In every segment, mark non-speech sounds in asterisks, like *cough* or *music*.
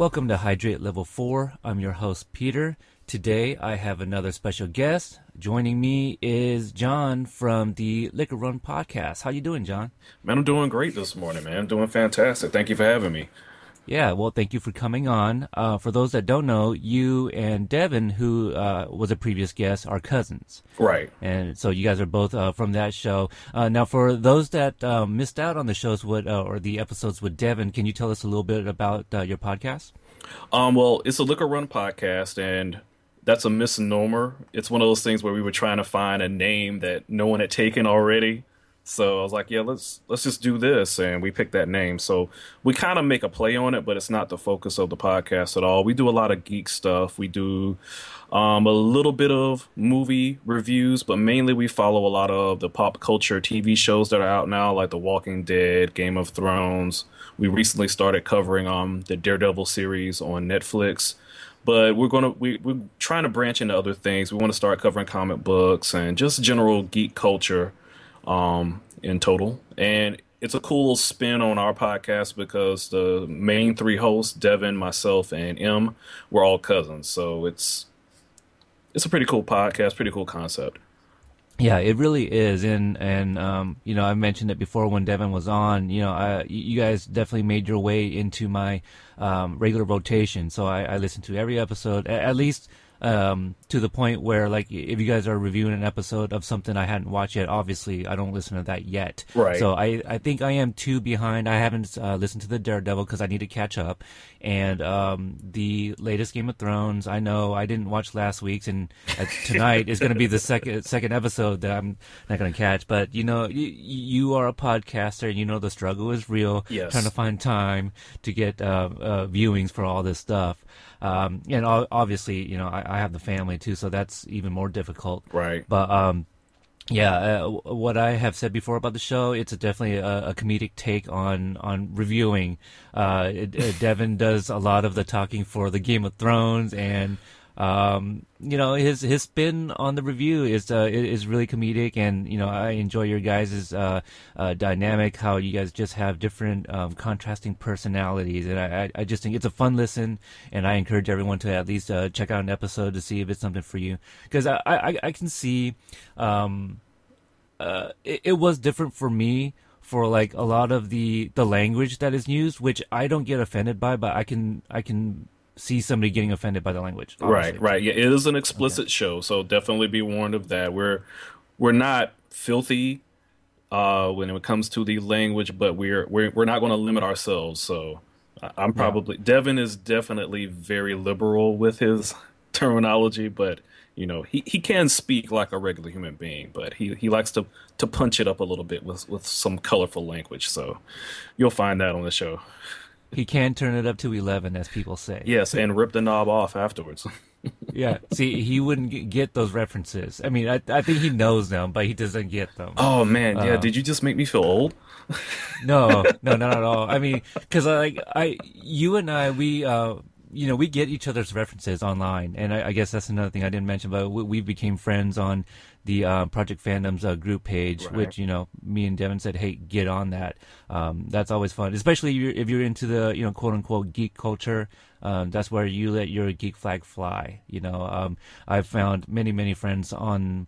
Welcome to Hydrate Level 4. I'm your host, Peter. Today I have another special guest. Joining me is John from the Liquor Run podcast. How you doing, John? Man, I'm doing great this morning, man. I'm doing fantastic. Thank you for having me. Yeah, well, thank you for coming on. Uh, for those that don't know, you and Devin, who uh, was a previous guest, are cousins. Right. And so you guys are both uh, from that show. Uh, now, for those that uh, missed out on the shows with, uh, or the episodes with Devin, can you tell us a little bit about your podcast? Um, well, it's a Liquor Run podcast, and that's a misnomer. It's one of those things where we were trying to find a name that no one had taken already. So I was like, yeah, let's let's just do this, and we picked that name. So we kind of make a play on it, but it's not the focus of the podcast at all. We do a lot of geek stuff. We do um, a little bit of movie reviews, but mainly we follow a lot of the pop culture TV shows that are out now, like The Walking Dead, Game of Thrones. We recently started covering um, the Daredevil series on Netflix but we're gonna we, we're trying to branch into other things. We want to start covering comic books and just general geek culture um, in total. And it's a cool spin on our podcast because the main three hosts, Devin, myself, and M, we're all cousins. So it's it's a pretty cool podcast, pretty cool concept. Yeah, it really is, and and um, you know I mentioned it before when Devin was on. You know, I, you guys definitely made your way into my um, regular rotation, so I, I listened to every episode at least um, to the point where like if you guys are reviewing an episode of something I hadn't watched yet, obviously I don't listen to that yet. Right. So I I think I am too behind. I haven't uh, listened to the Daredevil because I need to catch up, and um, the latest Game of Thrones. I know I didn't watch last week's, and uh, tonight is going to be the second *laughs* second episode that I'm not going to catch. But you know, you, you are a podcaster, and you know the struggle is real. Yes. Trying to find time to get uh, uh viewings for all this stuff. Um, and obviously, you know, I, I, have the family too, so that's even more difficult. Right. But um, yeah, uh, what I have said before about the show, it's a definitely a, a, comedic take on on reviewing. Uh, it, it, Devin does a lot of the talking for the Game of Thrones and um, you know his his spin on the review is uh, is really comedic, and you know I enjoy your guys' uh, uh, dynamic, how you guys just have different um, contrasting personalities, and I, I just think it's a fun listen, and I encourage everyone to at least uh, check out an episode to see if it's something for you, because I, I, I can see um, uh, it, it was different for me for like a lot of the the language that is used, which I don't get offended by, but I can I can see somebody getting offended by the language. Obviously. Right, right. Yeah, it is an explicit okay. show, so definitely be warned of that. We're we're not filthy uh, when it comes to the language, but we're we're we're not going to limit ourselves. So I'm probably yeah. Devin is definitely very liberal with his *laughs* terminology, but you know he, he can speak like a regular human being, but he, he likes to to punch it up a little bit with with some colorful language. So you'll find that on the show. He can turn it up to 11, as people say. Yes, and rip the knob off afterwards. *laughs* yeah, see, he wouldn't get those references. I mean, I, I think he knows them, but he doesn't get them. Oh, man. Yeah, uh, did you just make me feel old? *laughs* no, no, not at all. I mean, because like I, you and I, we, uh, you know, we get each other's references online, and I, I guess that's another thing I didn't mention. But we, we became friends on the uh, Project Fandom's uh, group page, right. which you know, me and Devin said, "Hey, get on that." Um, that's always fun, especially if you're, if you're, into the you know quote unquote geek culture. Um, that's where you let your geek flag fly. You know, um, I've found many many friends on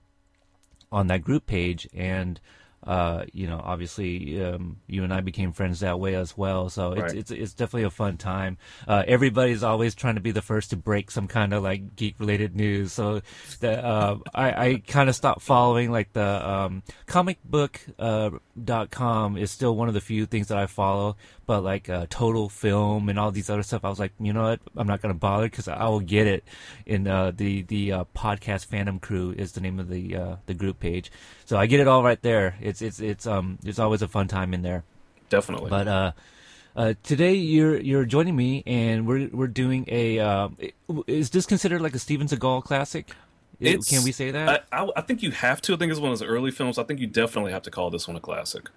on that group page, and uh, you know, obviously, um, you and I became friends that way as well. So it's right. it's it's definitely a fun time. Uh, everybody's always trying to be the first to break some kind of like geek related news. So the, uh, I I kind of stopped following like the um, comic book uh, dot com is still one of the few things that I follow. But like uh, Total Film and all these other stuff, I was like, you know what, I'm not gonna bother because I will get it in uh, the the uh, podcast Phantom Crew is the name of the uh, the group page. So I get it all right there. It's it's it's um it's always a fun time in there. Definitely. But uh, uh today you're you're joining me and we're we're doing a uh, is this considered like a Steven Seagal classic? It's, Can we say that? I, I, I think you have to. I think it's one of his early films. I think you definitely have to call this one a classic.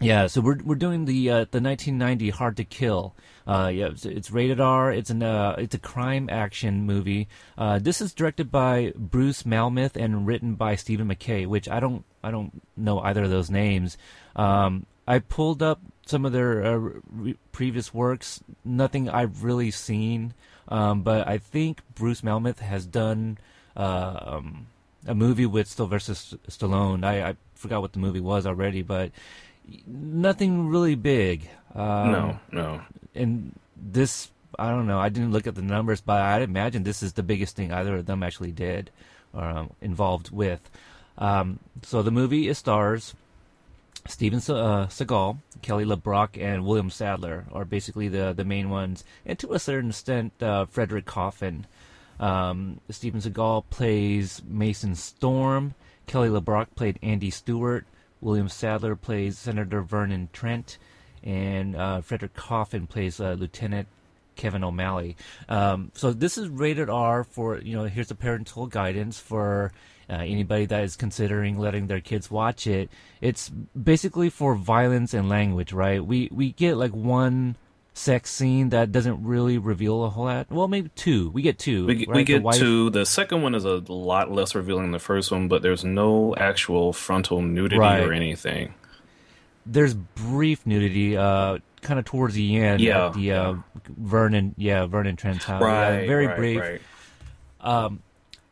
Yeah, so we're we're doing the uh, the 1990 Hard to Kill. Uh, yeah, it's, it's, rated R. It's an uh, it's a crime action movie. Uh, this is directed by Bruce Malmuth and written by Steven McKay, which I don't I don't know either of those names. Um, I pulled up some of their uh, re- previous works. Nothing I've really seen, um, but I think Bruce Malmuth has done uh, um, a movie with Sylvester Stallone. I, I, forgot what the movie was already, but nothing really big. Um, no, no. And this, I don't know. I didn't look at the numbers, but I'd imagine this is the biggest thing either of them actually did or um, involved with. Um, so the movie is stars Steven uh, Seagal, Kelly LeBrock, and William Sadler are basically the the main ones, and to a certain extent, uh, Frederick Coffin. Um, Steven Seagal plays Mason Storm. Kelly LeBrock played Andy Stewart. William Sadler plays Senator Vernon Trent, and uh, Frederick Coffin plays uh, Lieutenant Kevin O'Malley. Um, so this is rated R for you know. Here's the parental guidance for uh, anybody that is considering letting their kids watch it. It's basically for violence and language, right? We we get like one sex scene that doesn't really reveal a whole lot. Well, maybe two. We get two. We, right? we get the two. The second one is a lot less revealing than the first one, but there's no actual frontal nudity right. or anything. There's brief nudity, uh, kind of towards the end. Yeah. the uh, Vernon, yeah, Vernon Trent's house. Right. Yeah, very right, brief. Um,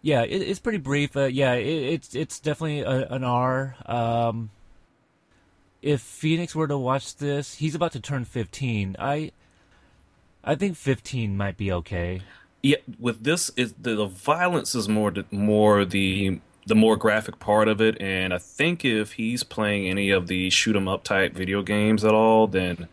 yeah, it, it's pretty brief. Uh, yeah, it, it's it's definitely a, an R. Um, if Phoenix were to watch this, he's about to turn 15. I I think 15 might be okay. Yeah, with this is the, the violence is more more the the more graphic part of it, and I think if he's playing any of the shoot 'em up type video games at all, then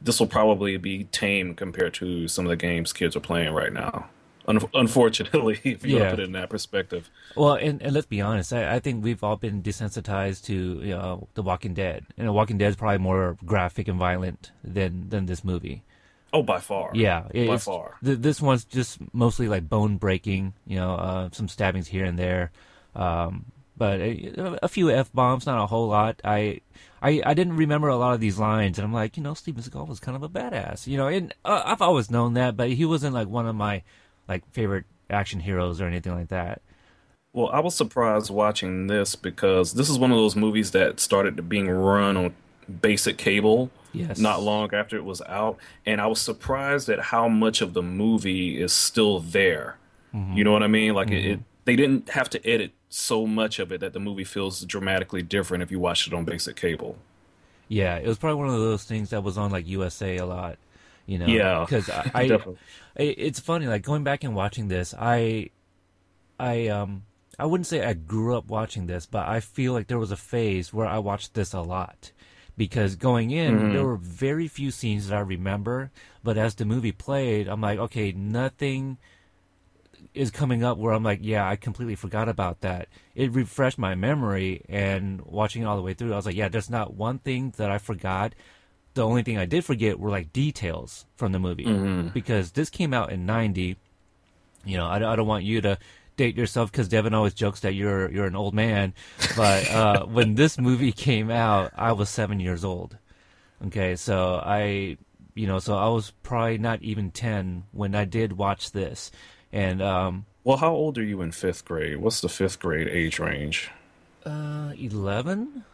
this will probably be tame compared to some of the games kids are playing right now. Un- unfortunately, *laughs* if you yeah. put it in that perspective. Well, and, and let's be honest, I, I, think we've all been desensitized to you know The Walking Dead, and The Walking Dead is probably more graphic and violent than than this movie. Oh, by far. Yeah, by far. Th- this one's just mostly like bone breaking. You know, uh, some stabbings here and there, um, but a, a few f bombs, not a whole lot. I I, I didn't remember a lot of these lines, and I'm like, you know, Steven Seagal was kind of a badass, you know, and uh, I've always known that, but he wasn't like one of my like favorite action heroes or anything like that. Well, I was surprised watching this because this is one of those movies that started being run on basic cable yes. not long after it was out, and I was surprised at how much of the movie is still there. Mm-hmm. You know what I mean? Like mm-hmm. it, it, they didn't have to edit so much of it that the movie feels dramatically different if you watch it on basic cable. Yeah, it was probably one of those things that was on like USA a lot. You know, yeah, because I, *laughs* I it's funny like going back and watching this. I, I um, I wouldn't say I grew up watching this, but I feel like there was a phase where I watched this a lot because going in mm-hmm. there were very few scenes that I remember, but as the movie played, I'm like, okay, nothing is coming up where I'm like, yeah, I completely forgot about that. It refreshed my memory, and watching it all the way through, I was like, yeah, there's not one thing that I forgot. The only thing I did forget were like details from the movie mm-hmm. because this came out in '90. You know, I, I don't want you to date yourself because Devin always jokes that you're you're an old man, but uh, *laughs* when this movie came out, I was seven years old. Okay, so I, you know, so I was probably not even ten when I did watch this and um, well, how old are you in fifth grade? What's the fifth grade age range? Uh, eleven.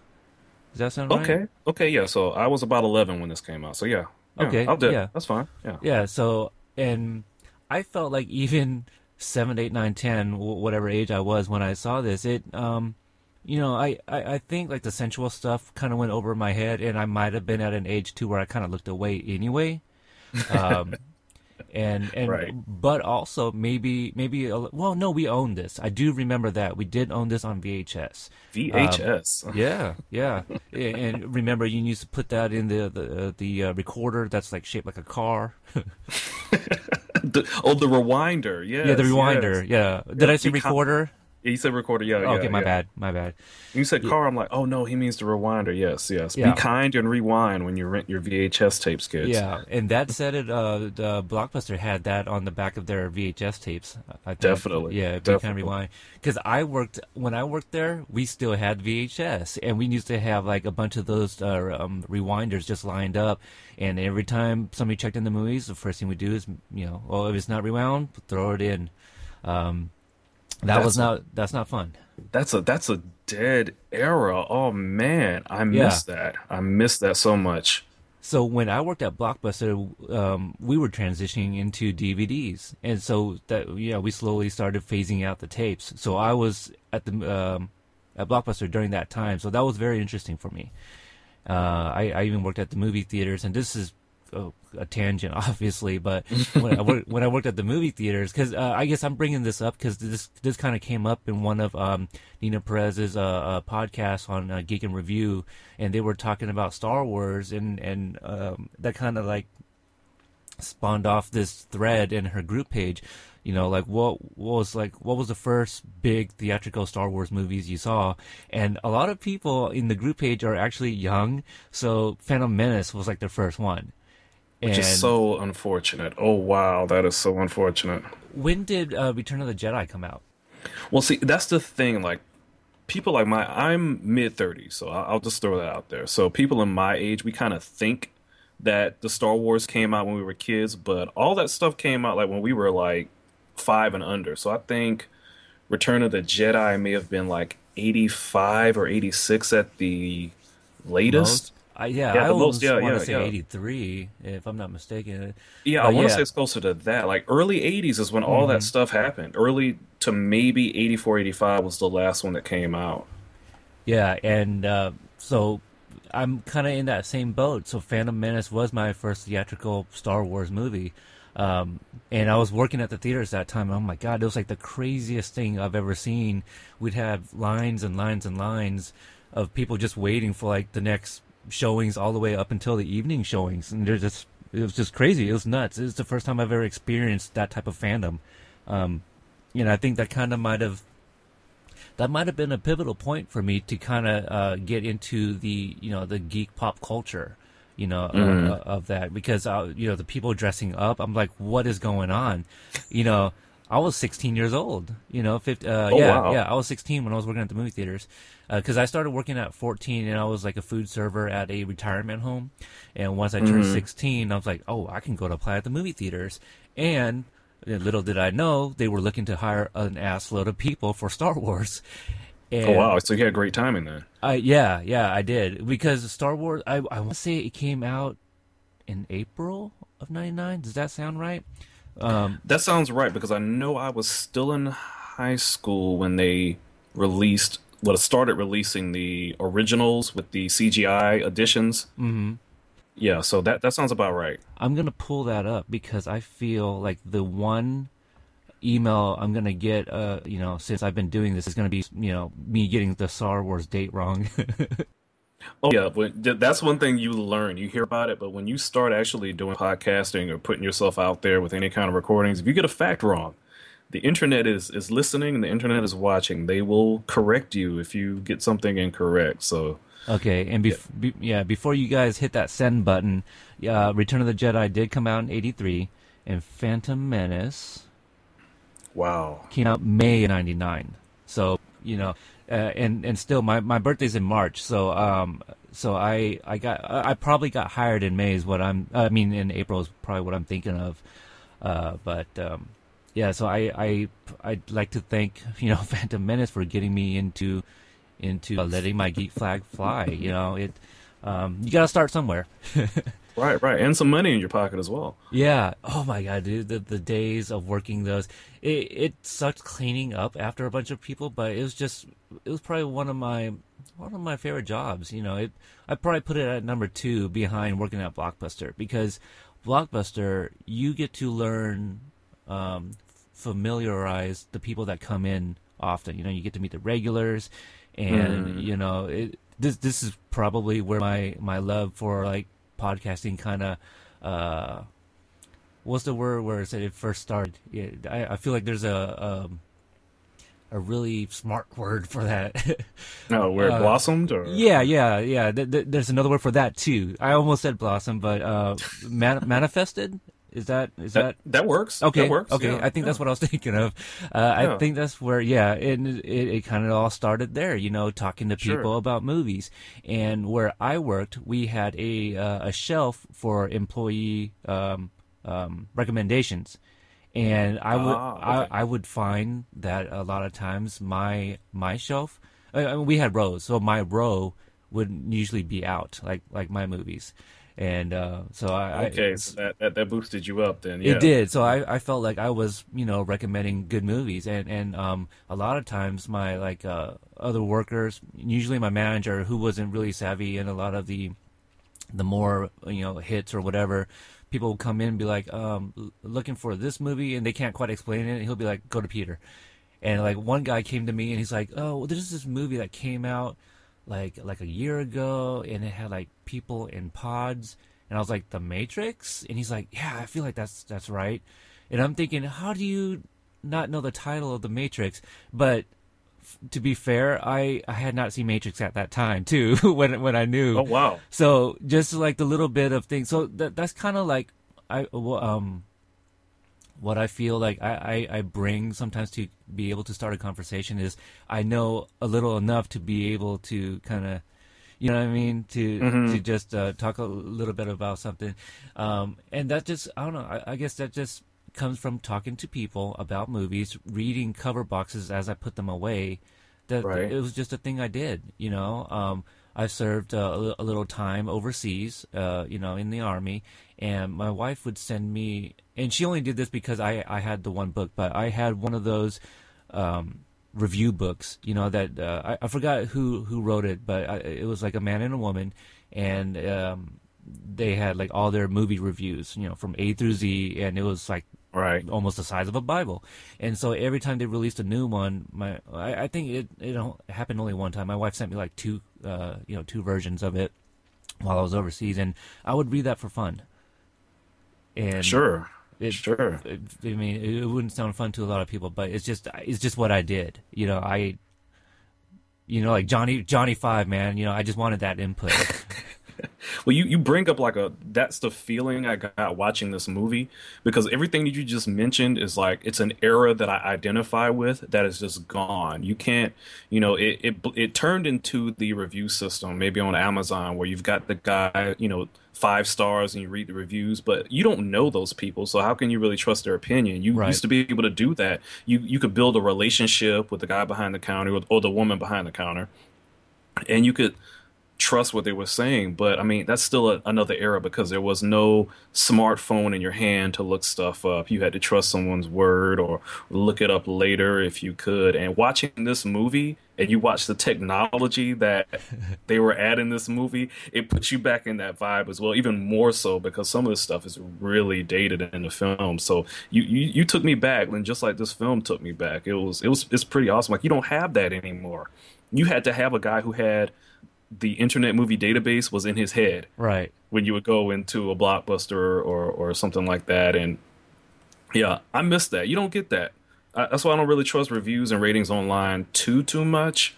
Does that sound okay? Right? Okay, yeah. So I was about eleven when this came out. So yeah. yeah okay. I'll do yeah. That's fine. Yeah. Yeah. So and I felt like even seven, eight, nine, ten, whatever age I was when I saw this, it um, you know, I, I, I think like the sensual stuff kind of went over my head, and I might have been at an age too where I kind of looked away anyway. *laughs* Um, and and right. but also maybe maybe a, well no we own this. I do remember that. We did own this on vhs vhs um, yeah yeah. *laughs* And remember you used to put that in the the, the uh, recorder that's like shaped like a car? *laughs* The, oh the rewinder. Yeah yeah the rewinder. yes. yeah. Did yeah, i say recorder he said recorder. Yeah. okay, yeah, my yeah. bad. My bad. You said yeah. car. I'm like, oh no, he means the rewinder. Yes, yes. Yeah. Be kind and rewind when you rent your VHS tapes, kids. Yeah, and that said it. Uh, the Blockbuster had that on the back of their VHS tapes. I think. Definitely. Yeah, be kind rewind. Because I worked when I worked there, we still had VHS, and we used to have like a bunch of those uh, um, rewinders just lined up. And every time somebody checked in the movies, the first thing we do is, you know, well, if it's not rewound, throw it in. Um, That That's was not that's not fun. That's a that's a dead era. Oh man, I Yeah. miss that. I miss that so much. So when I worked at Blockbuster, um, we were transitioning into DVDs, and so that yeah, we slowly started phasing out the tapes. So I was at the um, at Blockbuster during that time, so that was very interesting for me. Uh, I, I even worked at the movie theaters, and this is a, a tangent, *laughs* obviously, but when I worked, when I worked at the movie theaters, because uh, I guess I'm bringing this up because this this kind of came up in one of um, Nina Perez's uh, uh, podcasts on uh, Geek and Review, and they were talking about Star Wars, and and um, that kind of like spawned off this thread in her group page. You know, like what, what was like what was the first big theatrical Star Wars movies you saw? And a lot of people in the group page are actually young, so Phantom Menace was like their first one. Which and is so unfortunate. Oh wow, that is so unfortunate. when did uh, Return of the Jedi come out? Well, see, that's the thing. Like, people like my, I'm mid 30s, so I'll, just throw that out there. So, people in my age, we kind of think that the Star Wars came out when we were kids, but all that stuff came out like when we were like five and under. So, I think Return of the Jedi may have been like 85 or 86 at the latest. Most? I, yeah, Yeah, I almost most- yeah, want to yeah, say yeah. 83, if I'm not mistaken. Yeah, But I want to say it's closer to that. Like early 80s is when all Mm-hmm. that stuff happened. Early to maybe 84, 85 was the last one that came out. Yeah, and uh, so I'm kind of in that same boat. So Phantom Menace was my first theatrical Star Wars movie. Um, and I was working at the theaters that time. And oh my God, it was like the craziest thing I've ever seen. We'd have lines and lines and lines of people just waiting for like the next showings all the way up until the evening showings. And they're just, it was just crazy. It was nuts. It was the first time I've ever experienced that type of fandom. Um, you know, I think that kind of might have that might have been a pivotal point for me to kind of uh, get into the you know the geek pop culture you know Mhm. uh, of that because uh, you know the people dressing up i'm like what is going on you know i was 16 years old you know 50, uh, Oh, yeah wow. yeah i was 16 when i was working at the movie theaters because i started working at 14 and i was like a food server at a retirement home and once i turned Mhm. 16 i was like oh i can go to apply at the movie theaters and and little did I know they were looking to hire an ass load of people for Star Wars. And Oh wow! So you had a great timing then. I, yeah, yeah, I did because Star Wars. I I want to say it came out in April of '99. Does that sound right? Um, That sounds right because I know I was still in high school when they released, well, started releasing the originals with the CGI additions. mhm. Yeah, so that that sounds about right. I'm gonna pull that up because I feel like the one email I'm gonna get, uh, you know, since I've been doing this is gonna be, you know, me getting the Star Wars date wrong. *laughs* Oh yeah, th- that's one thing you learn. You hear about it, but when you start actually doing podcasting or putting yourself out there with any kind of recordings, if you get a fact wrong, the internet is is listening and the internet is watching. They will correct you if you get something incorrect. So Okay, and bef- be, yeah, before you guys hit that send button, uh, Return of the Jedi did come out in '83, and Phantom Menace wow. came out May '99. So you know, uh, and and still, my, my birthday's in March, so um, so I I got I I probably got hired in May is what I'm. I mean, in April is probably what I'm thinking of. Uh, but um, yeah, so I I I'd like to thank *laughs* you know Phantom Menace for getting me into into uh, letting my geek flag fly. You *laughs* know, it um, you got to start somewhere. *laughs* Right, right, and some money in your pocket as well. Yeah. Oh my god, dude. The the days of working those, it it sucked cleaning up after a bunch of people, but it was just it was probably one of my one of my favorite jobs. You know, it I probably put it at number two behind working at Blockbuster because Blockbuster you get to learn, um, familiarize the people that come in often. You know, you get to meet the regulars, and Mhm. you know it. This this is probably where my my love for like podcasting kind of uh what's the word where it said it first started? Yeah, I, I feel like there's a um, a really smart word for that. *laughs* No, where it Uh, blossomed, or? yeah yeah yeah. Th- th- there's another word for that too. I almost said blossom but uh man- *laughs* manifested is that is that that that works. Okay. that works. Okay. yeah, I think that's what I was *laughs* thinking of. Uh, I think that's where, yeah, it it, it kind of all started there. You know, talking to Sure. people about movies, and where I worked, we had a uh, a shelf for employee um, um, recommendations, and I would Ah, okay. I, I would find that a lot of times my my shelf I mean, we had rows, so my row would usually be out like like my movies, and uh, so I Okay, I, so that, that that boosted you up then. Yeah. it did. So I, I felt like I was, you know, recommending good movies, and and um, a lot of times my like uh, other workers, usually my manager, who wasn't really savvy in a lot of the the more you know hits or whatever, people will come in and be like, um, looking for this movie, and they can't quite explain it. And he'll be like, go to Peter, and like one guy came to me and he's like, oh, well, there's this movie that came out like like a year ago, and it had like people in pods, and I was like, The Matrix, and he's like, yeah, I feel like that's that's right, and I'm thinking, how do you not know the title of The Matrix? But f- to be fair, I I had not seen Matrix at that time too *laughs* when when I knew. Oh wow. So just like the little bit of things. So that that's kind of like I well, um what I feel like I, I I bring sometimes to be able to start a conversation is I know a little enough to be able to kind of you know what I mean to to just uh, talk a little bit about something, um, and that just I don't know I, I guess that just comes from talking to people about movies, reading cover boxes as I put them away. That Right. it was just a thing I did, you know. Um, I served uh, a, little time overseas, uh, you know, in the army, and my wife would send me, and she only did this because I I had the one book, but I had one of those um, review books, you know, that uh, I, I forgot who who wrote it, but I, it was like a man and a woman, and um, they had like all their movie reviews, you know, from A through Z, and it was like Right. almost the size of a Bible. And so every time they released a new one, my I, I think it it happened only one time. My wife sent me like two uh you know two versions of it while I was overseas, and I would read that for fun. And Sure. it, Sure. it- I mean, it, it wouldn't sound fun to a lot of people, but it's just it's just what I did. You know, I. You know, like Johnny Johnny Five, man. You know, I just wanted that input. *laughs* *laughs* Well, you, you bring up like a that's the feeling I got watching this movie because everything that you just mentioned is like it's an era that I identify with that is just gone. You can't, you know, it it it turned into the review system maybe on Amazon where you've got the guy, you know, five stars and you read the reviews, but you don't know those people, so how can you really trust their opinion? You Right. used to be able to do that. You you could build a relationship with the guy behind the counter or, or the woman behind the counter, and you could trust what they were saying. But I mean, that's still a, another era because there was no smartphone in your hand to look stuff up. You had to trust someone's word or look it up later if you could. And watching this movie and you watch the technology that *laughs* they were at in this movie, it puts you back in that vibe as well, even more so because some of this stuff is really dated in the film. So you, you, you took me back, and just like this film took me back. It was it was it's pretty awesome. Like you don't have that anymore. You had to have a guy who had the Internet Movie Database was in his head right. when you would go into a blockbuster or or something like that. And yeah, I miss that. You don't get that. I, that's why I don't really trust reviews and ratings online too too much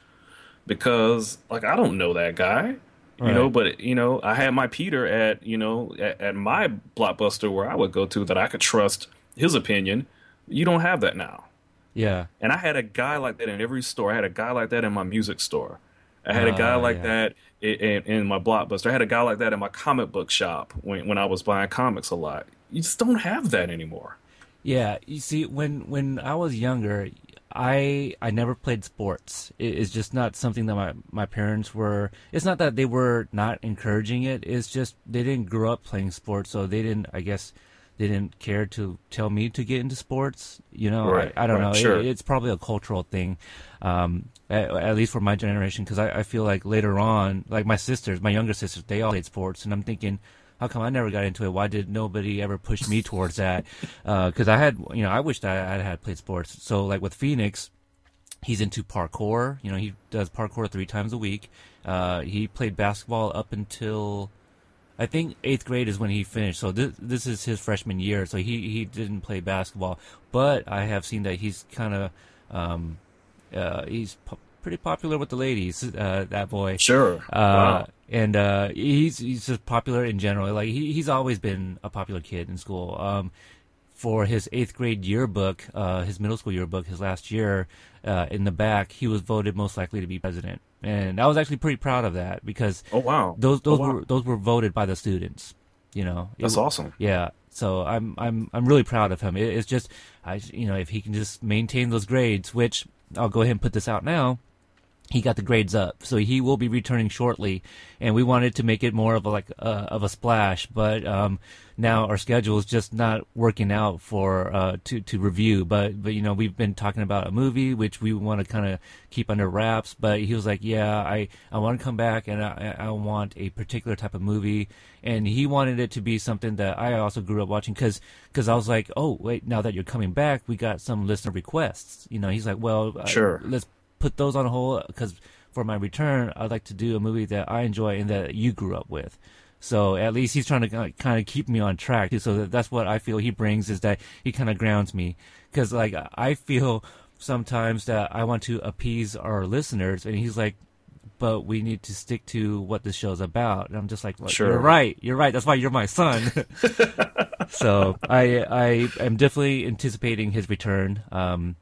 because like I don't know that guy. You know, but you know, I had my Peter at you know at, at my blockbuster where I would go to that I could trust his opinion. You don't have that now. Yeah. And I had a guy like that in every store. I had a guy like that in my music store. I had a guy Ah, like yeah. that in, in, in my blockbuster. I had a guy like that in my comic book shop when, when I was buying comics a lot. You just don't have that anymore. Yeah, you see, when when I was younger, I I never played sports. It, it's just not something that my my parents were. It's not that they were not encouraging it. It's just they didn't grow up playing sports, so they didn't. I guess they didn't care to tell me to get into sports. You know, Right, I, I don't right, know. sure. It, it's probably a cultural thing, um, at, at least for my generation. Because I, I feel like later on, like my sisters, my younger sisters, they all played sports, and I'm thinking, how come I never got into it? Why did nobody ever push me towards that? *laughs* Because I had, you know, I wished I, I had played sports. So like with Phoenix, he's into parkour. You know, he does parkour three times a week. Uh, he played basketball up until I think eighth grade is when he finished. So this this is his freshman year. So he he didn't play basketball, but I have seen that he's kind of um, uh, he's po- pretty popular with the ladies. Uh, that boy. Sure. Uh, wow. and uh, he's he's just popular in general. Like he, he's always been a popular kid in school. Um, for his eighth grade yearbook, uh, his middle school yearbook, his last year, uh, in the back, he was voted most likely to be president, and I was actually pretty proud of that because Oh wow. those those Oh, wow. were those were voted by the students. You know, That's awesome. Yeah, So I'm I'm I'm really proud of him. It, it's just I you know if he can just maintain those grades, which I'll go ahead and put this out now he got the grades up, so he will be returning shortly. And we wanted to make it more of a like uh, of a splash, but um, now our schedule is just not working out for uh, to to review. But but you know we've been talking about a movie which we want to kind of keep under wraps. But he was like, yeah, I I want to come back and I I want a particular type of movie, and he wanted it to be something that I also grew up watching because because I was like, oh wait, now that you're coming back, we got some listener requests. You know, he's like, well, sure, let's put those on hold because for my return, I'd like to do a movie that I enjoy and that you grew up with. So at least he's trying to kind of keep me on track. So that's what I feel he brings is that he kind of grounds me because like I feel sometimes that I want to appease our listeners, and he's like, "But we need to stick to what this show's about." And I'm just like, well, sure. "You're right. You're right. That's why you're my son." *laughs* so I I am definitely anticipating his return. Um,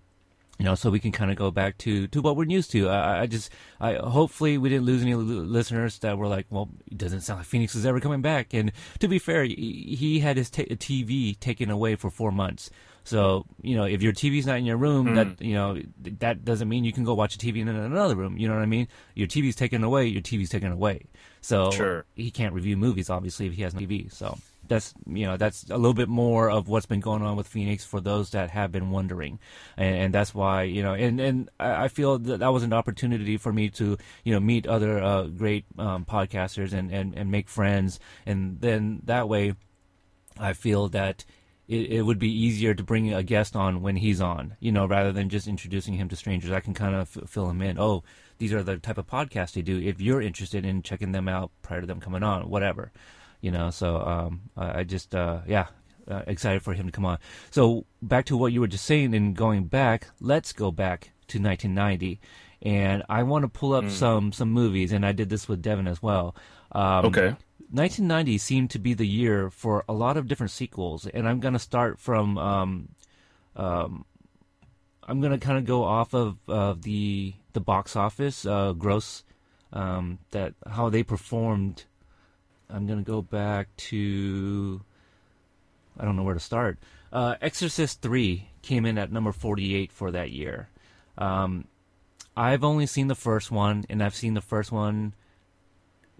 you know, so we can kind of go back to, to what we're used to. I, I just, I hopefully we didn't lose any listeners that were like, well, it doesn't sound like Phoenix is ever coming back. And to be fair, he, he had his t- TV taken away for four months. So you know, if your TV's not in your room, mm. that you know that doesn't mean you can go watch a TV in another room. You know what I mean? Your TV's taken away. Your TV's taken away. So sure. he can't review movies obviously if he has no TV. So that's you know that's a little bit more of what's been going on with Phoenix for those that have been wondering, and, and that's why you know and and I feel that that was an opportunity for me to you know meet other uh, great um, podcasters and, and and make friends, and then that way, I feel that. It, it would be easier to bring a guest on when he's on, you know, rather than just introducing him to strangers. I can kind of f- fill him in. Oh, these are the type of podcasts they do. If you're interested in checking them out prior to them coming on, whatever you know. So um, I, I just uh, yeah, uh, excited for him to come on. So back to what you were just saying and going back, let's go back to 1990, and I want to pull up mm. some some movies, and I did this with Devin as well. Um, okay. 1990 seemed to be the year for a lot of different sequels, and I'm gonna start from. Um, um, I'm gonna kind of go off of uh, the the box office uh, gross um, that how they performed I'm gonna go back to I don't know where to start. Uh, Exorcist three came in at number 48 for that year. Um, I've only seen the first one, and I've seen the first one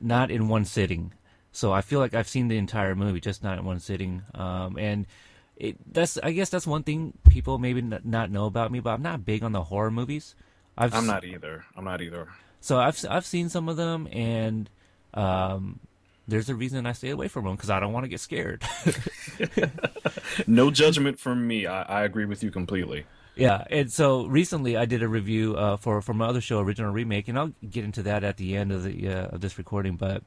not in one sitting. So I feel like I've seen the entire movie, just not in one sitting. Um, and it, that's I guess that's one thing people maybe not know about me, but I'm not big on the horror movies. i am not either. I'm not either. So I've I've seen some of them, and um, there's a reason I stay away from them because I don't want to get scared. *laughs* no judgment from me. I, I, agree with you completely. Yeah, and so recently I did a review uh, for for my other show, Original Remake, and I'll get into that at the end of the uh, of this recording. But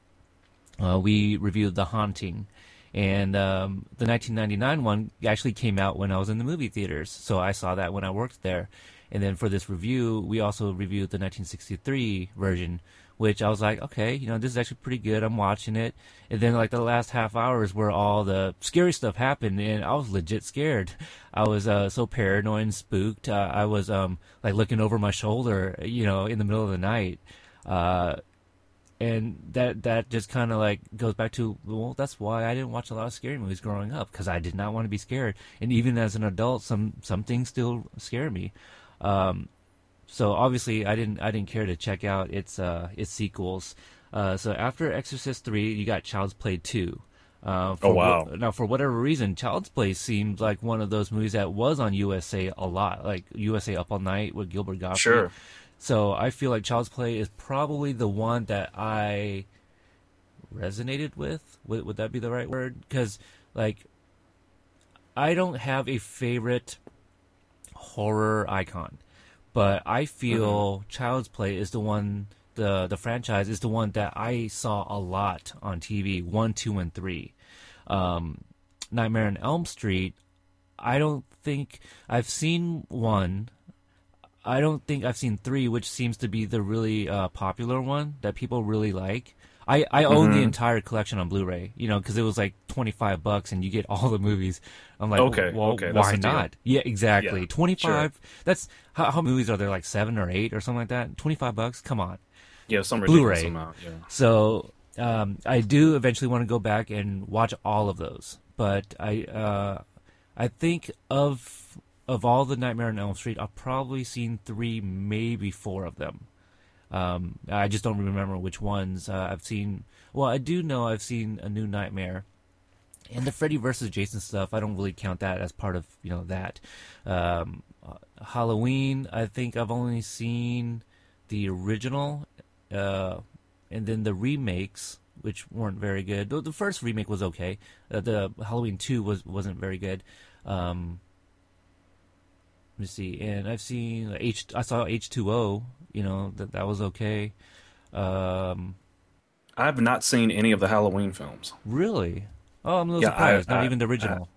uh, we reviewed The Haunting, and um, the 1999 one actually came out when I was in the movie theaters, so I saw that when I worked there. And then for this review, we also reviewed the 1963 version, which I was like, okay, you know, this is actually pretty good. I'm watching it. And then like the last half hour is where all the scary stuff happened and I was legit scared. *laughs* I was uh, so paranoid and spooked. Uh, I was um, like looking over my shoulder, you know, in the middle of the night. Uh, and that that just kind of like goes back to well that's why I didn't watch a lot of scary movies growing up because I did not want to be scared and even as an adult some some things still scare me um, so obviously, I didn't I didn't care to check out its uh, its sequels. Uh, so after Exorcist three, you got Child's Play two. Uh, oh wow! now, for whatever reason, Child's Play seemed like one of those movies that was on USA a lot, like USA Up All Night with Gilbert Gottfried. Sure. So I feel like Child's Play is probably the one that I resonated with. Would, would that be the right word? Because like, I don't have a favorite horror icon but I feel mm-hmm. Child's Play is the one the the franchise is the one that I saw a lot on TV one two and three. Um, Nightmare on Elm Street. I don't think I've seen one. I don't think I've seen three, which seems to be the really uh, popular one that people really like. I, I own mm-hmm. the entire collection on Blu-ray, you know, because it was like twenty five bucks and you get all the movies. I'm like, okay, well, okay, why not? Yeah, exactly. Yeah, twenty five. Sure. That's how, how movies are there? Like seven or eight or something like that. Twenty five bucks. Come on. Yeah, some Blu-ray. Amount, yeah. So um, I do eventually want to go back and watch all of those, but I uh, I think of of all the Nightmare on Elm Street, I've probably seen three, maybe four of them. Um, I just don't remember which ones uh, I've seen. Well, I do know I've seen a New Nightmare, and the Freddy versus Jason stuff. I don't really count that as part of you know that. Um, uh, Halloween, I think I've only seen the original, uh, and then the remakes, which weren't very good. The, the first remake was okay. Uh, the Halloween two was wasn't very good. Um, let me see, and I've seen H. I saw H two O. You know that that was okay. Um, I've not seen any of the Halloween films. really? Oh, I'm a little Yeah, I- surprised. Not I- even the original.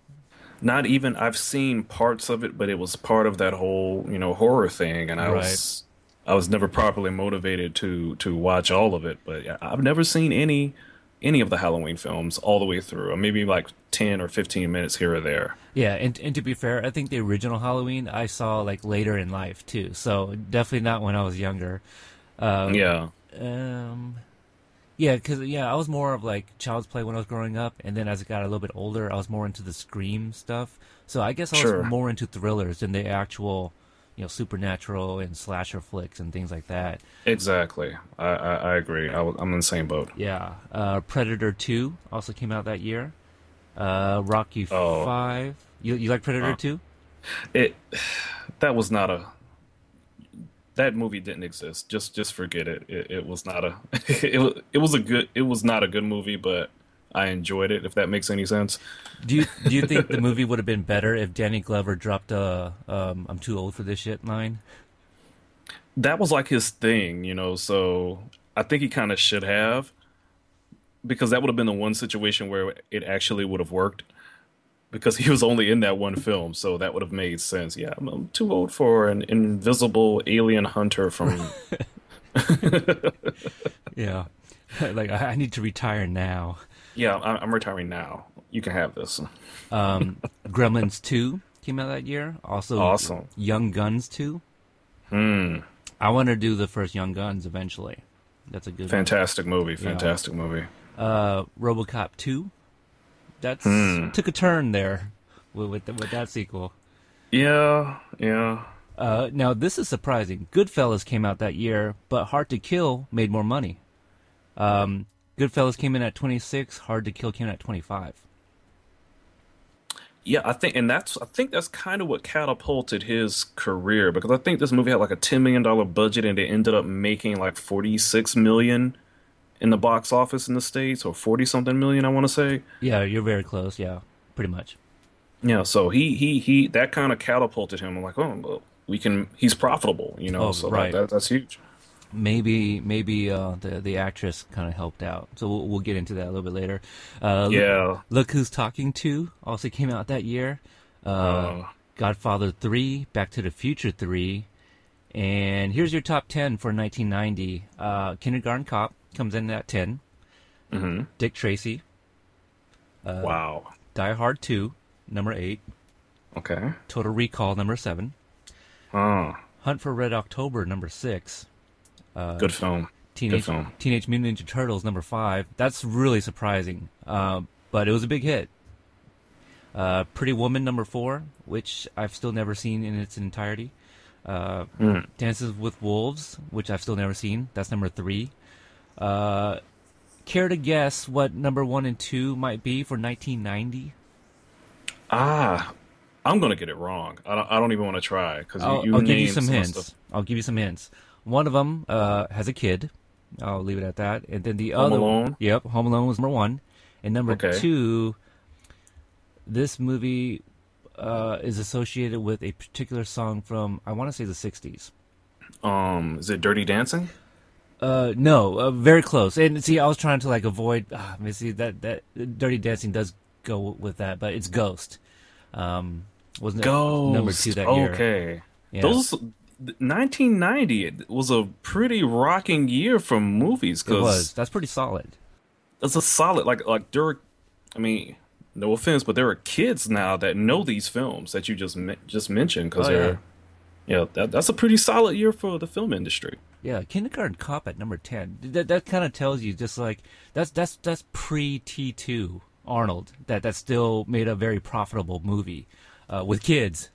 Not even I've seen parts of it, but it was part of that whole you know horror thing, and I was I was never properly motivated to to watch all of it. But yeah, I've never seen any any of the Halloween films all the way through. Maybe like ten or fifteen minutes here or there. Yeah, and and to be fair, I think the original Halloween I saw like later in life too. So definitely not when I was younger. Um, yeah, Um, yeah, because yeah, I was more of like Child's Play when I was growing up, and then as I got a little bit older, I was more into the Scream stuff. So I guess I was Sure. more into thrillers than the actual, you know, supernatural and slasher flicks and things like that. exactly. I I, I agree. I, am in the same boat. Yeah, uh, Predator Two also came out that year. Uh, Rocky Oh. Five. You you like Predator. Two? It *sighs* that was not a that movie didn't exist. Just just forget it. It, it was not a *laughs* it, it was a good it was not a good movie, but I enjoyed it. If that makes any sense. Do you do you *laughs* think the movie would have been better if Danny Glover dropped a um, "I'm too old for this shit" line? That was like his thing, you know. So I think he kind of should have, because that would have been the one situation where it actually would have worked. Because he was only in that one film, so that would have made sense. Yeah, I'm, I'm too old for an invisible alien hunter from *laughs* Yeah, *laughs* like I I need to retire now. Yeah, I- I'm retiring now. You can have this. Um, *laughs* Gremlins Two came out that year. Also, Awesome. Young Guns Two. Hmm. I want to do the first Young Guns eventually. That's a good. one. Fantastic movie. Fantastic movie. Uh, RoboCop Two. That's Hmm. took a turn there with with, with that sequel. Yeah, yeah. Uh, now this is surprising. Goodfellas came out that year, but Hard to Kill made more money. Um, Goodfellas came in at 26. Hard to Kill came in at 25. Yeah, I think, and that's I think that's kind of what catapulted his career because I think this movie had like a ten million dollar budget and it ended up making like forty six million in the box office in the states or forty something million I want to say. Yeah, you're very close. Yeah, pretty much. Yeah, so he he he that kind of catapulted him. I'm like, oh, well, we can. He's profitable, you know. Oh, so right. that, that, that's huge. Maybe maybe uh, the the actress kind of helped out. So we'll, we'll get into that a little bit later. Uh, look- Yeah. Look Who's Talking Too also came out that year. Uh, Uh, Godfather 3, Back to the Future 3. And here's your top 10 for 1990. Uh, Kindergarten Cop comes in at 10. mhm. Dick Tracy. Uh, Wow. Die Hard 2, number 8. Okay. Total Recall, number 7. Oh, Hunt for Red October, number 6. Uh, good film. Teenage, film. Teenage Mutant Ninja Turtles, number 5. That's really surprising. Uh, but it was a big hit. Uh, Pretty Woman, number 4, which I've still never seen in its entirety. Uh, Mm. Dances with Wolves, which I've still never seen. That's number 3. Uh, care to guess what number 1 and 2 might be for 1990? Ah, I'm gonna get it wrong. I don't. I don't even want to try because you, I'll, I'll give you named some hints. stuff. I'll give you some hints. One of them uh, has a kid. I'll leave it at that. And then the Home other, Alone? Yep, Home Alone was number one, and number Okay. two. This movie uh, is associated with a particular song from I want to say the '60s. Um, is it Dirty Dancing? Uh, no, uh, very close. And see, I was trying to like avoid. Uh, let me see that that Dirty Dancing does go with that, but it's Ghost. Um, wasn't it Ghost. number two that year? Okay. Yeah. Those 1990 it was a pretty rocking year for movies It was. That's pretty solid. it's a solid like like there. I mean, no offense, but there are kids now that know these films that you just just mentioned because Oh, they're yeah that, that's a pretty solid year for the film industry. Yeah, Kindergarten Cop at number ten. That that kind of tells you just like that's that's that's pre T two Arnold. That that still made a very profitable movie uh, with kids.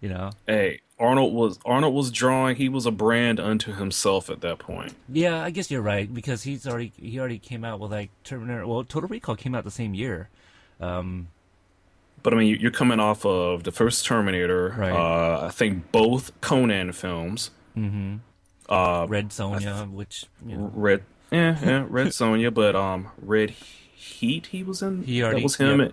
You know. Hey, Arnold was Arnold was drawing. He was a brand unto himself at that point. Yeah, I guess you're right because he's already he already came out with like Terminator. Well, Total Recall came out the same year. Um, But I mean, you're coming off of the first Terminator. Right. Uh, I think both Conan films. Uh, Red Sonja, which you know, Red, yeah, yeah, Red Sonja, but um, Red Heat. He was in. He already- that was him. yep.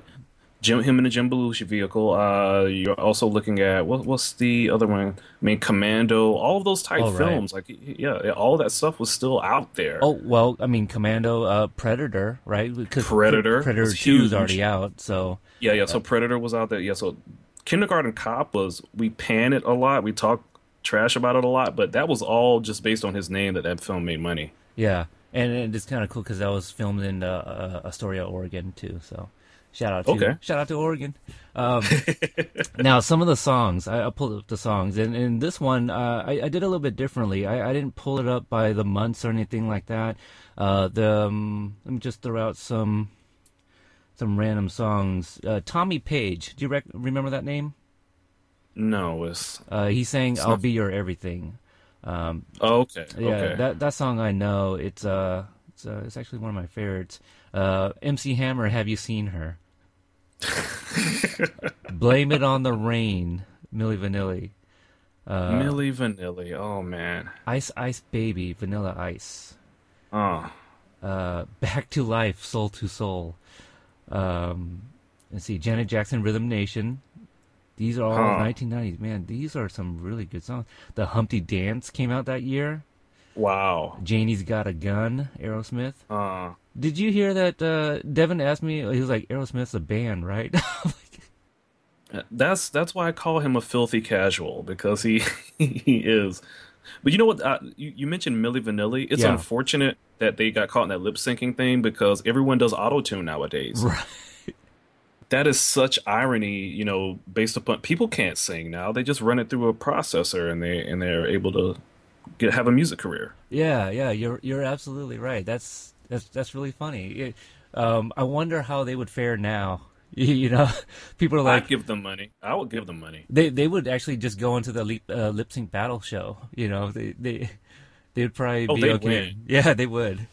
Jim, him in the Jim Belushi vehicle. Uh, you're also looking at what? What's the other one? I mean, Commando. All of those type Oh, right. films, like yeah, all that stuff was still out there. Oh well, I mean Commando, uh, Predator, right? Because Predator Predator was Two is already out, so Yeah, yeah. So Predator was out there. Yeah. So Kindergarten Cop was we pan it a lot. We talk trash about it a lot, but that was all just based on his name that that film made money. yeah, and, and it's kind of cool because that was filmed in uh, uh, Astoria, Oregon, too. So shout out to Okay. shout out to Oregon. Um, *laughs* now some of the songs I, I pulled up the songs, and in this one uh, I, I did a little bit differently. I, I didn't pull it up by the months or anything like that. Uh, the um, let me just throw out some some random songs. Uh, Tommy Page, do you rec- remember that name? No, it's Uh, he sang It's "I'll not- Be Your Everything." Um, oh, okay. yeah, okay. that that song I know. It's uh, it's uh, it's actually one of my favorites. Uh, MC Hammer, have you seen her? *laughs* Blame it on the rain, Milli Vanilli. Uh, Milli Vanilli. Oh man. Ice Ice Baby, Vanilla Ice. Oh. Uh, Back to Life, Soul II Soul. Um, let's see, Janet Jackson, Rhythm Nation. These are all Huh. 1990s. Man, these are some really good songs. The Humpty Dance came out that year. Wow. Janie's Got a Gun, Aerosmith. Uh, Did you hear that? Uh, Devin asked me. He was like, "Aerosmith's a band, right?" *laughs* that's that's why I call him a filthy casual because he *laughs* he is. But you know what? Uh, you, you mentioned Milli Vanilli. It's Yeah. unfortunate that they got caught in that lip syncing thing because everyone does auto tune nowadays. *laughs* right. That is such irony, you know, based upon people can't sing now. They just run it through a processor and they and they're able to get have a music career. Yeah, yeah. You're you're absolutely right. That's that's that's really funny. It, um, I wonder how they would fare now. *laughs* You, you know, *laughs* people are like I'd give them money. I would give them money. they they would actually just go into the lip, uh, lip sync battle show. You know, they they they'd probably Oh, be they'd okay. win. *laughs* Yeah, they would.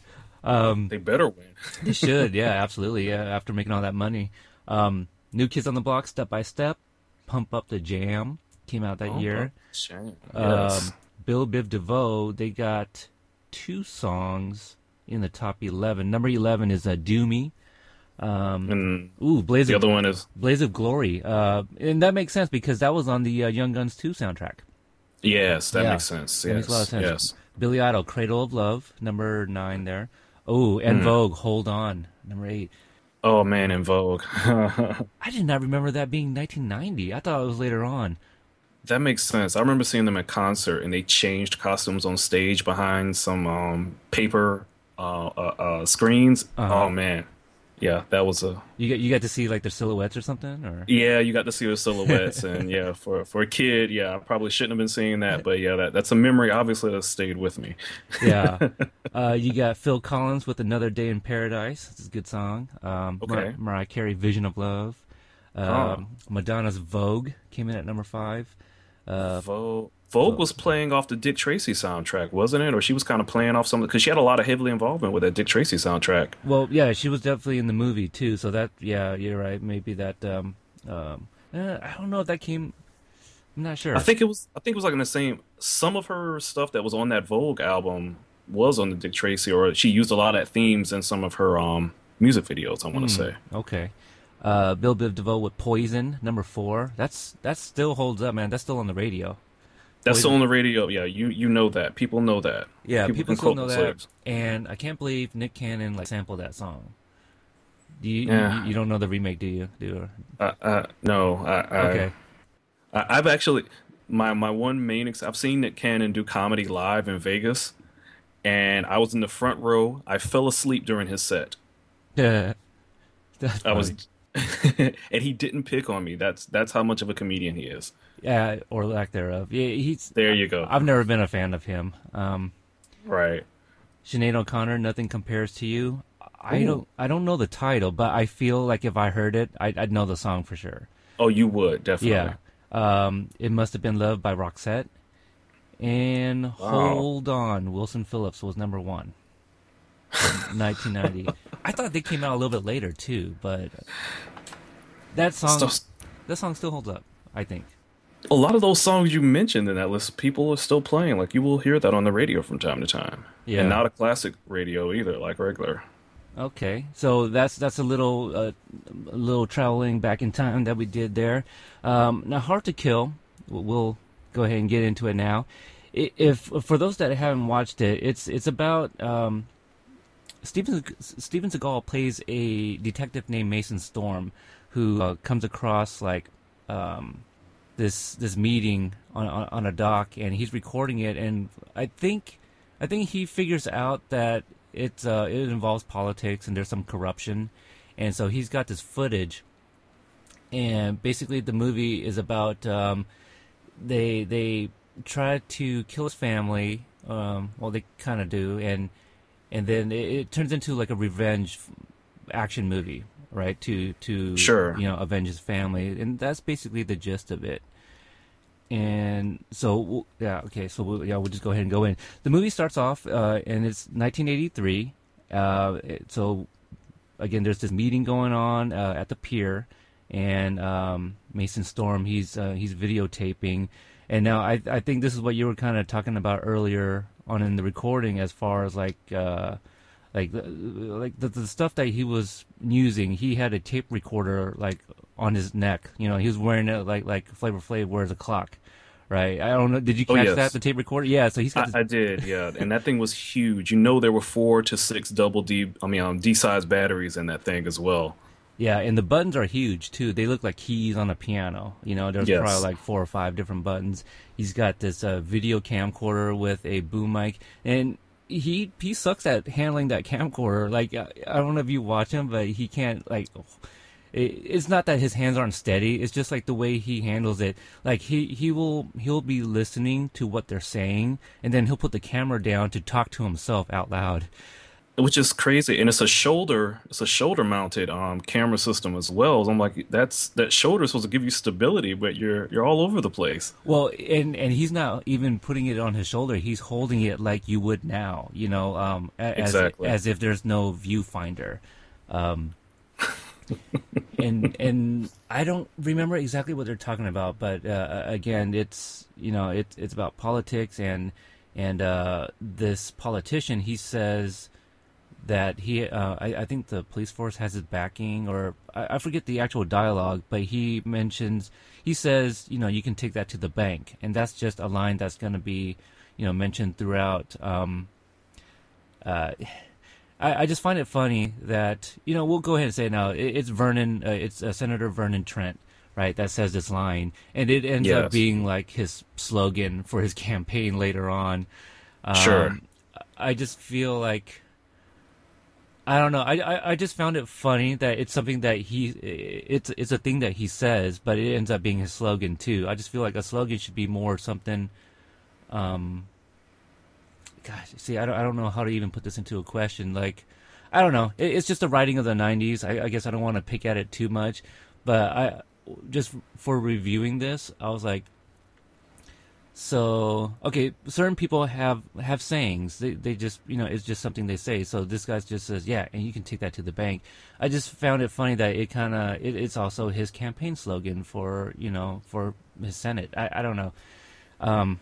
Um, They better win. they should. Yeah, absolutely. Yeah, after making all that money. Um, New Kids on the Block, Step by Step, Pump Up the Jam came out that Oh, year. Shame. Yes. Um, Bell Biv DeVoe, they got two songs in the top 11. Number 11 is uh, Do Me. Um, and ooh, Blaze the of, other one is Blaze of Glory. Uh, and that makes sense because that was on the uh, Young Guns 2 soundtrack. yes, that Yeah. makes sense. That Yes, makes a lot of sense. yes. Billy Idol, Cradle of Love, number 9 there. Oh, and Vogue, Hold On, number 8. Oh man, En Vogue. *laughs* I did not remember that being 1990. I thought it was later on. that makes sense. I remember seeing them at concert, and they changed costumes on stage behind some um, paper uh, uh, uh, screens. Uh-huh. Oh man, yeah, that was a You get you got to see like their silhouettes or something, or yeah. You got to see the *laughs* silhouettes, and yeah, for for a kid, yeah, I probably shouldn't have been seeing that, *laughs* but yeah, that that's a memory. Obviously, that stayed with me. yeah. *laughs* Uh, you got Phil Collins with "Another Day in Paradise." It's a good song. Um, Mar- Okay. Mariah Carey, "Vision of Love." Um, Madonna's "Vogue" came in at number five. Uh, Vogue. Vogue was playing off the Dick Tracy soundtrack, wasn't it? Or she was kind of playing off something because she had a lot of heavily involvement with that Dick Tracy soundtrack. well, yeah, she was definitely in the movie too. So that, yeah, you're right. Maybe that. Um, um, eh, I don't know if that came. I'm not sure. I think it was. I think it was like in the same. Some of her stuff that was on that Vogue album was on the Dick Tracy, or she used a lot of themes in some of her um music videos. I want to say. Okay. Uh, Bell Biv DeVoe with "Poison," number four. That's that still holds up, man. That's still on the radio. That's still on the radio. Yeah, you you know that. People know that. Yeah, people, can still know that, lyrics. and I can't believe Nick Cannon like sampled that song. Do you, Yeah. you you don't know the remake, do you? Do you? Uh, uh, no, I, I, Okay. I, I've actually my my one main. Ex- I've seen Nick Cannon do comedy live in Vegas, and I was in the front row. I fell asleep during his set. Yeah. *laughs* That's I was. *laughs* and he didn't pick on me. That's that's how much of a comedian he is. yeah, or lack thereof. Yeah, he's. There you go. I've never been a fan of him. Um, Right. Sinead O'Connor, "Nothing Compares to You." I Ooh. don't I don't know the title, but I feel like if I heard it, I'd, I'd know the song for sure. Oh, you would definitely. Yeah. Um, it must have been Love by Roxette. And Hold On, Wilson Phillips was number one. *laughs* in 1990. I thought they came out a little bit later too, but that song Stuff- that song still holds up. I think. a lot of those songs you mentioned in that list, people are still playing. Like you will hear that on the radio from time to time. Yeah. And not a classic radio either, like regular. Okay, so that's that's a little uh, a little traveling back in time that we did there. Um, now, Hard to Kill, we'll- we'll go ahead and get into it now. If for those that haven't watched it, it's it's about um, Steven Steven Seagal plays a detective named Mason Storm, who uh, comes across like um, this this meeting on, on on a dock, and he's recording it, and I think I think he figures out that it's uh, it involves politics and there's some corruption, and so he's got this footage, and basically the movie is about um, they they try to kill his family, um, well they kind of do, and and then it, it turns into like a revenge action movie, right? To to Sure. you know avenge his family, and that's basically the gist of it. And so yeah, okay, so we'll, yeah, we'll just go ahead and go in. The movie starts off, uh, and it's 1983. Uh, it- so again, there's this meeting going on uh, at the pier, and um, Mason Storm he's uh, he's videotaping, and now I I think this is what you were kind of talking about earlier on in the recording as far as like. Uh, like like the, the stuff that he was using, he had a tape recorder like on his neck. You know, he was wearing it like like Flavor Flav wears a clock, right? I don't know. Did you Oh, catch yes. that? The tape recorder? Yeah. So he's got. I, this- I did, yeah, and that thing was huge. You know, there were four to six double D, I mean, um, D size batteries in that thing as well. Yeah, and the buttons are huge too. They look like keys on a piano. You know, there's Yes. probably like four or five different buttons. He's got this uh, video camcorder with a boom mic, and he he sucks at handling that camcorder. Like I, don't know if you watch him, but he can't like. It, it's not that his hands aren't steady. It's just like the way he handles it. Like he he will he'll be listening to what they're saying, and then he'll put the camera down to talk to himself out loud. Which is crazy and it's a shoulder it's a shoulder mounted um camera system as well so i'm like that's that shoulder is supposed to give you stability but you're you're all over the place Well, and and he's not even putting it on his shoulder. He's holding it like you would now, you know, um, as Exactly. as if there's no viewfinder. Um, *laughs* and and I don't remember exactly what they're talking about, but uh, again, it's you know it's it's about politics and and uh, this politician he says that he uh, I, I think the police force has his backing or I, I forget the actual dialogue but he mentions he says you know you can take that to the bank. And that's just a line that's going to be you know mentioned throughout um, uh, I, I just find it funny that you know we'll go ahead and say it now it, it's Vernon uh, it's uh, Senator Vernon Trent right that says this line. And it ends up being like his slogan for his *laughs* campaign later on. Um, Sure. I just feel like I don't know. I, I I just found it funny that it's something that he it's it's a thing that he says, but it ends up being his slogan too. I just feel like a slogan should be more something. Um. Gosh, see, I don't I don't know how to even put this into a question. Like, I don't know. It, it's just the writing of the '90s. I, I guess I don't want to pick at it too much, but I just for reviewing this, I was like, so okay, certain people have have sayings. They they just you know it's just something they say. So this guy just says yeah, and you can take that to the bank. I just found it funny that it kind of it, it's also his campaign slogan for you know for his Senate. I I don't know. Um,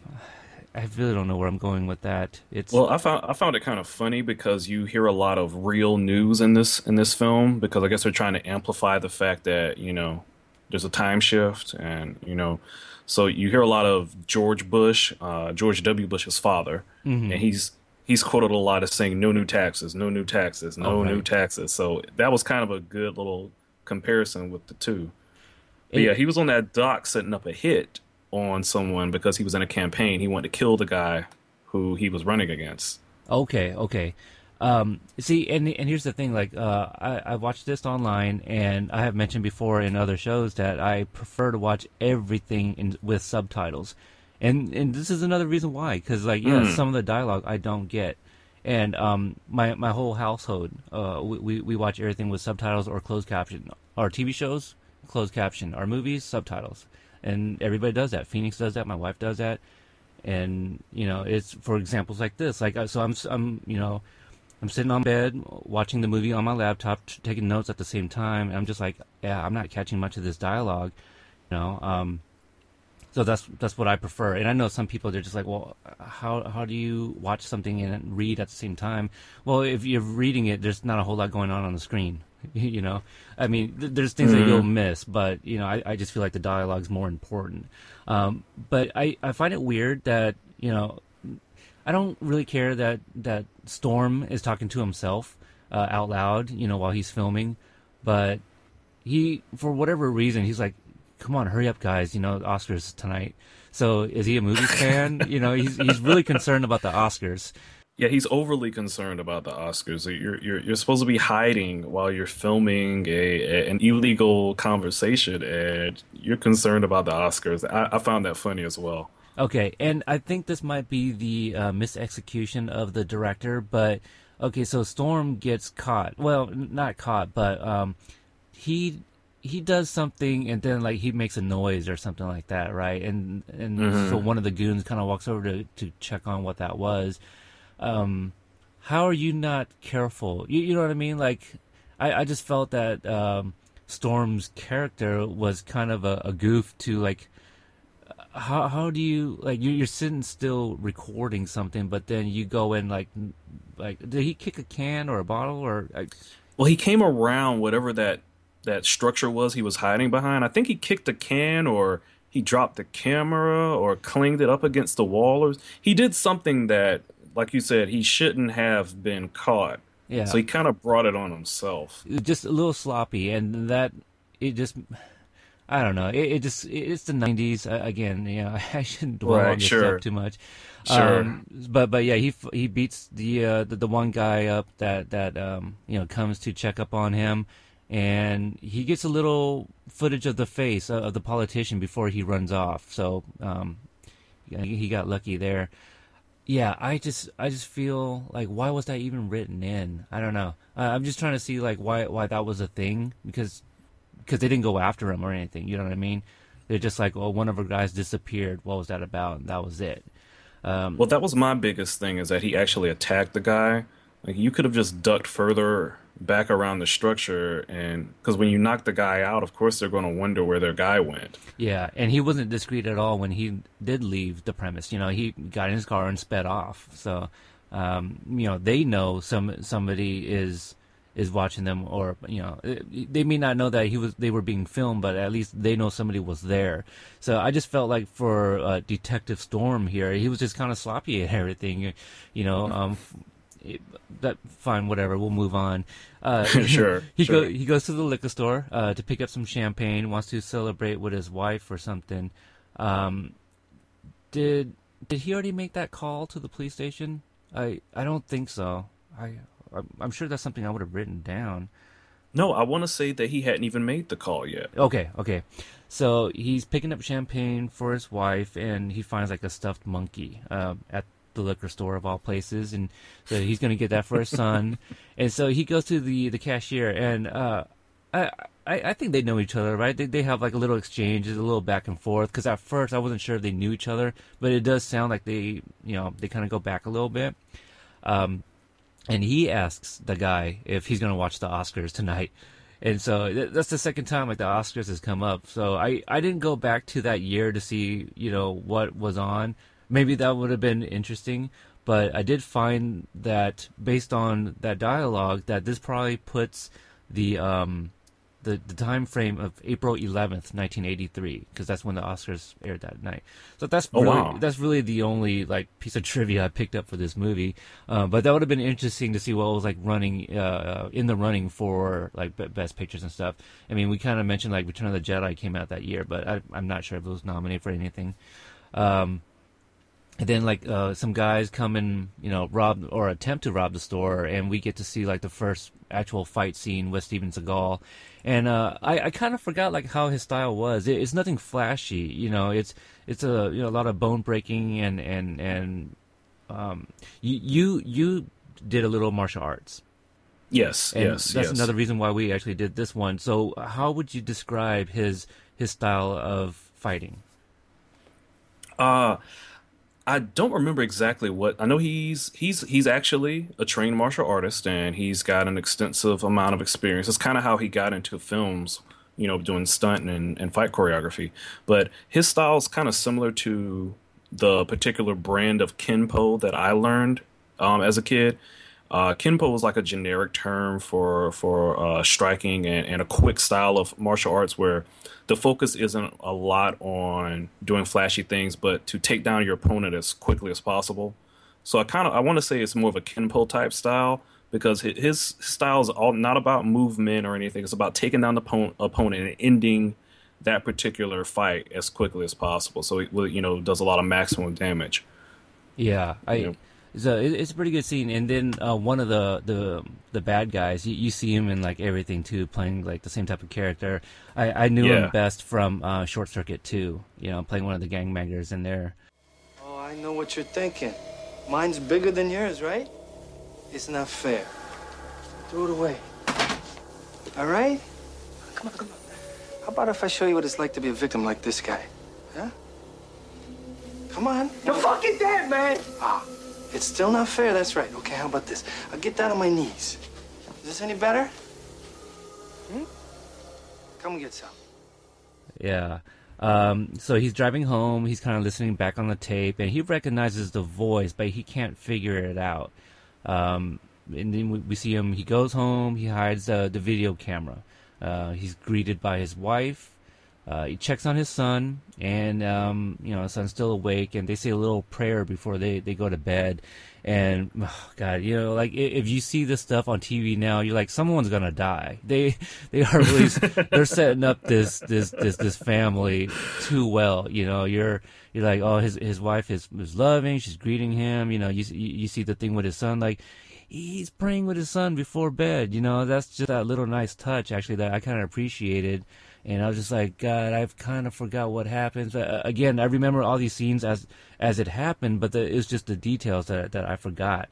I really don't know where I'm going with that. It's well i found i found it kind of funny because you hear a lot of real news in this in this film because i guess they're trying to amplify the fact that you know there's a time shift and you know so you hear a lot of george bush uh, george w. Bush's father Mm-hmm. and he's he's quoted a lot as saying no new taxes no new taxes no Oh, new taxes. So that was kind of a good little comparison with the two. But yeah he was on that dock setting up a hit on someone because he was in a campaign. He wanted to kill the guy who he was running against. Okay, okay. Um, see, and and here's the thing. Like, uh, I I watched this online, and I have mentioned before in other shows that I prefer to watch everything in with subtitles. and and this is another reason why, because like yeah, Mm. some of the dialogue I don't get, and um my my whole household uh we we, we watch everything with subtitles or closed caption. Our TV shows closed caption. Our movies subtitles, and everybody does that. Phoenix does that. My wife does that, and you know it's for examples like this. Like uh, so I'm I'm you know. I'm sitting on bed watching the movie on my laptop, t- taking notes at the same time. And I'm just like, yeah, I'm not catching much of this dialogue, you know. Um, so that's that's what I prefer. And I know some people they're just like, well, how how do you watch something and read at the same time? Well, if you're reading it, there's not a whole lot going on on the screen. *laughs* you know, I mean, th- there's things that Mhm. you'll miss, but you know, I, I just feel like the dialogue's more important. Um, but I I find it weird that you know I don't really care that that Storm is talking to himself uh, out loud, you know, while he's filming, but he, for whatever reason, he's like, "Come on, hurry up, guys! You know, Oscars tonight." So, is he a movie *laughs* fan? you know, he's he's really concerned about the Oscars. Yeah, he's overly concerned about the Oscars. You're you're you're supposed to be hiding while you're filming a, a an illegal conversation, and you're concerned about the Oscars. I, I found that funny as well. Okay, and I think this might be the uh, misexecution of the director, but okay, so Storm gets caught. Well, n- not caught, but um, he he does something, and then like he makes a noise or something like that, right? And and Mhm. so one of the goons kind of walks over to to check on what that was. Um, how are you not careful? You you know what I mean? Like, I I just felt that um, Storm's character was kind of a, a goof to like how how do you like you you're sitting still recording something, but then you go in like like did he kick a can or a bottle or like, Well, he came around whatever that that structure was he was hiding behind. I think he kicked a can or he dropped the camera or clinged it up against the wall or he did something that like you said he shouldn't have been caught. yeah So he kind of brought it on himself. just a little sloppy and that it just I don't know. It, it just it's the 90s uh, again you know *laughs* I shouldn't dwell Right, on this sure. stuff too much. Sure. Um, but but yeah he he beats the, uh, the the one guy up that that um you know comes to check up on him. And he gets a little footage of the face of, of the politician before he runs off. So um he got lucky there. Yeah i just i just feel like why was that even written in? I don't know. Uh, i'm just trying to see like why why that was a thing. Because because they didn't go after him or anything you know what i mean? They're just like oh one of our guys disappeared. What was that about? And that was it. Um Well, that was my biggest thing is that he actually attacked the guy. Like you could have just ducked further back around the structure, and because when you knock the guy out, of course they're going to wonder where their guy went. yeah and he wasn't discreet at all when he did leave the premise. You know he got in his car and sped off. So um you know they know some somebody is is watching them or you know they may not know that he was they were being filmed but at least they know somebody was there. So i just felt like for uh, detective storm here he was just kind of sloppy at *laughs* everything you know um it, that fine whatever we'll move on. Uh *laughs* Sure, he sure. go he goes to the liquor store uh to pick up some champagne wants to celebrate with his wife or something. Um did did he already make that call to the police station? I i don't think so. I I'm- i'm sure that's something i would have written down No, I want to say that he hadn't even made the call yet. Okay, okay. So he's picking up champagne for his wife, and he finds like a stuffed monkey um, at the liquor store of all places, and so he's going to get that for his son. *laughs* And so he goes to the the cashier, and uh, I, I I think they know each other, right? They they have like a little exchange, a little back and forth. Because at first I wasn't sure if they knew each other, but it does sound like they you know they kind of go back a little bit. Um, and he asks the guy if he's going to watch the Oscars tonight. And so th- that's the second time like the Oscars has come up. So I I didn't go back to that year to see you know what was on. Maybe that would have been interesting, but I did find that based on that dialogue that this probably puts the um the, the time frame of April 11th, 1983, because that's when the Oscars aired that night. So that's Oh, really, wow. that's really the only like piece of trivia I picked up for this movie. Uh, but that would have been interesting to see what was like running uh, in the running for like best pictures and stuff. I mean, we kind of mentioned like Return of the Jedi came out that year, but I, I'm not sure if it was nominated for anything. Um, and then like uh, some guys come and you know rob or attempt to rob the store, and we get to see like the first actual fight scene with Steven Seagal. And uh, I, I kind of forgot like how his style was. It, it's nothing flashy, you know. It's it's a you know, a lot of bone breaking and and and um, you you you did a little martial arts. Yes, And yes, that's yes. another reason why we actually did this one. So, how would you describe his his style of fighting? Uh I don't remember exactly what. I know he's he's he's actually a trained martial artist and he's got an extensive amount of experience. It's kind of how he got into films, you know, doing stunt and, and fight choreography. But his style is kind of similar to the particular brand of kenpo that I learned um, as a kid. Uh, kenpo was like a generic term for for uh, striking and, and a quick style of martial arts where the focus isn't a lot on doing flashy things, but to take down your opponent as quickly as possible. So I kind of I want to say it's more of a kenpo type style because his style is all not about movement or anything. It's about taking down the oppo- opponent and ending that particular fight as quickly as possible. So it you know does a lot of maximum damage. Yeah, I. Yeah. So it, it's a pretty good scene, and then uh, one of the, the the bad guys, you, you see him in like everything too, playing like the same type of character. I, I knew Yeah. him best from uh, Short Circuit too, you know, playing one of the gang gangbangers in there. Oh, I know what you're thinking. Mine's bigger than yours, right? It's not fair. Throw it away. All right? Come on, come on. How about if I show you what it's like to be a victim like this guy? Huh? Come on. You're fucking dead, man. Ah, it's still not fair. That's right. Okay, how about this? I'll get down on my knees. Is this any better? Hmm? Come and get some. Yeah. Um, so he's driving home. He's kind of listening back on the tape, and he recognizes the voice, but he can't figure it out. Um, and then we, we see him. He goes home. He hides uh, the video camera. Uh, he's greeted by his wife. Uh, he checks on his son, and um, you know his son's still awake. And they say a little prayer before they, they go to bed. And oh, God, you know, like if you see this stuff on TV now, you're like, someone's gonna die. *laughs* They they are really they're setting up this this this this family too well. You know, you're you're like, oh, his his wife is is loving. She's greeting him. You know, you you, see the thing with his son, like he's praying with his son before bed. You know, that's just that little nice touch actually that I kind of appreciated. And I was just like, God, I've kind of forgot what happens. Uh, again, I remember all these scenes as as it happened, but the, it's just the details that that I forgot.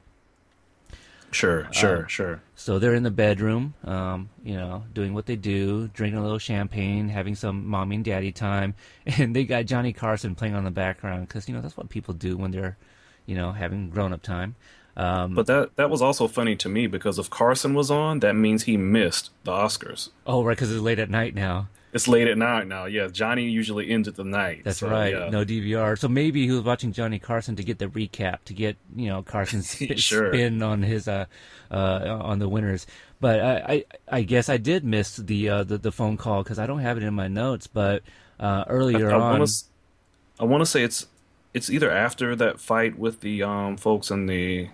Sure, sure, sure. So they're in the bedroom, um, you know, doing what they do, drinking a little champagne, having some mommy and daddy time, *laughs* and they got Johnny Carson playing on the background because you know that's what people do when they're, you know, having grown up time. Um, But that that was also funny to me because if Carson was on, that means he missed the Oscars. oh, right, because it's late at night now. It's late at night now. Yeah, Johnny usually ends at the night. That's so, right. yeah. No DVR. So maybe he was watching Johnny Carson to get the recap, to get you know Carson's *laughs* sp- Sure. spin on his uh, uh on the winners. But I I, I guess I did miss the uh, the, the phone call because I don't have it in my notes. But uh, earlier I, on, want to I want to say it's it's either after that fight with the um folks in the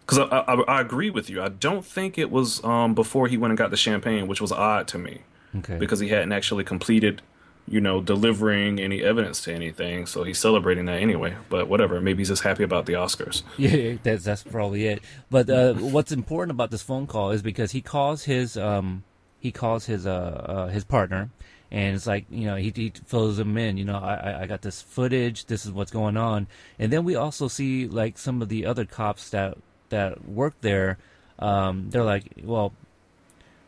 because I, I I agree with you. I don't think it was um before he went and got the champagne, which was odd to me okay. because he hadn't actually completed you know delivering any evidence to anything. So he's celebrating that anyway. But whatever, maybe he's just happy about the Oscars. *laughs* Yeah, that's that's probably it. But uh, what's important about this phone call is because he calls his um he calls his uh, uh his partner, and it's like you know he he fills him in. You know, I I- I got this footage. This is what's going on, and then we also see like some of the other cops that that work there. Um, they're like, well,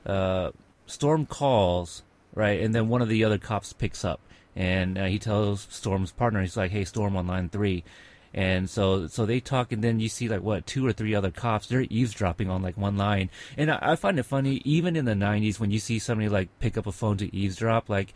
uh, Storm calls, right? And then one of the other cops picks up and uh, he tells Storm's partner, he's like, hey, Storm on line three. And so, so they talk, and then you see like what two or three other cops. They're eavesdropping on like one line, and I, I find it funny. Even in the '90s, when you see somebody like pick up a phone to eavesdrop, like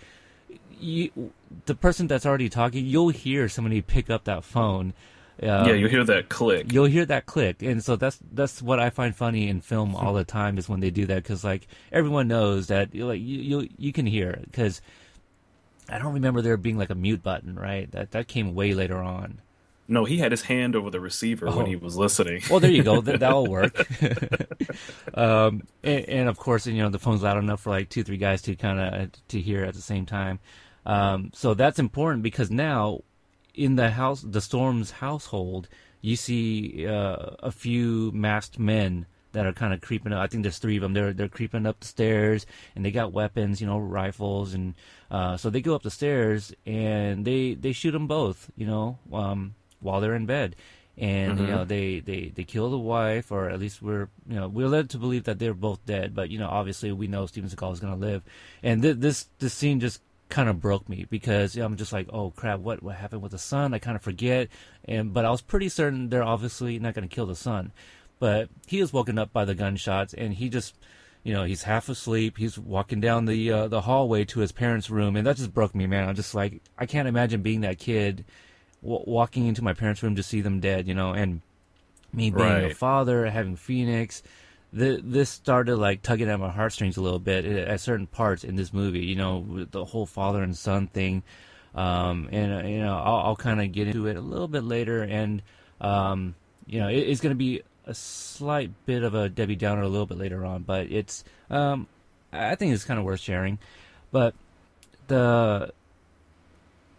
you, the person that's already talking, you'll hear somebody pick up that phone. Um, yeah, you hear that click. you'll hear that click and so that's that's what i find funny in film *laughs* all the time is when they do that because like everyone knows that like you you, you can hear because i don't remember there being like a mute button right that that came way later on No, he had his hand over the receiver when Oh. he was listening. well there you go that, *laughs* that'll work *laughs* um and, and of course you know the phone's loud enough for like two three guys to kind of to hear at the same time um so that's important because now in the house, the Storm's household, you see uh, a few masked men that are kind of creeping up. I think there's three of them. They're they're creeping up the stairs, and they got weapons, you know, rifles, and uh, so they go up the stairs and they they shoot them both, you know, um, while they're in bed, and Mm-hmm. you know they, they they kill the wife, or at least we're you know we're led to believe that they're both dead, but you know obviously we know Steven Seagal is gonna live, and th- this this scene just kind of broke me because I'm just like, oh crap, what what happened with the son? I kind of forget, and but I was pretty certain they're obviously not gonna kill the son, but he is woken up by the gunshots, and he just you know he's half asleep. He's walking down the uh, the hallway to his parents room and that just broke me man. I'm just like i can't imagine being that kid w- walking into my parents room to see them dead you know and me being a father having phoenix th- this started like tugging at my heartstrings a little bit at at certain parts in this movie you know the whole father and son thing. Um, and uh, you know i'll, I'll kind of get into it a little bit later and um, you know it, it's going to be a slight bit of a debbie downer a little bit later on but it's um, i think it's kind of worth sharing. But the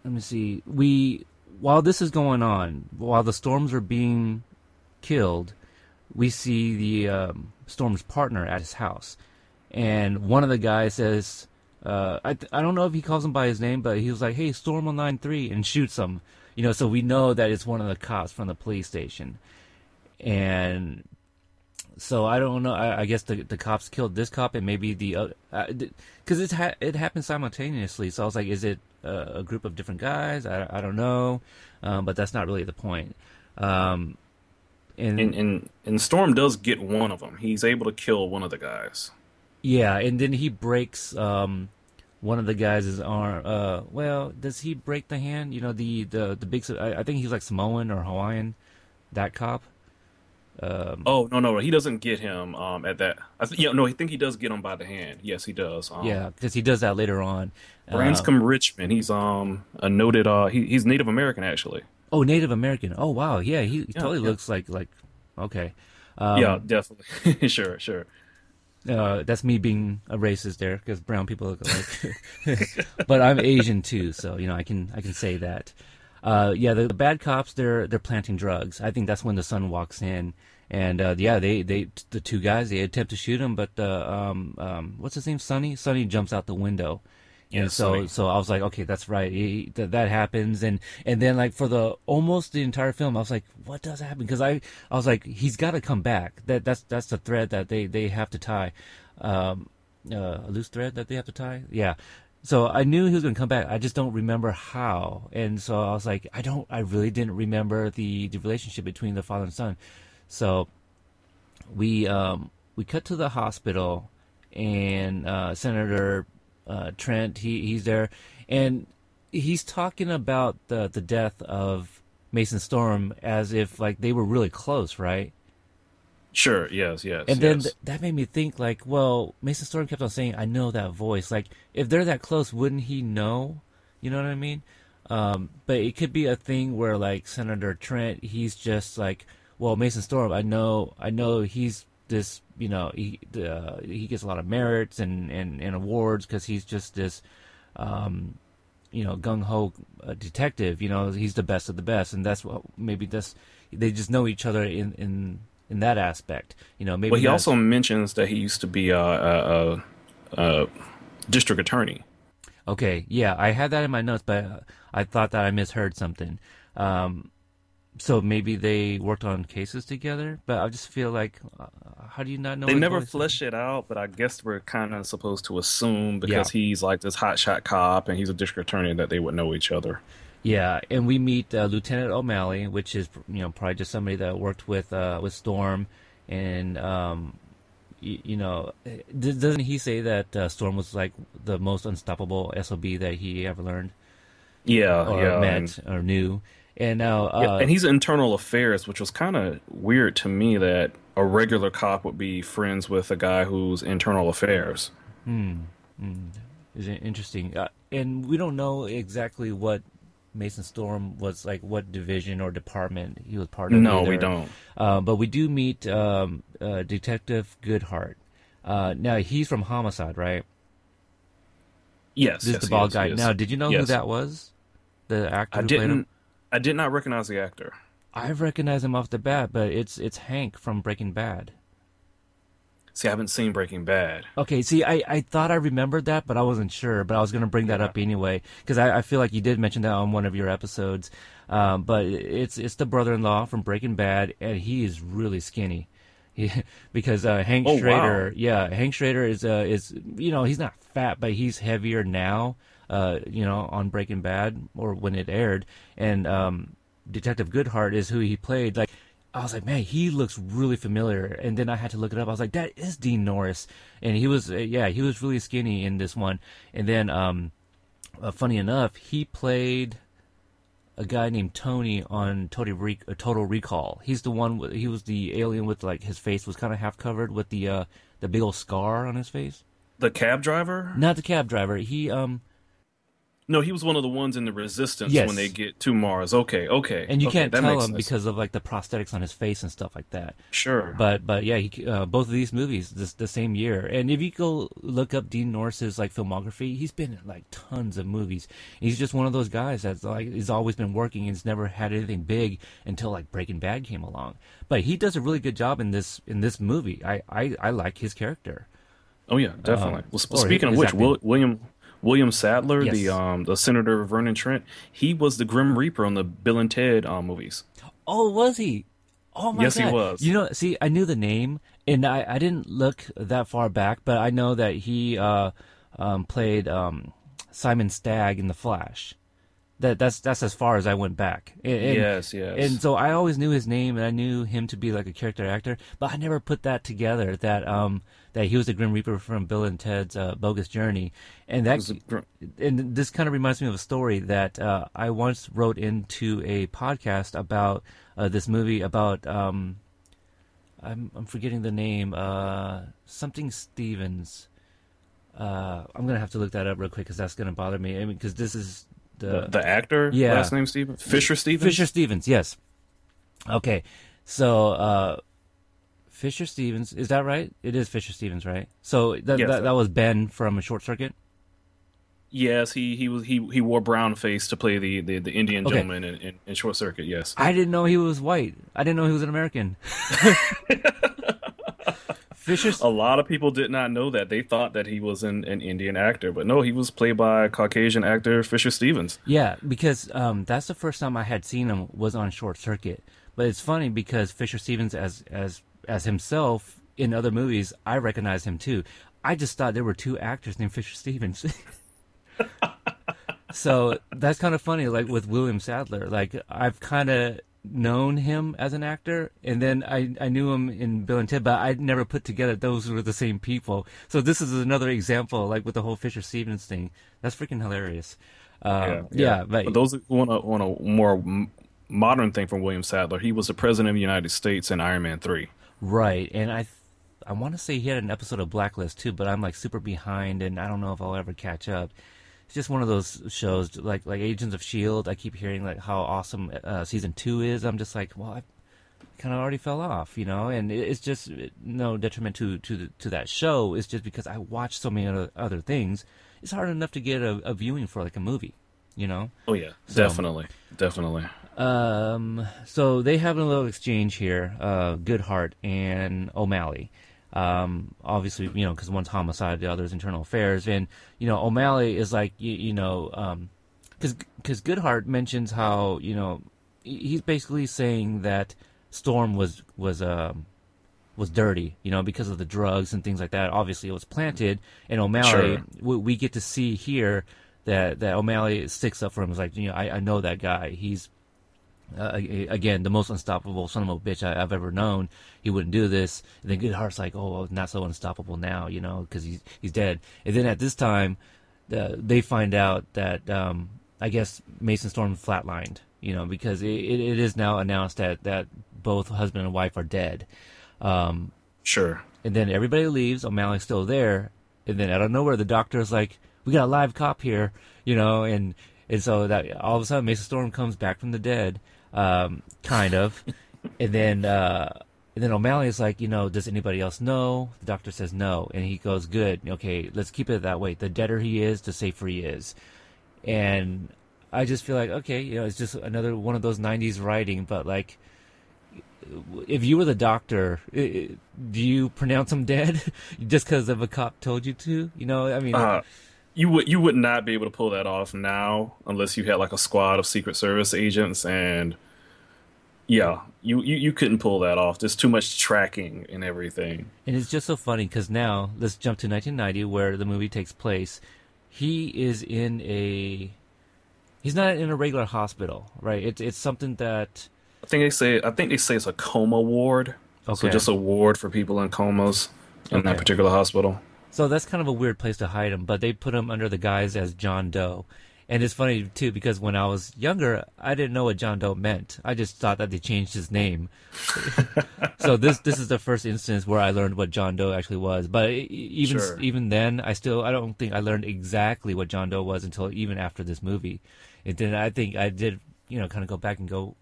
let me see we while this is going on while the storms are being killed we see the um, storm's partner at his house and one of the guys says uh, I, th- I don't know if he calls him by his name but he was like hey storm 193 and shoots him you know so we know that it's one of the cops from the police station and so I don't know. I, I guess the the cops killed this cop and maybe the because it's ha- it happened simultaneously. So I was like, is it a, a group of different guys? I, I don't know, um, but that's not really the point. Um, and, And, and and Storm does get one of them. He's able to kill one of the guys. yeah, and then he breaks um, one of the guys' arm. Uh, well, does he break the hand? You know, the the the big. I, I think he's like Samoan or Hawaiian. That cop. Um, Oh no no he doesn't get him um at that. I th- yeah no I think he does get him by the hand. Yes he does. Um, yeah, because he does that later on. Uh, Branscombe Richmond. He's um a noted uh he, he's Native American actually. Oh, Native American. Oh, wow. Yeah, he, he Yeah, totally yeah. looks like like okay. Um, yeah definitely *laughs* sure sure. uh, that's me being a racist there because brown people look like. *laughs* but I'm Asian too, so you know I can I can say that. Uh, yeah, the, the bad cops they're they're planting drugs. I think that's when the son walks in, and uh, yeah, they they the two guys they attempt to shoot him, but uh, um um what's his name Sonny Sonny jumps out the window. Yeah, and so so I was like, okay, that's right. He, that that happens, and and then like for the almost the entire film, I was like, what does happen? Because I I was like, he's got to come back. That that's that's the thread that they they have to tie, um, uh, a loose thread that they have to tie. Yeah. So I knew he was going to come back. I just don't remember how, and so I was like, I don't. I really didn't remember the the relationship between the father and son. So we um, we cut to the hospital, and uh, Senator uh, Trent he he's there, and he's talking about the the death of Mason Storm as if like they were really close, right? Sure yes yes. And then yes. th- that made me think like, well, Mason Storm kept on saying, "I know that voice." Like, if they're that close, wouldn't he know? You know what I mean? Um, but it could be a thing where like Senator Trent, he's just like, well, Mason Storm, I know, I know he's this, you know, he uh, he gets a lot of merits and and, and awards because he's just this, um, you know, gung ho uh, detective. You know, he's the best of the best, and that's what maybe that's they just know each other in in in that aspect. You know, maybe Well, he also mentions that he used to be a, a, a, a district attorney. Okay, yeah, I had that in my notes, but I thought that I misheard something. Um, so maybe they worked on cases together, but I just feel like, uh, how do you not know? They never flesh it out, but I guess we're kind of supposed to assume because Yeah. he's like this hotshot cop and he's a district attorney that they would know each other. Yeah, and we meet uh, Lieutenant O'Malley, which is you know probably just somebody that worked with uh, with Storm, and um, you, you know, d- doesn't he say that uh, Storm was like the most unstoppable sob that he ever learned Yeah, or yeah. met and- or knew? And now, uh, Yeah, and he's internal affairs, which was kind of weird to me that a regular cop would be friends with a guy who's internal affairs. Hmm. is it interesting, uh, and we don't know exactly what Mason Storm was like, what division or department he was part of. No, we don't. Uh, but we do meet um, uh, Detective Goodhart. Uh, now he's from Homicide, right? Yes, This yes, is the bald yes, guy. Now, did you know who that was? The actor I who played him. didn't. I did not recognize the actor. I've recognized him off the bat, but it's it's Hank from Breaking Bad. See, I haven't seen Breaking Bad. Okay, see, I, I thought I remembered that, but I wasn't sure. But I was going to bring that up anyway because I, I feel like you did mention that on one of your episodes. Um, but it's it's the brother-in-law from Breaking Bad, and he is really skinny. *laughs* He, because uh, Hank Oh, Schrader, wow. yeah, Hank Schrader is uh, is you know he's not fat, but he's heavier now. Uh, you know, on Breaking Bad or when it aired, and um, Detective Goodhart is who he played. Like, I was like, man, he looks really familiar. And then I had to look it up. I was like, that is Dean Norris, and he was, uh, yeah, he was really skinny in this one. And then, um, uh, funny enough, he played a guy named Tony on Total, Re- uh, Total Recall. He's the one. He was the alien with like his face was kind of half covered with the uh, the big old scar on his face. The cab driver? Not the cab driver. He um. No, he was one of the ones in the Resistance Yes. when they get to Mars. Okay, okay. And you okay, can't tell him sense. because of like the prosthetics on his face and stuff like that. Sure. But but yeah, he, uh, both of these movies this the same year. And if you go look up Dean Norris's like filmography, he's been in like tons of movies. He's just one of those guys that's like he's always been working and he's never had anything big until like Breaking Bad came along. But he does a really good job in this in this movie. I I, I like his character. oh yeah, definitely. Um, well, sp- speaking of which. Will, William William Sadler, Yes. the um the Senator Vernon Trent, he was the Grim Reaper on the Bill and Ted um, movies. Oh, was he? Oh my god. Yes, he was. You know, see, I knew the name, and I, I didn't look that far back, but I know that he uh, um, played um, Simon Stagg in The Flash. That that's that's as far as I went back. And- yes, yes. And so I always knew his name, and I knew him to be like a character actor, but I never put that together. That um that he was the Grim Reaper from Bill and Ted's uh, Bogus Journey, and that gr- and this kind of reminds me of a story that uh, I once wrote into a podcast about uh, this movie about um, I'm I'm forgetting the name uh, something Stevens. Uh, I'm gonna have to look that up real quick because that's gonna bother me. I mean, because this is the, the, the actor, Yeah. last name Steven Fisher Stevens. Fisher Stevens. Yes. Okay, so uh, Fisher Stevens is that right? It is Fisher Stevens, right? So that Yes, that, that was Ben from a Short Circuit. Yes, he he was he he wore brown face to play the the, the Indian Okay. gentleman in, in, in Short Circuit. Yes. I didn't know he was white. I didn't know he was an American. *laughs* Fisher. A lot of people did not know that. They thought that he was an, an Indian actor, but no, he was played by Caucasian actor Fisher Stevens. Yeah, because um, that's the first time I had seen him was on Short Circuit. But it's funny because Fisher Stevens, as as as himself in other movies, I recognize him too. I just thought there were two actors named Fisher Stevens. *laughs* so that's kind of funny. Like with William Sadler, like I've kind of known him as an actor, and then I I knew him in Bill and Ted, but I'd never put together those were the same people. So this is another example, like with the whole Fisher Stevens thing. That's freaking hilarious. Uh, yeah, but, But those want a, want a more modern thing from William Sadler, he was the president of the United States in Iron Man three. Right, and I, th- I want to say he had an episode of Blacklist too, but I'm like super behind, and I don't know if I'll ever catch up. It's just one of those shows, like like Agents of Shield. I keep hearing like how awesome uh, season two is. I'm just like, well, I kind of already fell off, you know. And it's just no detriment to to the, to that show. It's just because I watch so many other other things. It's hard enough to get a, a viewing for like a movie, you know. Oh yeah, So- definitely, definitely. Um, so they have a little exchange here, uh, Goodhart and O'Malley. Um, obviously, you know, because one's homicide, the other's internal affairs, and you know, O'Malley is like, you, you know, um, because because Goodhart mentions how you know he's basically saying that Storm was was um was dirty, you know, because of the drugs and things like that. Obviously, it was planted, and O'Malley, Sure. we, we get to see here that that O'Malley sticks up for him. Is like, you know, I, I know that guy. He's uh, again the most unstoppable son of a bitch I, I've ever known. He wouldn't do this. And then Goodhart's like, oh, not so unstoppable now, you know, because he's he's dead. And then at this time, uh, they find out that um, I guess Mason Storm flatlined, you know, because it, it, it is now announced that that both husband and wife are dead. Um, Sure. and then everybody leaves. O'Malley's still there, and then out of nowhere, the doctor's like, "We got a live cop here," you know, and and so that all of a sudden, Mason Storm comes back from the dead, um, kind of, and then uh, and then O'Malley is like, you know, does anybody else know? The doctor says no, and he goes, "Good, okay, let's keep it that way. The deader he is, the safer he is," and. I just feel like okay, you know, it's just another one of those '90s writing, but like. If you were the doctor, do you pronounce him dead *laughs* just because of a cop told you to? You know, I mean, Uh, you would you would not be able to pull that off now unless you had like a squad of Secret Service agents and yeah, you, you, you couldn't pull that off. There's too much tracking and everything. And it's just so funny because now let's jump to 1990, where the movie takes place. He is in a. He's not in a regular hospital, right? It's it's something that. I think they say I think they say it's a coma ward. Okay. So just a ward for people in comas in that particular hospital. So that's kind of a weird place to hide him, but they put him under the guise as John Doe. And it's funny too because when I was younger, I didn't know what John Doe meant. I just thought that they changed his name. *laughs* so this this is the first instance where I learned what John Doe actually was. But even Sure. even then, I still I don't think I learned exactly what John Doe was until even after this movie. It did. I think I did. You know, kind of go back and go.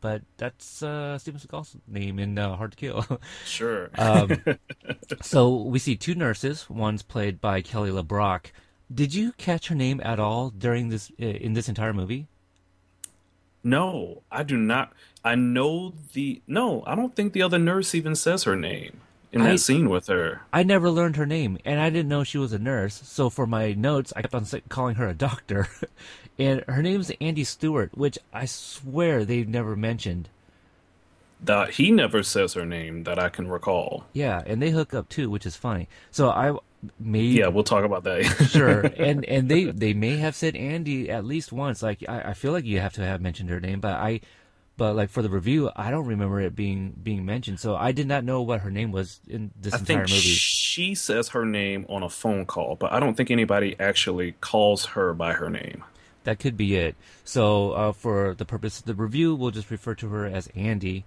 But that's uh, Steven Seagal's name in uh, Hard to Kill. *laughs* Sure. Um, *laughs* so we see two nurses. One's played by Kelly LeBrock. Did you catch her name at all during this uh, in this entire movie? no, I do not. I know the no. I don't think the other nurse even says her name in that I- scene with her. I never learned her name, and I didn't know she was a nurse. So for my notes, I kept on calling her a doctor, *laughs* and her name's Andy Stewart, which I swear they've never mentioned. That he never says her name that I can recall. Yeah, and they hook up too, which is funny. So I maybe Yeah, we'll talk about that. *laughs* sure. And and they they may have said andy at least once. Like I, I feel like you have to have mentioned her name but i but like for the review i don't remember it being being mentioned. So i did not know what her name was in this I entire movie. she says her name on a phone call, but I don't think anybody actually calls her by her name. that could be it. So uh, for the purpose of the review we'll just refer to her as andy.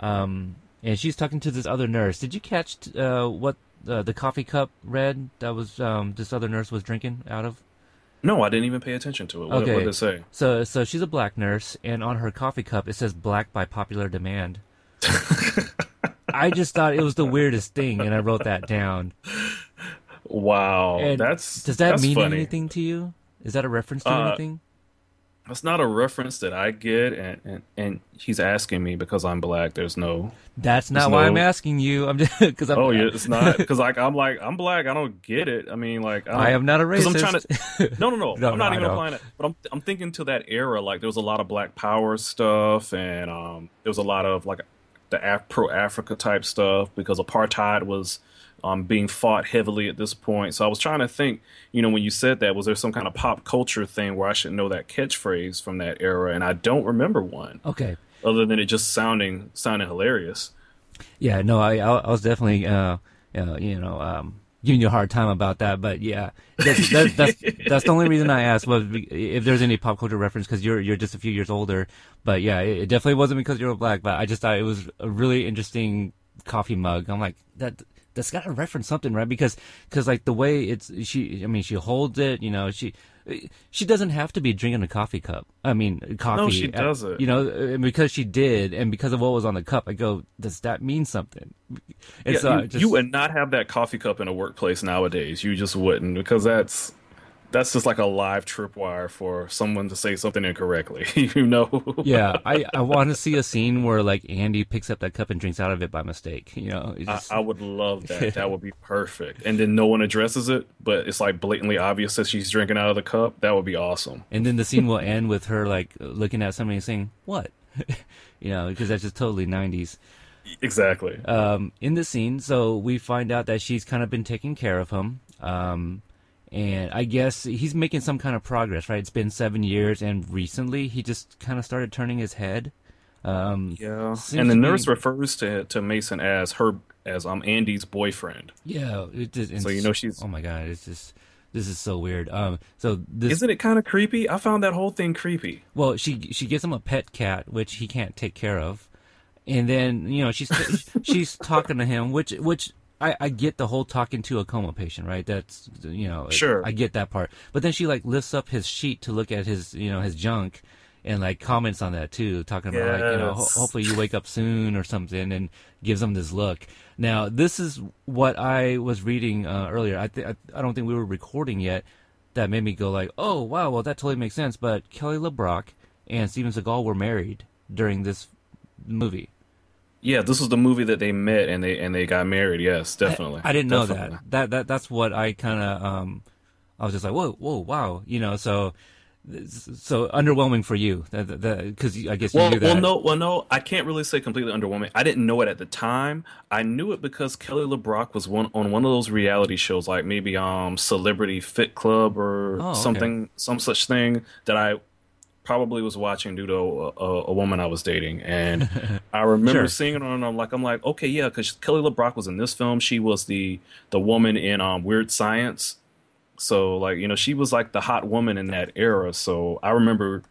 Um, and she's talking to this other nurse. Did you catch uh, what uh, the coffee cup red that was um, this other nurse was drinking out of No, I didn't even pay attention to it. What, Okay. what did it say? So, so she's a black nurse, and on her coffee cup it says "black by popular demand." *laughs* I just thought it was the weirdest thing, and I wrote that down. Wow, And that's does that that's mean funny. anything to you? Is that a reference to Uh, anything? That's not a reference that I get, and, and and he's asking me because I'm black. There's no. That's not why no- I'm asking you. I'm just *laughs* because I'm. Oh yeah, it's not *laughs* because like I'm like I'm black. I don't get it. I mean, like I am not a racist. I'm trying to. No, no, no. *laughs* No, I'm not I even applying it. But I'm I'm thinking to that era. Like there was a lot of Black Power stuff, and um, there was a lot of like the Af- pro Africa type stuff because apartheid was um being fought heavily at this point. So I was trying to think. You know, when you said that, was there some kind of pop culture thing where I should know that catchphrase from that era? And I don't remember one, okay. other than it just sounding sounding hilarious. Yeah. No, I I, was definitely uh, uh you know um giving you a hard time about that, but yeah, that's that, that's *laughs* that's the only reason I asked was if there's any pop culture reference because you're you're just a few years older. But yeah, it, it definitely wasn't because you're black. But I just thought it was a really interesting coffee mug. I'm like that. That's got to reference something, right? Because, because like the way it's she, I mean, she holds it. You know, she, she doesn't have to be drinking a coffee cup. I mean, coffee. No, she uh, doesn't. You know, and because she did, and because of what was on the cup, I go, does that mean something? And Yeah, you, just- you would not have that coffee cup in a workplace nowadays. You just wouldn't because that's that's just like a live tripwire for someone to say something incorrectly. *laughs* you know? yeah, I, I want to see a scene where like Andy picks up that cup and drinks out of it by mistake. You know, it's I, I would love that. *laughs* That would be perfect. And then no one addresses it, but it's like blatantly obvious that she's drinking out of the cup. That would be awesome. and then the scene will end with her like looking at somebody and saying, "What?" *laughs* you know, because that's just totally '90s. Exactly. um, in the scene. So we find out that she's kind of been taking care of him. Um, and I guess he's making some kind of progress, right? It's been seven years, and recently he just kind of started turning his head. Um, yeah. And the nurse be- refers to to Mason as her as um Andy's boyfriend. yeah. It just, So you know she's- Oh my god! It's just this is so weird. Um, so this Isn't it kind of creepy? I found that whole thing creepy. Well, she she gives him a pet cat, which he can't take care of, and then you know she's *laughs* she's talking to him, which which I, I get the whole talking to a coma patient, right? That's you know Sure. I get that part, but then she like lifts up his sheet to look at his you know his junk, and like comments on that too, talking about like you know ho- hopefully you wake up soon or something, and gives him this look. Now this is what I was reading uh, earlier. I, th- I I don't think we were recording yet that made me go like, oh wow, well that totally makes sense. But Kelly LeBrock and Steven Seagal were married during this movie. Yeah, this was the movie that they met and they and they got married. Yes, definitely. I, I didn't know Definitely. that. That that that's what I kind of um, I was just like, whoa, whoa, wow, you know. So so underwhelming for you, because I guess you Well, knew that. well, no, well, no. I can't really say completely underwhelming. I didn't know it at the time. I knew it because Kelly LeBrock was one on one of those reality shows, like maybe um Celebrity Fit Club or Oh, okay. something, some such thing that I probably was watching due to a, a, a woman I was dating, and *laughs* I remember Sure. seeing it on. I'm like, I'm like, okay, yeah, because Kelly LeBrock was in this film. She was the the woman in um Weird Science. So like you know she was like the hot woman in that era. So I remember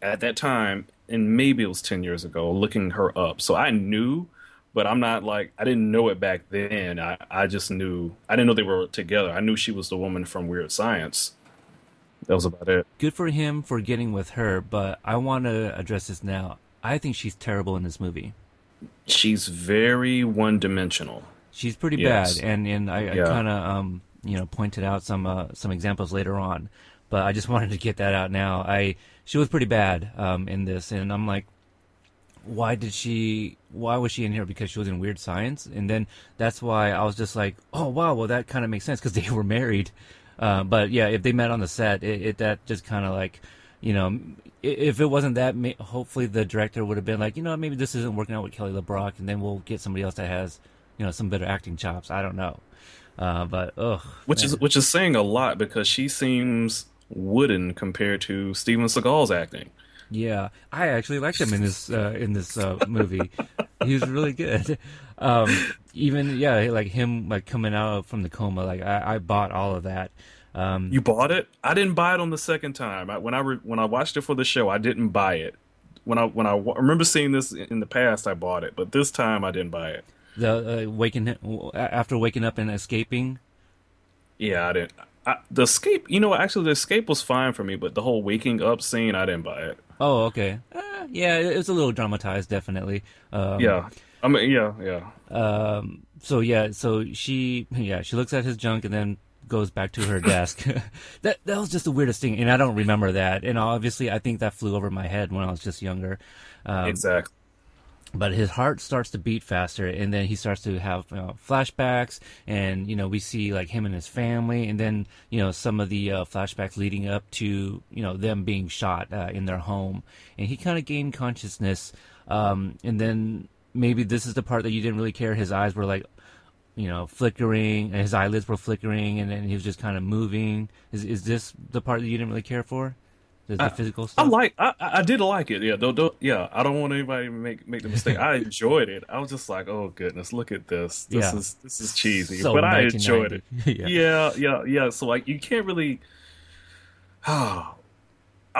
at that time, and maybe it was 10 years ago, looking her up. So I knew, but I'm not like, I didn't know it back then. I, I just knew, I didn't know they were together. I knew she was the woman from Weird Science. That was about it. Good for him for getting with her, but I want to address this now. I think she's terrible in this movie. She's very one dimensional. She's pretty Yes. bad, and and I, I Yeah. kind of um you know pointed out some uh, some examples later on, but I just *laughs* wanted to get that out now. I she was pretty bad um in this, and I'm like, why did she? Why was she in here? Because she was in Weird Science, and then that's why I was just like, oh wow, well that kind of makes sense because they *laughs* were married. Uh, but yeah, if they met on the set, it, it that just kind of like, you know, if it wasn't that, hopefully the director would have been like, you know, maybe this isn't working out with Kelly LeBrock, and then we'll get somebody else that has, you know, some better acting chops. I don't know, uh, but ugh, Which is which is saying a lot because she seems wooden compared to Steven Seagal's acting. Yeah, I actually liked him in this uh, in this uh, movie. he was really good. Um, even yeah, like him like coming out from the coma. Like I, I bought all of that. Um, You bought it? I didn't buy it on the second time. I, when I re, when I watched it for the show, I didn't buy it. When I when I remember seeing this in the past, I bought it, but this time I didn't buy it. the uh, waking after waking up and escaping. Yeah, I didn't. I, the escape, you know, actually, the escape was fine for me, but the whole waking up scene, I didn't buy it. Oh, okay. Uh, yeah, it was a little dramatized, definitely. Um, yeah, I mean, yeah, yeah. Um, so yeah, so she yeah she looks at his junk and then goes back to her desk. *laughs* that that was just the weirdest thing, and I don't remember that. And obviously, I think that flew over my head when I was just younger. Um, exactly. but his heart starts to beat faster and then he starts to have you know, flashbacks and you know we see like him and his family and then you know some of the uh, flashbacks leading up to you know them being shot uh, in their home and he kind of gained consciousness um, and then maybe this is the part that you didn't really care his eyes were like you know flickering and his eyelids were flickering and then he was just kind of moving is, is this the part that you didn't really care for the, the physical stuff. I like. I, I I did like it. Yeah. Don't, don't, yeah. I don't want anybody to make make the mistake. I *laughs* enjoyed it. I was just like, oh goodness, look at this. This Yeah. is this is cheesy, So but I enjoyed it. 1990. *laughs* yeah, yeah, yeah. So like, you can't really. *sighs* I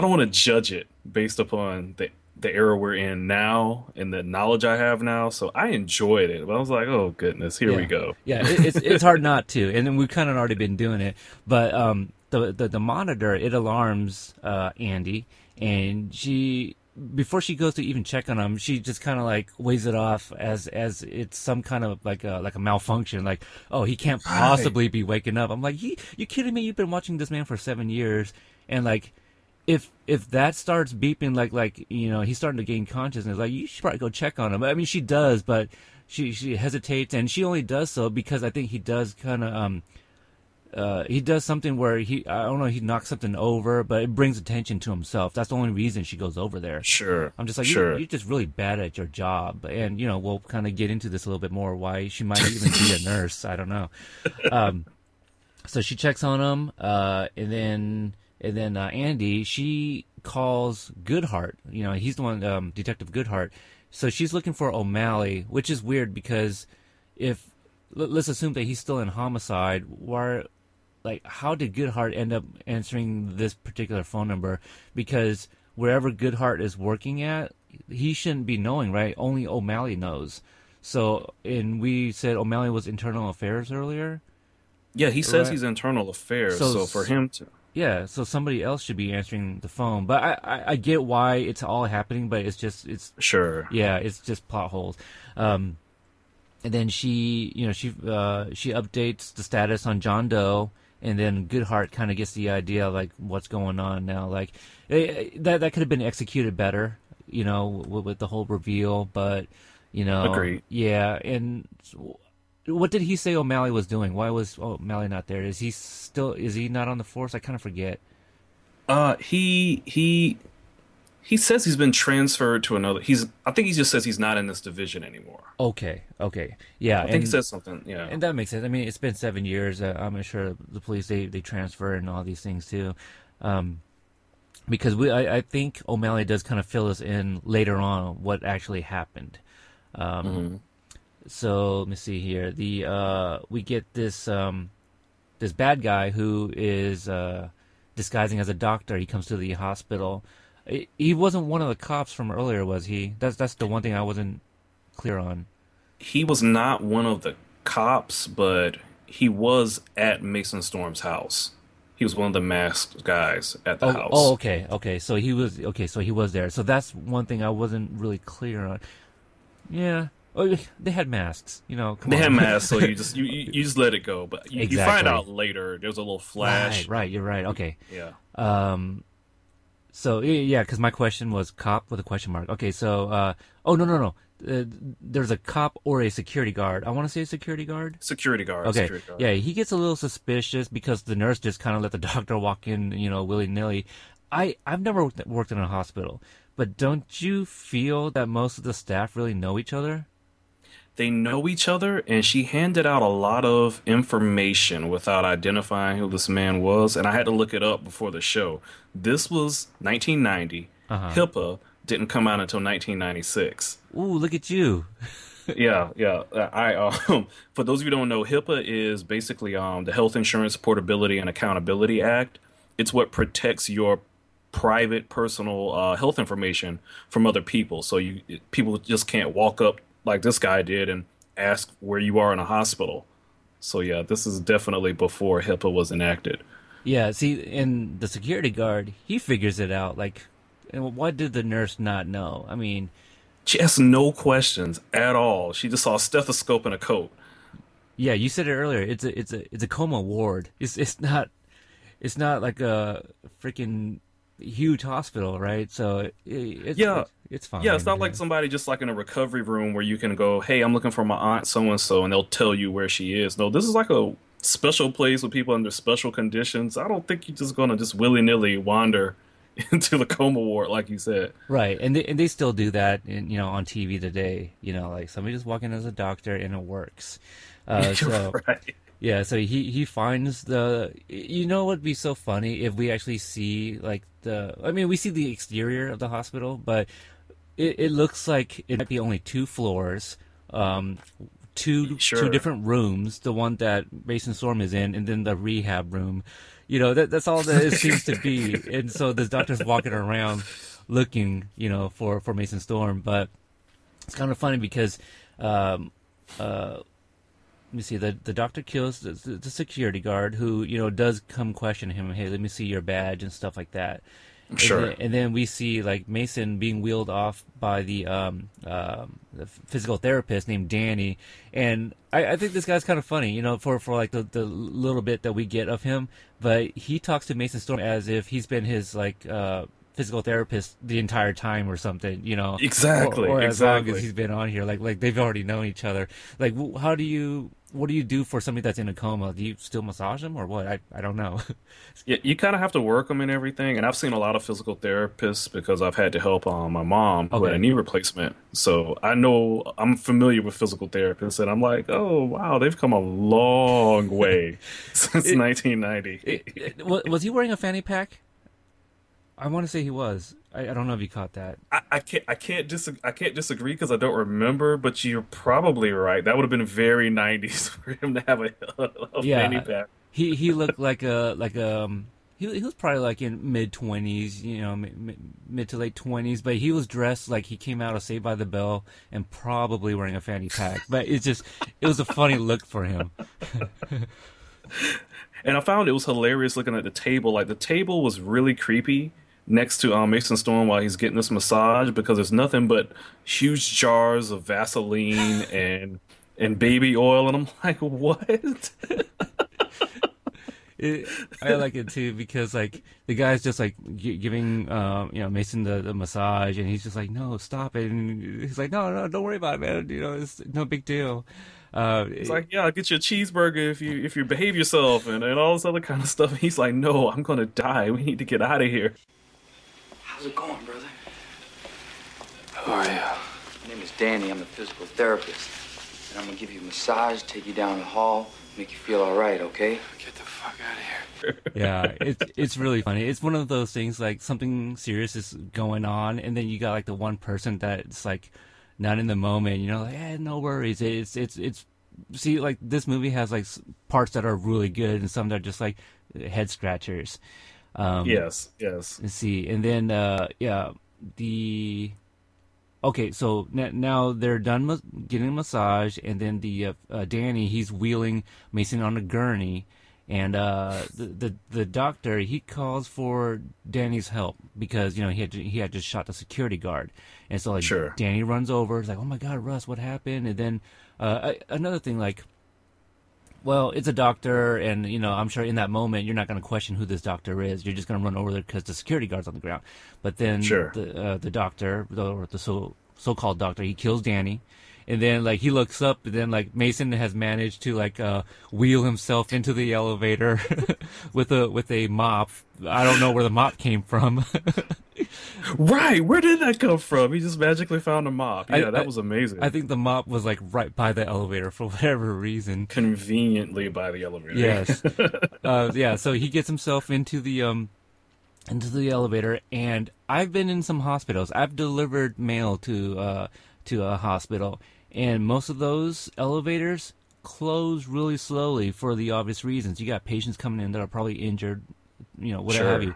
don't want to judge it based upon the the era we're in now and the knowledge I have now. So I enjoyed it. But I was like, oh goodness, here we go. yeah, it, it's it's hard not to, and then we've kind of already been doing it. But um, the the, the monitor it alarms uh, Andy, and she before she goes to even check on him, she just kind of like weighs it off as as it's some kind of like a like a malfunction. Like, oh, he can't possibly be waking up. I'm like, you you kidding me? You've been watching this man for seven years, and like. If if that starts beeping like like you know he's starting to gain consciousness like you should probably go check on him. I mean she does, but she she hesitates and she only does so because I think he does kind of um uh he does something where he I don't know he knocks something over but it brings attention to himself. That's the only reason she goes over there. Sure. I'm just like sure. you're, you're just really bad at your job and you know we'll kind of get into this a little bit more why she might even be a nurse. I don't know. *laughs* Um so she checks on him uh and then and then uh, Andy she calls Goodhart. You know he's the one um, Detective Goodhart. So she's looking for O'Malley, which is weird because if let- let's assume that he's still in homicide, why like how did Goodhart end up answering this particular phone number? Because wherever Goodhart is working at, he shouldn't be knowing, right? Only O'Malley knows. So, and we said O'Malley was internal affairs earlier. yeah, he says Right. he's internal affairs. So- So, for him to. Yeah, so somebody else should be answering the phone. But I, I, I get why it's all happening, but it's just it's Sure. yeah, it's just plot holes. Um, and then she, you know, she uh, she updates the status on John Doe, and then Goodhart kind of gets the idea of like what's going on now. Like eh, that that could have been executed better, you know, with, with the whole reveal. But you know, Agreed. yeah. And what did he say O'Malley was doing? Why was O'Malley not there? Is he still? Is he not on the force? I kind of forget. Uh, he he he says he's been transferred to another. He's I think he just says he's not in this division anymore. Okay, okay, yeah. I think and, he says something. Yeah, and that makes sense. I mean, it's been seven years. Uh, I'm sure the police they they transfer and all these things too, um, because we I, I think O'Malley does kind of fill us in later on what actually happened. Um, Mm-hmm. So let me see here. The uh, we get this um, this bad guy who is uh, disguising as a doctor. He comes to the hospital. He- wasn't one of the cops from earlier, was he? That's that's the one thing I wasn't clear on. he was not one of the cops, but he was at Mason Storm's house. He was one of the masked guys at the Oh, house. oh, okay, okay. So he was okay. So he was there. So that's one thing I wasn't really clear on. Yeah. Oh, they had masks. You know. Come They on. had masks, so you just *laughs* you, you just let it go. But you, you find out later. There's a little flash. Right, right. You're right. Okay. Yeah. Um. So yeah, because my question was cop with a question mark. Okay. So uh. Oh no no no. Uh, there's a cop or a security guard. I want to say a security guard. Security guard. Okay. Security guard. Yeah, he gets a little suspicious because the nurse just kind of let the *laughs* doctor walk in, you know, willy nilly. I I've never worked in a hospital, but don't you feel that most of the staff really know each other? They know each other, and she handed out a lot of information without identifying who this man was. And I had to look it up before the show. This was 1990. Uh-huh. HIPAA didn't come out until 1996. Ooh, look at you. *laughs* yeah, yeah. I um, *laughs* for those of you who don't know, HIPAA is basically um the Health Insurance Portability and Accountability Act. It's what protects your private, personal uh, health information from other people. So you people just can't walk up like this guy did and ask where you are in a hospital. So yeah, this is definitely before HIPAA was enacted. Yeah, see, and the security guard, he figures it out. Like, and what did the nurse not know? I mean, She asked no questions at all. She just saw a stethoscope and a coat. yeah, you said it earlier. It's a it's a it's a coma ward. It's it's not it's not like a freaking huge hospital, right? So it, it's Yeah. it's, it's fine. Yeah, it's not like somebody just like in a recovery room where you can go, "Hey, I'm looking for my aunt so and so," and they'll tell you where she is. No, this is like a special place with people under special conditions. I don't think you're just gonna just willy nilly wander *laughs* into the coma ward like you said. Right, and they, and they still do that, in, you know, on TV today. You know, like somebody just walk in as a doctor and it works. Uh, *laughs* so right. Yeah, so he he finds the. You know, what'd be so funny if we actually see like the. I mean, we see the exterior of the hospital, but it, it looks like it might be only two floors. Um, two Sure. two different rooms. The one that Mason Storm is in, and then the rehab room. You know, that that's all that it seems to be. *laughs* And so the doctor's walking around looking, you know, for for Mason Storm, but it's kind of funny because um uh let me see the the doctor kills the, the security guard who you know does come question him hey let me see your badge and stuff like that Sure. and then, and then we see like Mason being wheeled off by the um, um the physical therapist named Danny, and I, I think this guy's kind of funny, you know, for for like the the little bit that we get of him. But he talks to Mason Storm as if he's been his like uh physical therapist the entire time or something, you know. Exactly, Or, or as long as he's been on here, like like they've already known each other. Like, how do you? What do you do for somebody that's in a coma? Do you still massage them or what? I I don't know. *laughs* Yeah, you kind of have to work them and everything. And I've seen a lot of physical therapists because I've had to help um, my mom Okay. a knee replacement. So I know I'm familiar with physical therapists, and I'm like, oh wow, they've come a long *laughs* way since 1990. was, was he wearing a fanny pack? I want to say he was. I, I don't know if you caught that. I, I can't I can't dis- I can't disagree because I don't remember, but you're probably right. That would have been very *laughs* 90s for him to have a, a Yeah. fanny pack. He he looked like a like a um, he he was probably like in mid twenties, you know, mid, mid to late twenties, but he was dressed like he came out of Saved by the Bell and probably wearing a fanny pack. *laughs* But it's just it was a funny look for him. *laughs* And I found it was hilarious looking at the table. Like the table was really creepy next to um, Mason Storm while he's getting this massage because there's nothing but huge jars of Vaseline *laughs* and and baby oil, and I'm like, what? *laughs* it, I like it too because like the guy's just like g- giving um, you know Mason the, the massage, and he's just like, no, stop it. And he's like, no, no, don't worry about it, man. You know, it's no big deal. Uh, It's like, yeah, I'll get you a cheeseburger if you if you behave yourself and, and all this other kind of stuff. And he's like, no, I'm gonna die. We need to get out of here. How's it going, brother? Who are you? My name is Danny. I'm a physical therapist. And I'm gonna give you a massage, take you down the hall, make you feel all right, okay? Get the fuck out of here. *laughs* yeah, it's it's really funny. It's one of those things like something serious is going on, and then you got like the one person that's like not in the moment. You know, like, eh, no worries. It's it's it's see like this movie has like parts that are really good and some that are just like head scratchers. Um, Yes, yes. Let's see, and then uh, yeah, the okay. So n- now they're done mas- getting a massage, and then the uh, uh, Danny he's wheeling Mason on a gurney, and uh, the, the the doctor he calls for Danny's help because you know he had he had just shot the security guard, and so like Sure. Danny runs over, he's like, oh my god, Russ, what happened? And then uh, another thing like well, it's a doctor, and you know, I'm sure in that moment you're not going to question who this doctor is. You're just going to run over there because the security guard's on the ground. But then Sure. the uh, the doctor, the, or the so so called doctor, he kills Danny, and then like he looks up, and then like Mason has managed to like uh, wheel himself into the elevator *laughs* with a with a mop. I don't know where the mop came from. *laughs* Right, where did that come from? He just magically found a mop. I- Yeah, that I- was amazing. I think the mop was like right by the elevator for *laughs* whatever reason. conveniently by the elevator. Yes. *laughs* uh, yeah. So he gets himself into the um into the elevator, and I've been in some hospitals. I've delivered mail to uh to a hospital, and most of those elevators close really slowly for the obvious reasons. You got patients coming in that are probably injured, you know, whatever have you.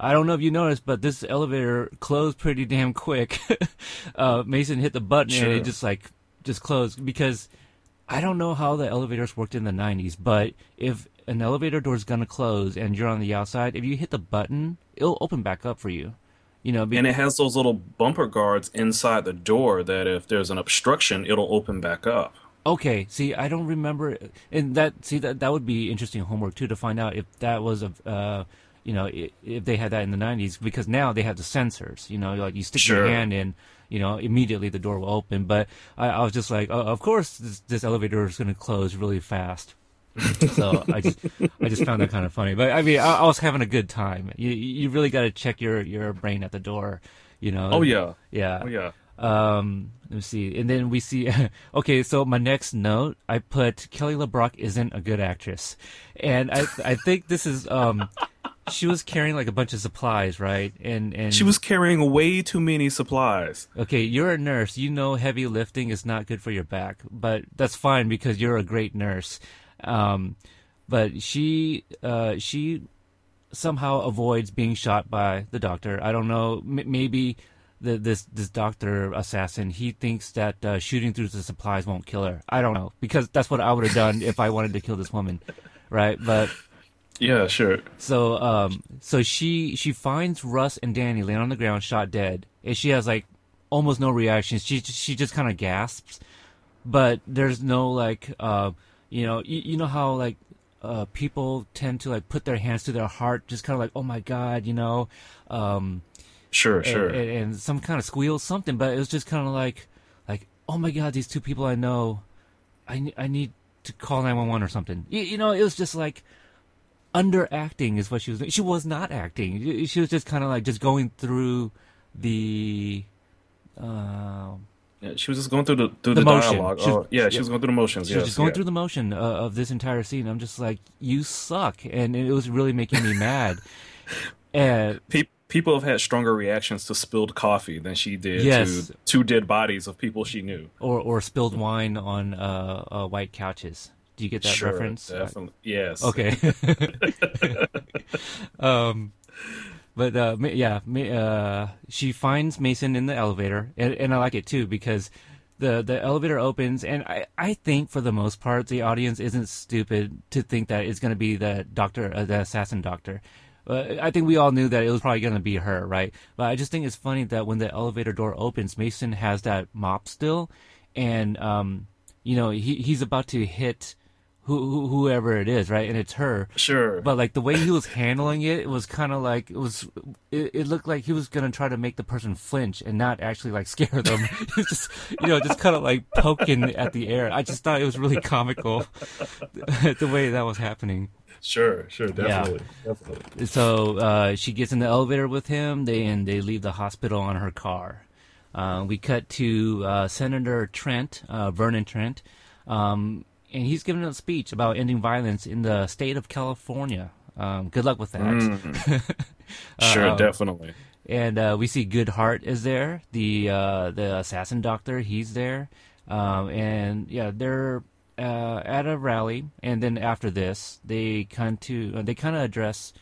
I don't know if you noticed, but this elevator closed pretty damn quick. *laughs* uh, Mason hit the button and it just like just closed because I don't know how the elevators worked in the 90s, but if an elevator door is going to close and you're on the outside, if you hit the button, it'll open back up for you. You know, be- And it has those little bumper guards inside the door that if there's an obstruction, it'll open back up. okay, see, I don't remember and that see that that would be interesting homework too to find out if that was a uh you know, if they had that in the 90s because now they have the sensors, you know, like you stick your hand in, you know, immediately the door will open, but I, I was just like, oh, of course this, this elevator is going to close really fast. *laughs* so I just I just found that kind of funny. But I mean, I, I was having a good time. You you really got to check your your brain at the door, you know. Oh yeah. yeah, Oh yeah. Um, let me see, and then we see. *laughs* okay, so my next note, I put Kelly LeBrock isn't a good actress, and I I think this is um. She was carrying like a bunch of supplies, right? And and She was carrying way too many supplies. Okay, you're a nurse. You know heavy lifting is not good for your back, but that's fine because you're a great nurse. Um, but she uh, she somehow avoids being shot by the doctor. I don't know. M- maybe the, this this doctor assassin he thinks that uh, shooting through the supplies won't kill her. I don't know because that's what I would have done if I wanted to kill this woman, right? But Yeah, sure. so um so she she finds Russ and Danny laying on the ground shot dead and she has like almost no reaction. She she just kind of gasps. But there's no like uh you know you, you know how like uh people tend to like put their hands to their heart just kind of like oh my god, you know um Sure, and, sure. and, and some kind of squeal something but it was just kind of like like oh my god these two people I know I I need to call 911 or something. You, you know, it was just like underacting is what she was doing. She was not acting. She was just kind of like just going through the uh, Yeah, she was just going through the through The the, dialogue. She was- Oh, yeah, she yeah. was going through the motions. she yes, was just going yeah. through the motion uh, of this entire scene. I'm just like, you suck, and it was really making me mad. *laughs* And Pe- people have had stronger reactions to spilled coffee than she did Yes. to two dead bodies of people she knew. or or spilled wine on uh, uh, white couches. Do you get that sure, reference? Definitely. Yes. Okay. *laughs* *laughs* um, but uh, yeah, uh, she finds Mason in the elevator, and, and I like it too because the the elevator opens, and I I think for the most part the audience isn't stupid to think that it's going to be the doctor, uh, the assassin doctor. Uh, I think we all knew that it was probably going to be her, right? But I just think it's funny that when the elevator door opens, Mason has that mop still, and um, you know he he's about to hit who, whoever it is, right? And it's her. Sure. But like the way he was handling it, it was kind of like it was. It, it, looked like he was gonna try to make the person flinch and not actually like *laughs* scare them. he was *laughs* just, you know, just kind of like poking at the air. I just thought it was really comical *laughs* the way that was happening. Sure, sure, definitely, yeah. definitely. So uh, she gets in the elevator with him. They and they leave the hospital on her car. Uh, we cut to uh, Senator Trent, uh, Vernon Trent, um, and he's giving a speech about ending violence in the state of California. Um, good luck with that. Mm. *laughs* *laughs* sure, definitely. And uh, we see Goodhart is there, the uh, the assassin doctor. He's there, um, and yeah, they're uh, at a rally, and then after this, they kind to they kind of address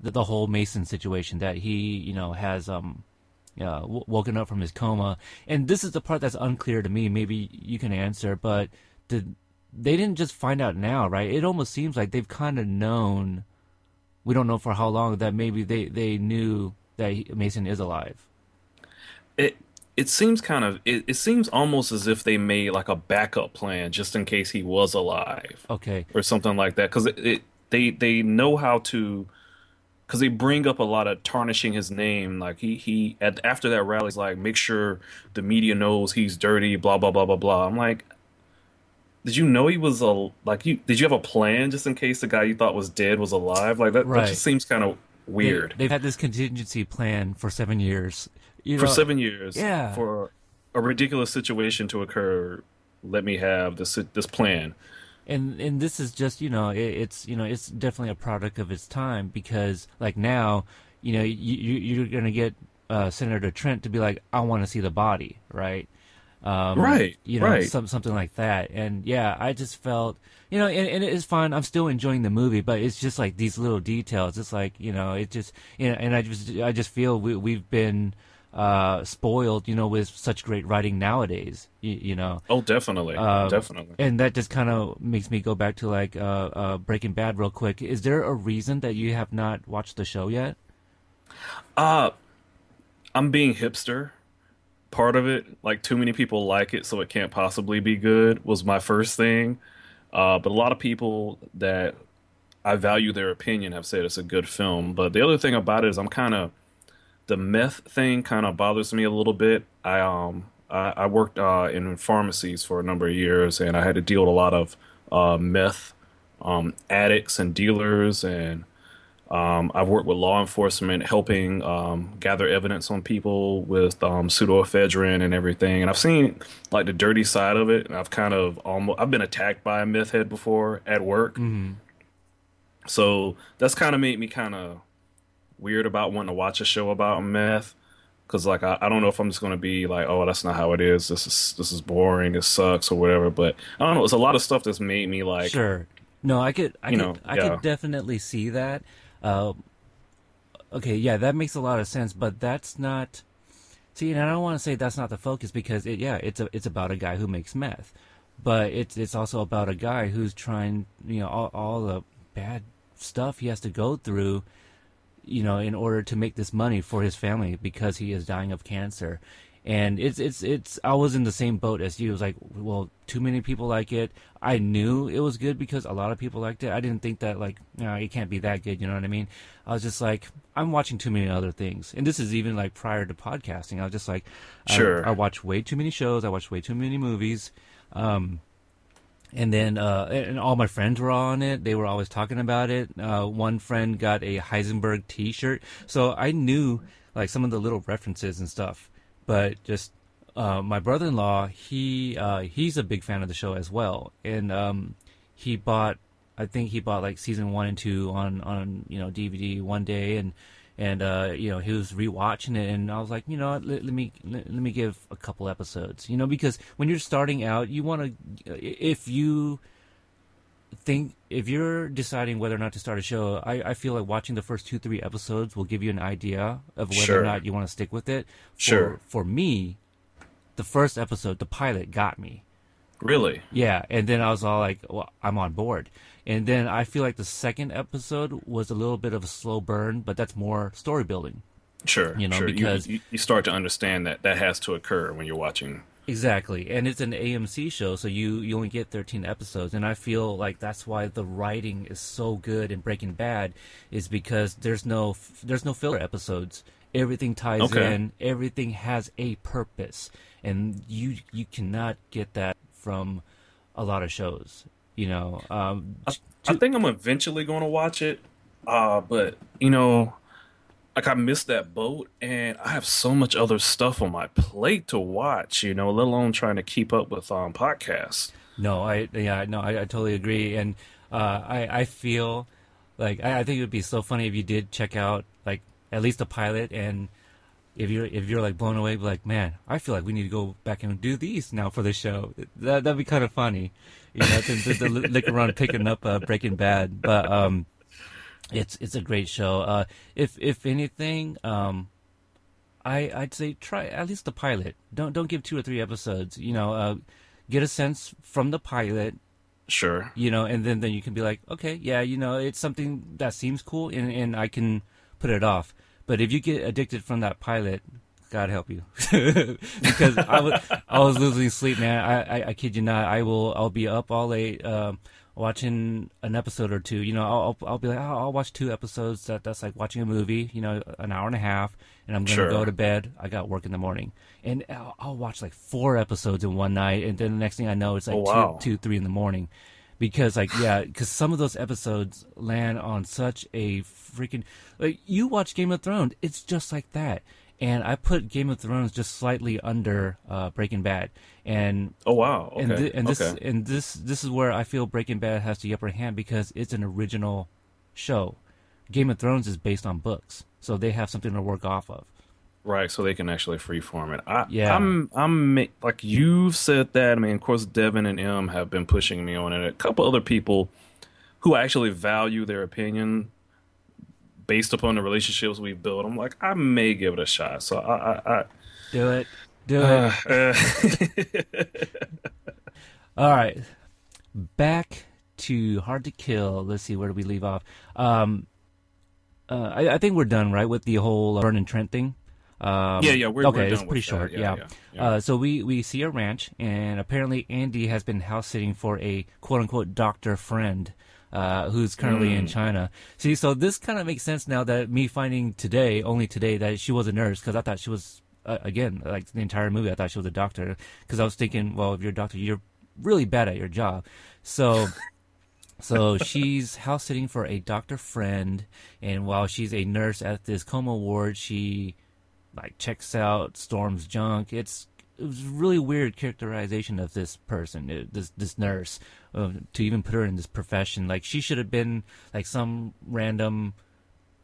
the, the, whole Mason situation that he you know has um uh, w- woken up from his coma, and this is the part that's unclear to me. Maybe you can answer, but did they didn't just find out now, right? It almost seems like they've kind of known. We don't know for how long that maybe they they knew that Mason is alive. It it seems kind of it, it seems almost as if they made like a backup plan just in case he was alive. Okay. Or something like that because it, it they they know how to because they bring up a lot of tarnishing his name. Like he he at, after that rally, he's like, make sure the media knows he's dirty. Blah blah blah blah blah. I'm like, did you know he was a like you? Did you have a plan just in case the guy you thought was dead was alive? Like that, right. that just seems kind of weird. They, have had this contingency plan for seven years. You know, for seven years, yeah. For a ridiculous situation to occur, let me have this this plan. And and this is just you know it, it's you know it's definitely a product of its time because like now you know you, you you're gonna get uh, Senator Trent to be like I want to see the body right um, right. You know, right. some, something like that. And yeah, I just felt, you know, and, and it's fine. I'm still enjoying the movie, but it's just like these little details. It's like, you know, it just, you know, and I just, I just feel we, we've been, uh, spoiled, you know, with such great writing nowadays, you, you know. Oh, definitely. Uh, definitely. And that just kind of makes me go back to like, uh, uh, Breaking Bad real quick. Is there a reason that you have not watched the show yet? Uh, I'm being hipster part of it. Like too many people like it, so it can't possibly be good. Was my first thing. Uh, but a lot of people that I value their opinion have said it's a good film. But the other thing about it is I'm kind of the meth thing kind of bothers me a little bit. I um I, I worked uh, in pharmacies for a number of years, and I had to deal with a lot of uh, meth um, addicts and dealers and um, I've worked with law enforcement, helping um, gather evidence on people with um, pseudoephedrine and everything. And I've seen like the dirty side of it. And I've kind of almost I've been attacked by a meth head before at work. Mm-hmm. So that's kind of made me kind of weird about wanting to watch a show about meth. Cause like I, I don't know if I'm just gonna be like, oh, that's not how it is. This is this is boring. This sucks or whatever. But I don't know. It's a lot of stuff that's made me like, sure. No, I could, I could, know, I yeah. could definitely see that. Uh, okay, yeah, that makes a lot of sense, but that's not. See, and I don't want to say that's not the focus because it, yeah, it's a, it's about a guy who makes meth, but it's it's also about a guy who's trying, you know, all, all the bad stuff he has to go through, you know, in order to make this money for his family because he is dying of cancer, and it's it's it's I was in the same boat as you. It was like, well, too many people like it. I knew it was good because a lot of people liked it. I didn't think that like, you know, it can't be that good. You know what I mean? I was just like, I'm watching too many other things, and this is even like prior to podcasting. I was just like, sure, I, I watch way too many shows. I watch way too many movies. Um, and then uh, and all my friends were on it. They were always talking about it. Uh, one friend got a Heisenberg T-shirt, so I knew like some of the little references and stuff but just uh, my brother-in-law, he uh, he's a big fan of the show as well, and um, he bought, I think he bought like season one and two on on you know DVD one day, and and uh, you know he was rewatching it, and I was like, you know, let, let me let, let, me give a couple episodes, you know, because when you're starting out, you want to, if you think if you're deciding whether or not to start a show, I, I feel like watching the first two three episodes will give you an idea of whether sure. or not you want to stick with it. For, sure. For me, the first episode, the pilot, got me. Really? Yeah, and then I was all like, "Well, I'm on board." And then I feel like the second episode was a little bit of a slow burn, but that's more story building. Sure, you know, sure. because you, you, you start to understand that that has to occur when you're watching Exactly, and it's an AMC show, so you you only get 13 episodes, and I feel like that's why the writing is so good in Breaking Bad, is because there's no there's no filler episodes. Everything ties Okay. in. Everything has a purpose, and you you cannot get that from a lot of shows. You know, um, I think I'm eventually going to watch it, uh, but you know, like I missed that boat, and I have so much other stuff on my plate to watch. You know, let alone trying to keep up with um podcasts. No, I yeah, no, I, I totally agree, and uh, I I feel like I, I think it would be so funny if you did check out like at least a pilot, and if you're if you're like blown away, like, man, I feel like we need to go back and do these now for the show. That that'd be kind of funny, you know, to, to, to *laughs* around picking up uh, Breaking Bad, but um, it's it's a great show. Uh, if if anything, um, I I'd say try at least the pilot. Don't don't give two or three episodes. You know, uh, get a sense from the pilot. Sure. You know, and then then you can be like, okay, yeah, you know, it's something that seems cool, and and I can put it off. But if you get addicted from that pilot, God help you, *laughs* because I was I was losing sleep, man. I, I I kid you not. I will I'll be up all late. Um, watching an episode or two. You know, I'll I'll, be like, oh, I'll watch two episodes. That that's like watching a movie. You know, an hour and a half, and I'm gonna Sure. go to bed. I got work in the morning, and I'll, I'll watch like four episodes in one night, and then the next thing I know, it's like Oh, wow. two, two, three in the morning. Because like yeah, because some of those episodes land on such a freaking like you watch Game of Thrones, it's just like that. And I put Game of Thrones just slightly under uh, Breaking Bad, and Oh wow. Okay. and, thi- and this okay. and this this is where I feel Breaking Bad has the upper hand because it's an original show. Game of Thrones is based on books, so they have something to work off of. Right, so they can actually freeform it. I, Yeah. I'm, I'm like you've said that. I mean, of course, Devin and M have been pushing me on it. A couple other people who actually value their opinion based upon the relationships we've built. I'm like, I may give it a shot. So I, I, Do it, do I it. uh, *laughs* All right, back to Hard to Kill. Let's see, where do we leave off? Um, uh, I, I think we're done, right, with the whole Vernon Trent thing. Um, Yeah, yeah, we're- done. okay. we're it's pretty short. that. Yeah. Yeah, yeah. Uh, so we we see a ranch, and apparently Andy has been house sitting for a quote unquote doctor friend. Uh, who's currently Hmm. in China? See, so this kind of makes sense now that me finding today, only today, that she was a nurse because I thought she was uh, again like the entire movie. I thought she was a doctor because I was thinking, well, if you're a doctor, you're really bad at your job. So *laughs* so she's house sitting for a doctor friend, and while she's a nurse at this coma ward, she like checks out Storm's junk. It's it was really weird characterization of this person, uh, this this nurse, uh, to even put her in this profession. Like she should have been like some random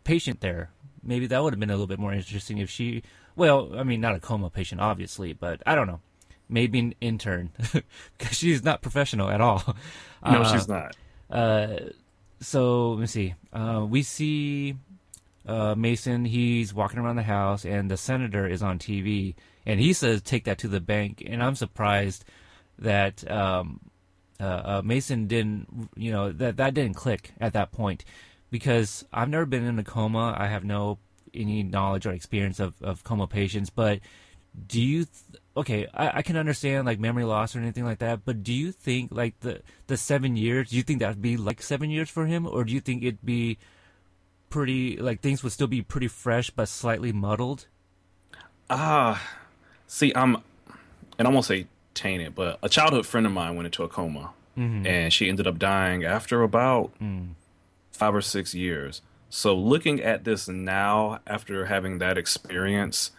patient there. Maybe that would have been a little bit more interesting if she. Well, I mean, not a coma patient, obviously, but I don't know. Maybe an intern *laughs* because she's not professional at all. *laughs* no, Uh, she's not. uh, so let me see. Uh, we see uh, Mason. He's walking around the house, and the senator is on TV, and he says, "Take that to the bank." And I'm surprised that um, uh, uh, Mason didn't, you know, that that didn't click at that point, because I've never been in a coma. I have no any knowledge or experience of, of coma patients, but do you th- okay I, I can understand like memory loss or anything like that but do you think like the the seven years do you think that would be like seven years for him or do you think it'd be pretty like things would still be pretty fresh but slightly muddled? Ah, see, I'm, and I won't say tainted, but a childhood friend of mine went into a coma, and she ended up dying after about five or six years. So looking at this now, after having that experience,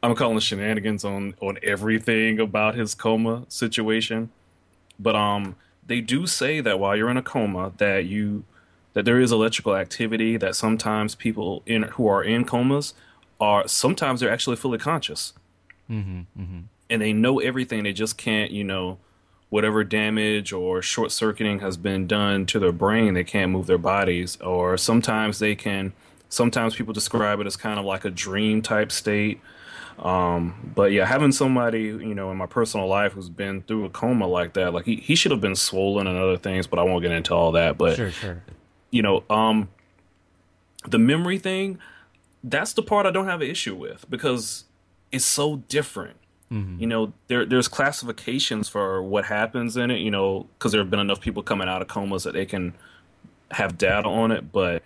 I'm calling shenanigans on on everything about his coma situation. But um, they do say that while you're in a coma, that you that there is electrical activity. That sometimes people in who are in comas are sometimes they're actually fully conscious, mm-hmm, and they know everything. They just can't, you know, whatever damage or short circuiting has been done to their brain, they can't move their bodies. Or sometimes they can. Sometimes people describe it as kind of like a dream type state. Um, but yeah, having somebody, you know, in my personal life who's been through a coma like that, like he, he should have been swollen and other things, but I won't get into all that. But sure sure you know, um, the memory thing, that's the part I don't have an issue with because it's so different. You know, there there's classifications for what happens in it. You know, because there have been enough people coming out of comas that they can have data on it, but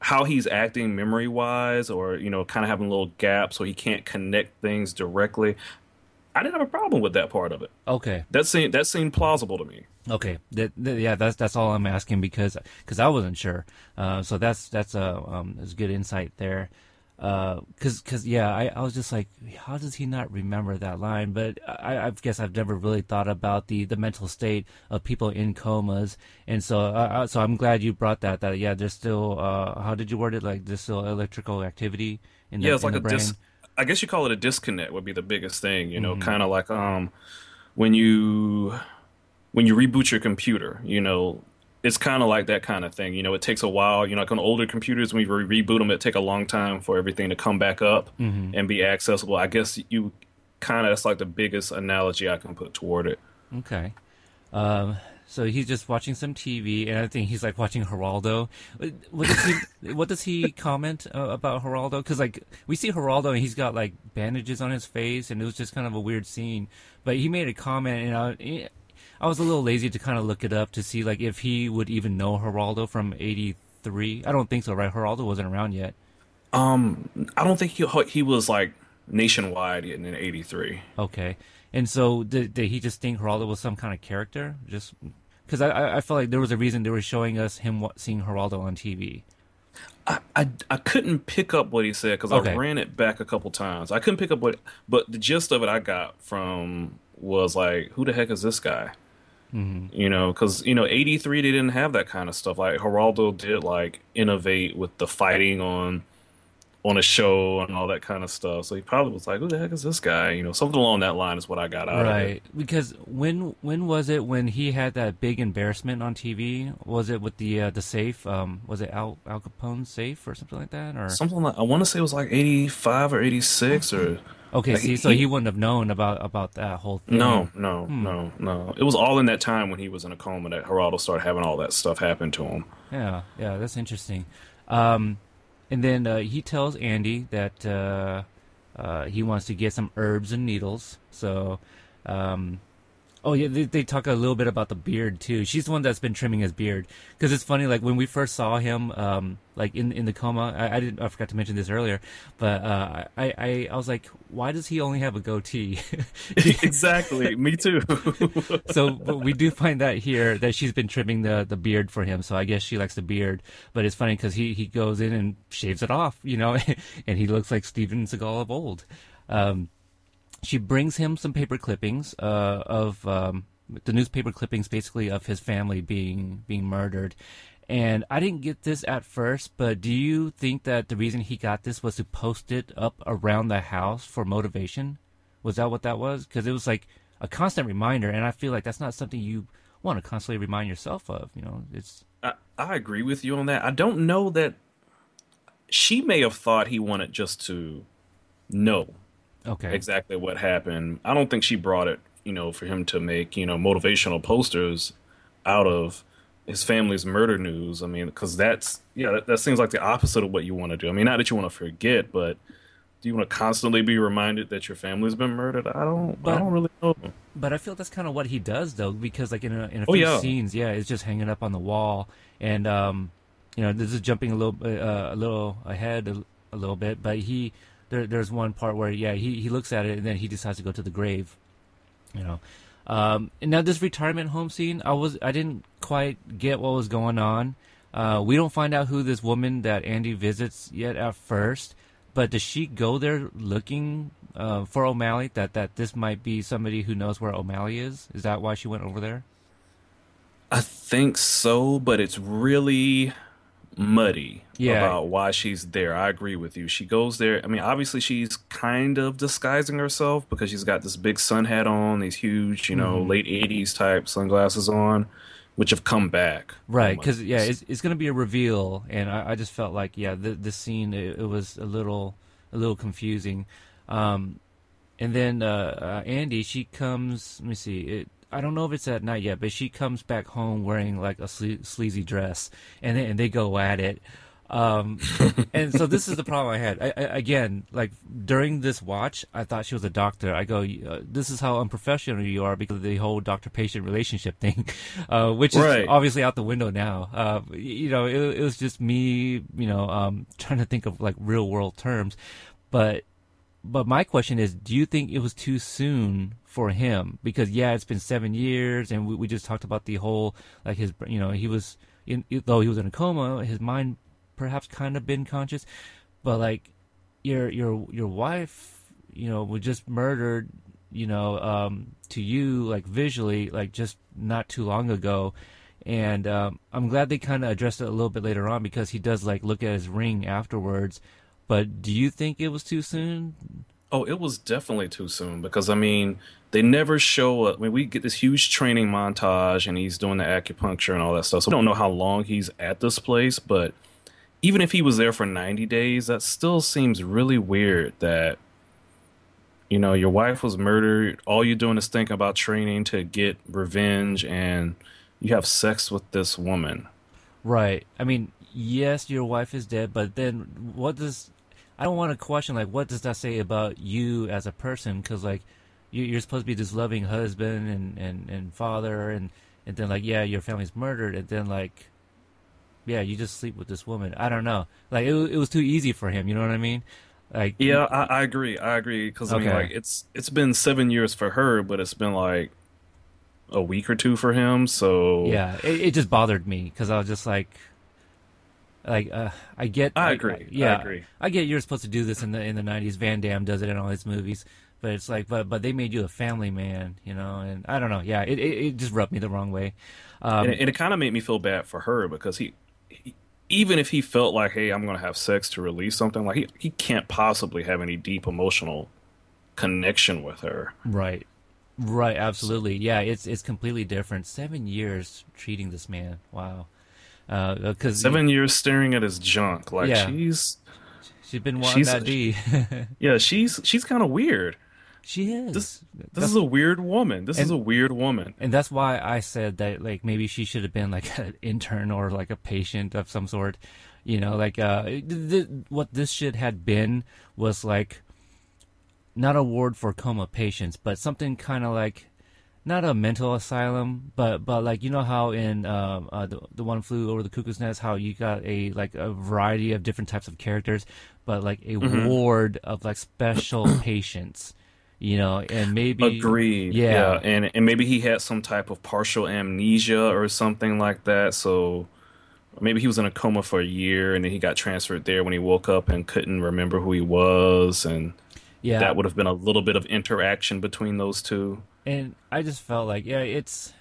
how he's acting memory wise or you know kind of having little gaps so he can't connect things directly i didn't have a problem with that part of it Okay. that seemed that seemed plausible to me Okay, that, that- yeah, that's that's all I'm asking because because I wasn't sure. Uh, so that's that's a um, that's good insight there. Because because yeah, I, I was just like, how does he not remember that line? But I, I guess I've never really thought about the, the mental state of people in comas, and so uh, uh, so I'm glad you brought that. That yeah, there's still uh, how did you word it? Like there's still electrical activity in the, yeah it's like a brain. dis i guess you call it a disconnect would be the biggest thing you Mm-hmm. know kind of like um when you when you reboot your computer you know it's kind of like that kind of thing you know it takes a while you know like on older computers when you re- reboot them it take a long time for everything to come back up Mm-hmm. and be accessible i guess you kind of that's like the biggest analogy i can put toward it Okay. Um, so he's just watching some TV, and I think he's like watching Geraldo. What- What does he? *laughs* what does he comment uh, about Geraldo? Because like we see Geraldo, and he's got like bandages on his face, and it was just kind of a weird scene. But he made a comment, and I, I was a little lazy to kind of look it up to see like if he would even know Geraldo from '83. I don't think so, right? Geraldo wasn't around yet. um i don't think he he was like nationwide in '83. Okay. And so did, did he just think Geraldo was some kind of character? Just because I, I felt like there was a reason they were showing us him seeing Geraldo on TV. I, I, I couldn't pick up what he said because Okay. I ran it back a couple times. I couldn't pick up what, but the gist of it I got from was like, who the heck is this guy? Mm-hmm. You know, because you know, eighty three they didn't have that kind of stuff. Like Geraldo did like innovate with the fighting on on a show and all that kind of stuff. So he probably was like, who the heck is this guy? You know, something along that line is what I got out of it. Right. Because when when was it when he had that big embarrassment on TV? Was it with the uh, the safe? Um, was it Al Al Capone's safe or something like that? Or Something like I want to say it was like eighty five or eighty six or. Okay, like, see, so he- he wouldn't have known about about that whole thing. No, no, Hmm. no, no. It was all in that time when he was in a coma that Geraldo started having all that stuff happen to him. Yeah, yeah, that's interesting. Um, and then uh, he tells Andy that uh, uh, he wants to get some herbs and needles. So, um, oh yeah, they, they talk a little bit about the beard too. She's the one that's been trimming his beard because it's funny. Like when we first saw him, um, like in in the coma, I, I didn't. I forgot to mention this earlier, but uh, I, I I was like, why does he only have a goatee? *laughs* exactly. Me too. *laughs* so but we do find that here that she's been trimming the the beard for him. So I guess she likes the beard. But it's funny because he he goes in and shaves it off, you know, *laughs* and he looks like Steven Seagal of old. Um, she brings him some paper clippings uh, of um, the newspaper clippings, basically of his family being being murdered. And I didn't get this at first, but do you think that the reason he got this was to post it up around the house for motivation? Was that what that was? Because it was like a constant reminder, and I feel like that's not something you want to constantly remind yourself of. You know, it's I, I agree with you on that. I don't know that she may have thought he wanted just to know okay. exactly what happened. I don't think she brought it, you know, for him to make, you know, motivational posters out of his family's murder news. I mean, because that's, yeah, that, that seems like the opposite of what you want to do. I mean, not that you want to forget, but do you want to constantly be reminded that your family's been murdered? I don't, But- I don't really know. But I feel that's kind of what he does, though, because like in a in a Oh, few yeah. scenes, yeah, it's just hanging up on the wall, and um, you know, this is jumping a little uh, a little ahead a, a little bit, but he there there's one part where yeah he he looks at it and then he decides to go to the grave, you know. Um, and now this retirement home scene, I was I didn't quite get what was going on. Uh, we don't find out who this woman that Andy visits yet at first, but does she go there looking uh, for O'Malley? That that this might be somebody who knows where O'Malley is. Is that why she went over there? I think so, but it's really muddy Yeah. about why she's there. I agree with you. She goes there. I mean, obviously she's kind of disguising herself because she's got this big sun hat on, these huge, you know, late '80s type sunglasses on, which have come back. Right, because yeah, it's, it's going to be a reveal, and I, I just felt like yeah, th- this scene it, it was a little a little confusing. Um, and then uh, uh, Andy, she comes. Let me see. It, I don't know if it's at night yet, but she comes back home wearing like a sle- sleazy dress, and they, and they go at it. Um, *laughs* and so this is the problem I had. I, I, again, like during this watch, I thought she was a doctor. I go, uh, this is how unprofessional you are because of the whole doctor-patient relationship thing, *laughs* uh, which is Right. obviously out the window now. Uh, you know, it, it was just me, you know, um, trying to think of like real-world terms, but but my question is, do you think it was too soon for him? Because yeah, it's been seven years, and we, we just talked about the whole like his, you know, he was in though he was in a coma, his mind perhaps kind of been conscious, but like your your your wife, you know, was just murdered, you know, um, to you like visually, like just not too long ago. And um, I'm glad they kind of addressed it a little bit later on because he does like look at his ring afterwards. But do you think it was too soon? Oh, it was definitely too soon because I mean, they never show up. I mean, we get this huge training montage and he's doing the acupuncture and all that stuff. So we don't know how long he's at this place, but even if he was there for 90 days, that still seems really weird that you know, your wife was murdered, all you're doing is thinking about training to get revenge and you have sex with this woman. Right. I mean, yes, your wife is dead, but then what does? I don't want to question like what does that say about you as a person? Because like you, you're supposed to be this loving husband and and and father, and and then like yeah, your family's murdered, and then like yeah, you just sleep with this woman. I don't know. Like it, it was too easy for him. You know what I mean? Like Yeah, I, I agree. I agree because I mean, like it's it's been seven years for her, but it's been like a week or two for him. So yeah, it, it just bothered me because I was just like. Like uh, I get, I agree. I yeah, agree. I get you're supposed to do this in the in the '90s. Van Damme does it in all his movies, but it's like, but but they made you a family man, you know. And I don't know. Yeah, it it, it just rubbed me the wrong way. Um, and it, it kind of made me feel bad for her because he, he, even if he felt like, hey, I'm going to have sex to release something, like he he can't possibly have any deep emotional connection with her. right, right, absolutely. Yeah, it's it's completely different. Seven years treating this man. Wow. Because Seven years staring at his junk, like Yeah. she's she's been wanting she's- that D. *laughs* yeah, she's she's kind of weird. she is. This this That's- is a weird woman. This is a weird woman. and that's why I said that like maybe she should have been like *laughs* an intern or like a patient of some sort. You know, like uh, th- th- what this shit had been was like not a ward for coma patients, but something kind of like not a mental asylum, but but like you know how in um, uh, the the one flew over the cuckoo's nest, how you got a like a variety of different types of characters, but like a ward of like special *clears throat* patients. You know, and maybe Agreed. Yeah. And and maybe he had some type of partial amnesia or something like that. So maybe he was in a coma for a year and then he got transferred there when he woke up and couldn't remember who he was and yeah, that would have been a little bit of interaction between those two. and I just felt like yeah, it's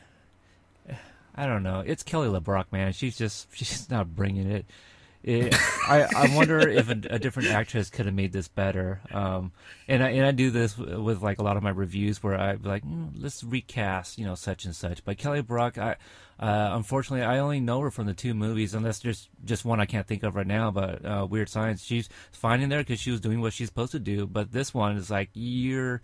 I don't know, it's Kelly LeBrock, man. She's just *laughs* she's not bringing it. it I I wonder *laughs* if a, a different actress could have made this better. Um, and I and I do this with, with like a lot of my reviews where I be like, mm, let's recast, you know, such and such. But Kelly LeBrock, I uh, unfortunately I only know her from the two movies, unless there's just one I can't think of right now. But uh, Weird Science, she's fine in there because she was doing what she's supposed to do. But this one is like you're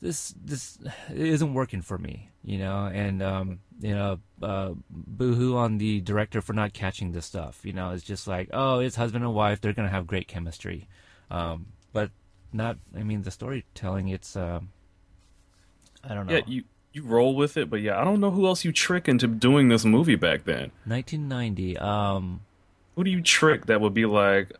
this this isn't working for me, you know, and um, you know, uh, boohoo on the director for not catching this stuff. You know, it's just like, oh, it's husband and wife; they're gonna have great chemistry, um, but not. I mean, the storytelling, it's, um, I don't know. Yeah, you you roll with it, but yeah, I don't know who else you trick into doing this movie back then. 1990. Um, Who do you trick that would be like,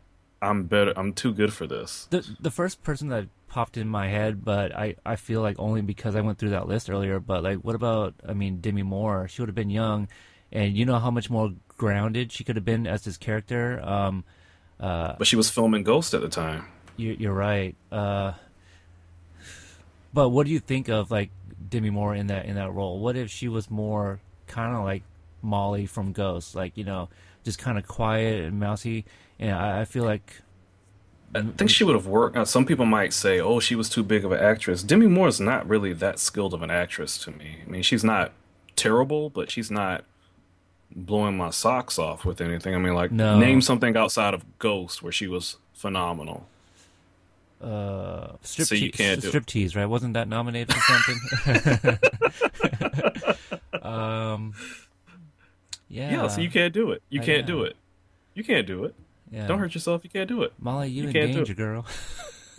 I'm better, I'm too good for this? the the first person that popped in my head, but I, I feel like only because I went through that list earlier. But like, what about? I mean, Demi Moore. She would have been young, and you know how much more grounded she could have been as this character. Um, uh, But she was filming Ghost at the time. you, you're right. Uh, but what do you think of like Demi Moore in that in that role? What if she was more kind of like Molly from Ghost, like you know, just kind of quiet and mousy? And I, I feel like I think she would have worked. Now, some people might say, "Oh, she was too big of an actress." Demi Moore is not really that skilled of an actress to me. I mean, she's not terrible, but she's not blowing my socks off with anything. I mean, like, No. name something outside of Ghost where she was phenomenal. Uh, strip So you can't do- strip tease, right? Wasn't that nominated for something? *laughs* *laughs* um, yeah. Yeah, so you can't do it. You I can't know. do it. You can't do it. Yeah. Don't hurt yourself. You can't do it. Molly, you, You in can't do danger, girl. *laughs*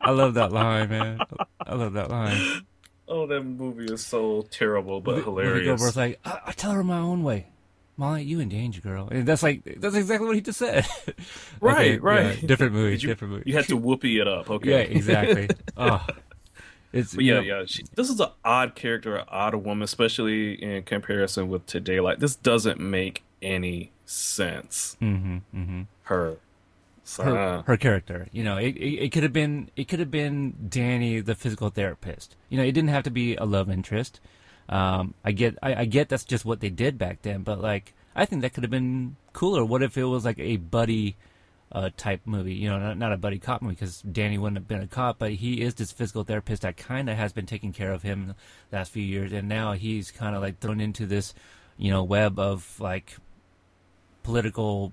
I love that line, man. I love that line. Oh, that movie is so terrible but hilarious. Goldberg's like, I, I tell her my own way. Molly, you in danger, girl. And that's like that's exactly what he just said. *laughs* Right, Okay, right. yeah, different movie, you, different movie. You had to whoopee it up. Okay. Yeah, exactly. oh, *laughs* it's But you yeah, know, yeah. She, this is an odd character, an odd woman, especially in comparison with today. Like this doesn't make any sense. mhm, mhm. Her, so, her, uh, her character. You know, it, it, it could have been it could have been Danny, the physical therapist. You know, it didn't have to be a love interest. Um, I get I, I get that's just what they did back then, but like I think that could have been cooler. What if it was like a buddy uh, type movie? You know, not, not a buddy cop movie because Danny wouldn't have been a cop, but he is this physical therapist that kind of has been taking care of him the last few years, and now he's kind of like thrown into this, you know, web of like political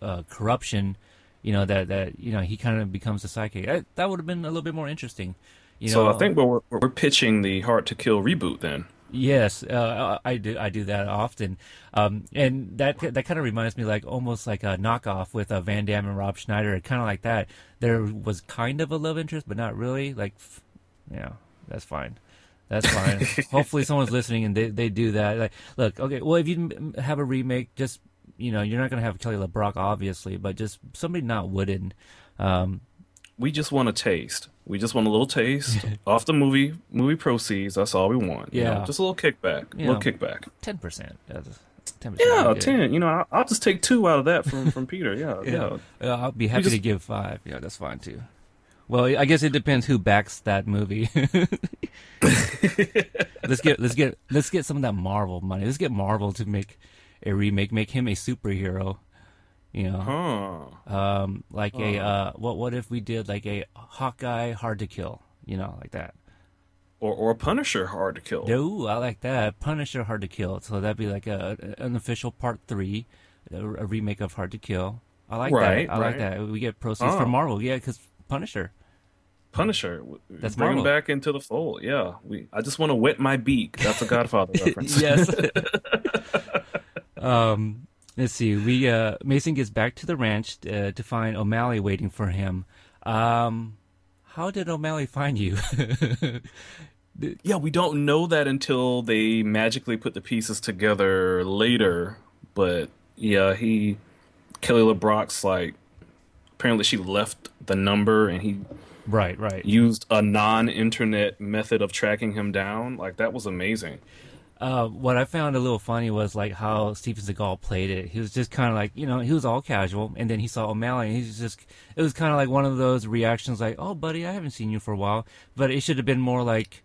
uh, corruption, you know that that you know he kind of becomes a psychic. I, that would have been a little bit more interesting. You so know, I think we're we're pitching the Hard to Kill reboot then. yes, uh, I do I do that often, um, and that that kind of reminds me like almost like a knockoff with uh, Van Damme and Rob Schneider, kind of like that. There was kind of a love interest, but not really. Like, yeah, that's fine. That's fine. *laughs* Hopefully, someone's listening and they, they do that. Like, look, okay, well, if you have a remake, just you know, you're not gonna have Kelly LeBrock, obviously, but just somebody not wooden. Um, We just want a taste. We just want a little taste *laughs* off the movie movie proceeds. That's all we want. you know? Yeah. just a little kickback. A Yeah. little kickback. ten percent. Ten. Yeah, ten. You know, I'll, I'll just take two out of that from from Peter. Yeah, *laughs* yeah. Uh, I'll be happy just- to give five. Yeah, that's fine too. Well, I guess it depends who backs that movie. *laughs* let's get let's get let's get some of that Marvel money. Let's get Marvel to make a remake, make him a superhero. You know, Huh. um, like a uh, what what if we did like a Hawkeye Hard to Kill? You know, like that. Or or Punisher hard to kill. No, I like that. Punisher Hard to Kill. So that'd be like a an official part three, a, remake of Hard to Kill. I like Right, that. I like that. We get proceeds Oh. from Marvel. Yeah, because Punisher. Punisher. That's bring him back into the fold. Yeah. We. I just want to wet my beak. That's a Godfather *laughs* reference. yes. *laughs* *laughs* um, let's see. We uh, Mason gets back to the ranch uh, to find O'Malley waiting for him. Um, how did O'Malley find you? *laughs* Yeah, we don't know that until they magically put the pieces together later. But yeah, he Kelly LeBrock's like apparently she left the number and he right, right. used a non-internet method of tracking him down. Like that was amazing. Uh, what I found a little funny was like how Steven Seagal played it. He was just kind of like, you know, he was all casual, and then he saw O'Malley, and he's just, it was kind of like one of those reactions, like, "Oh, buddy, I haven't seen you for a while," but it should have been more like,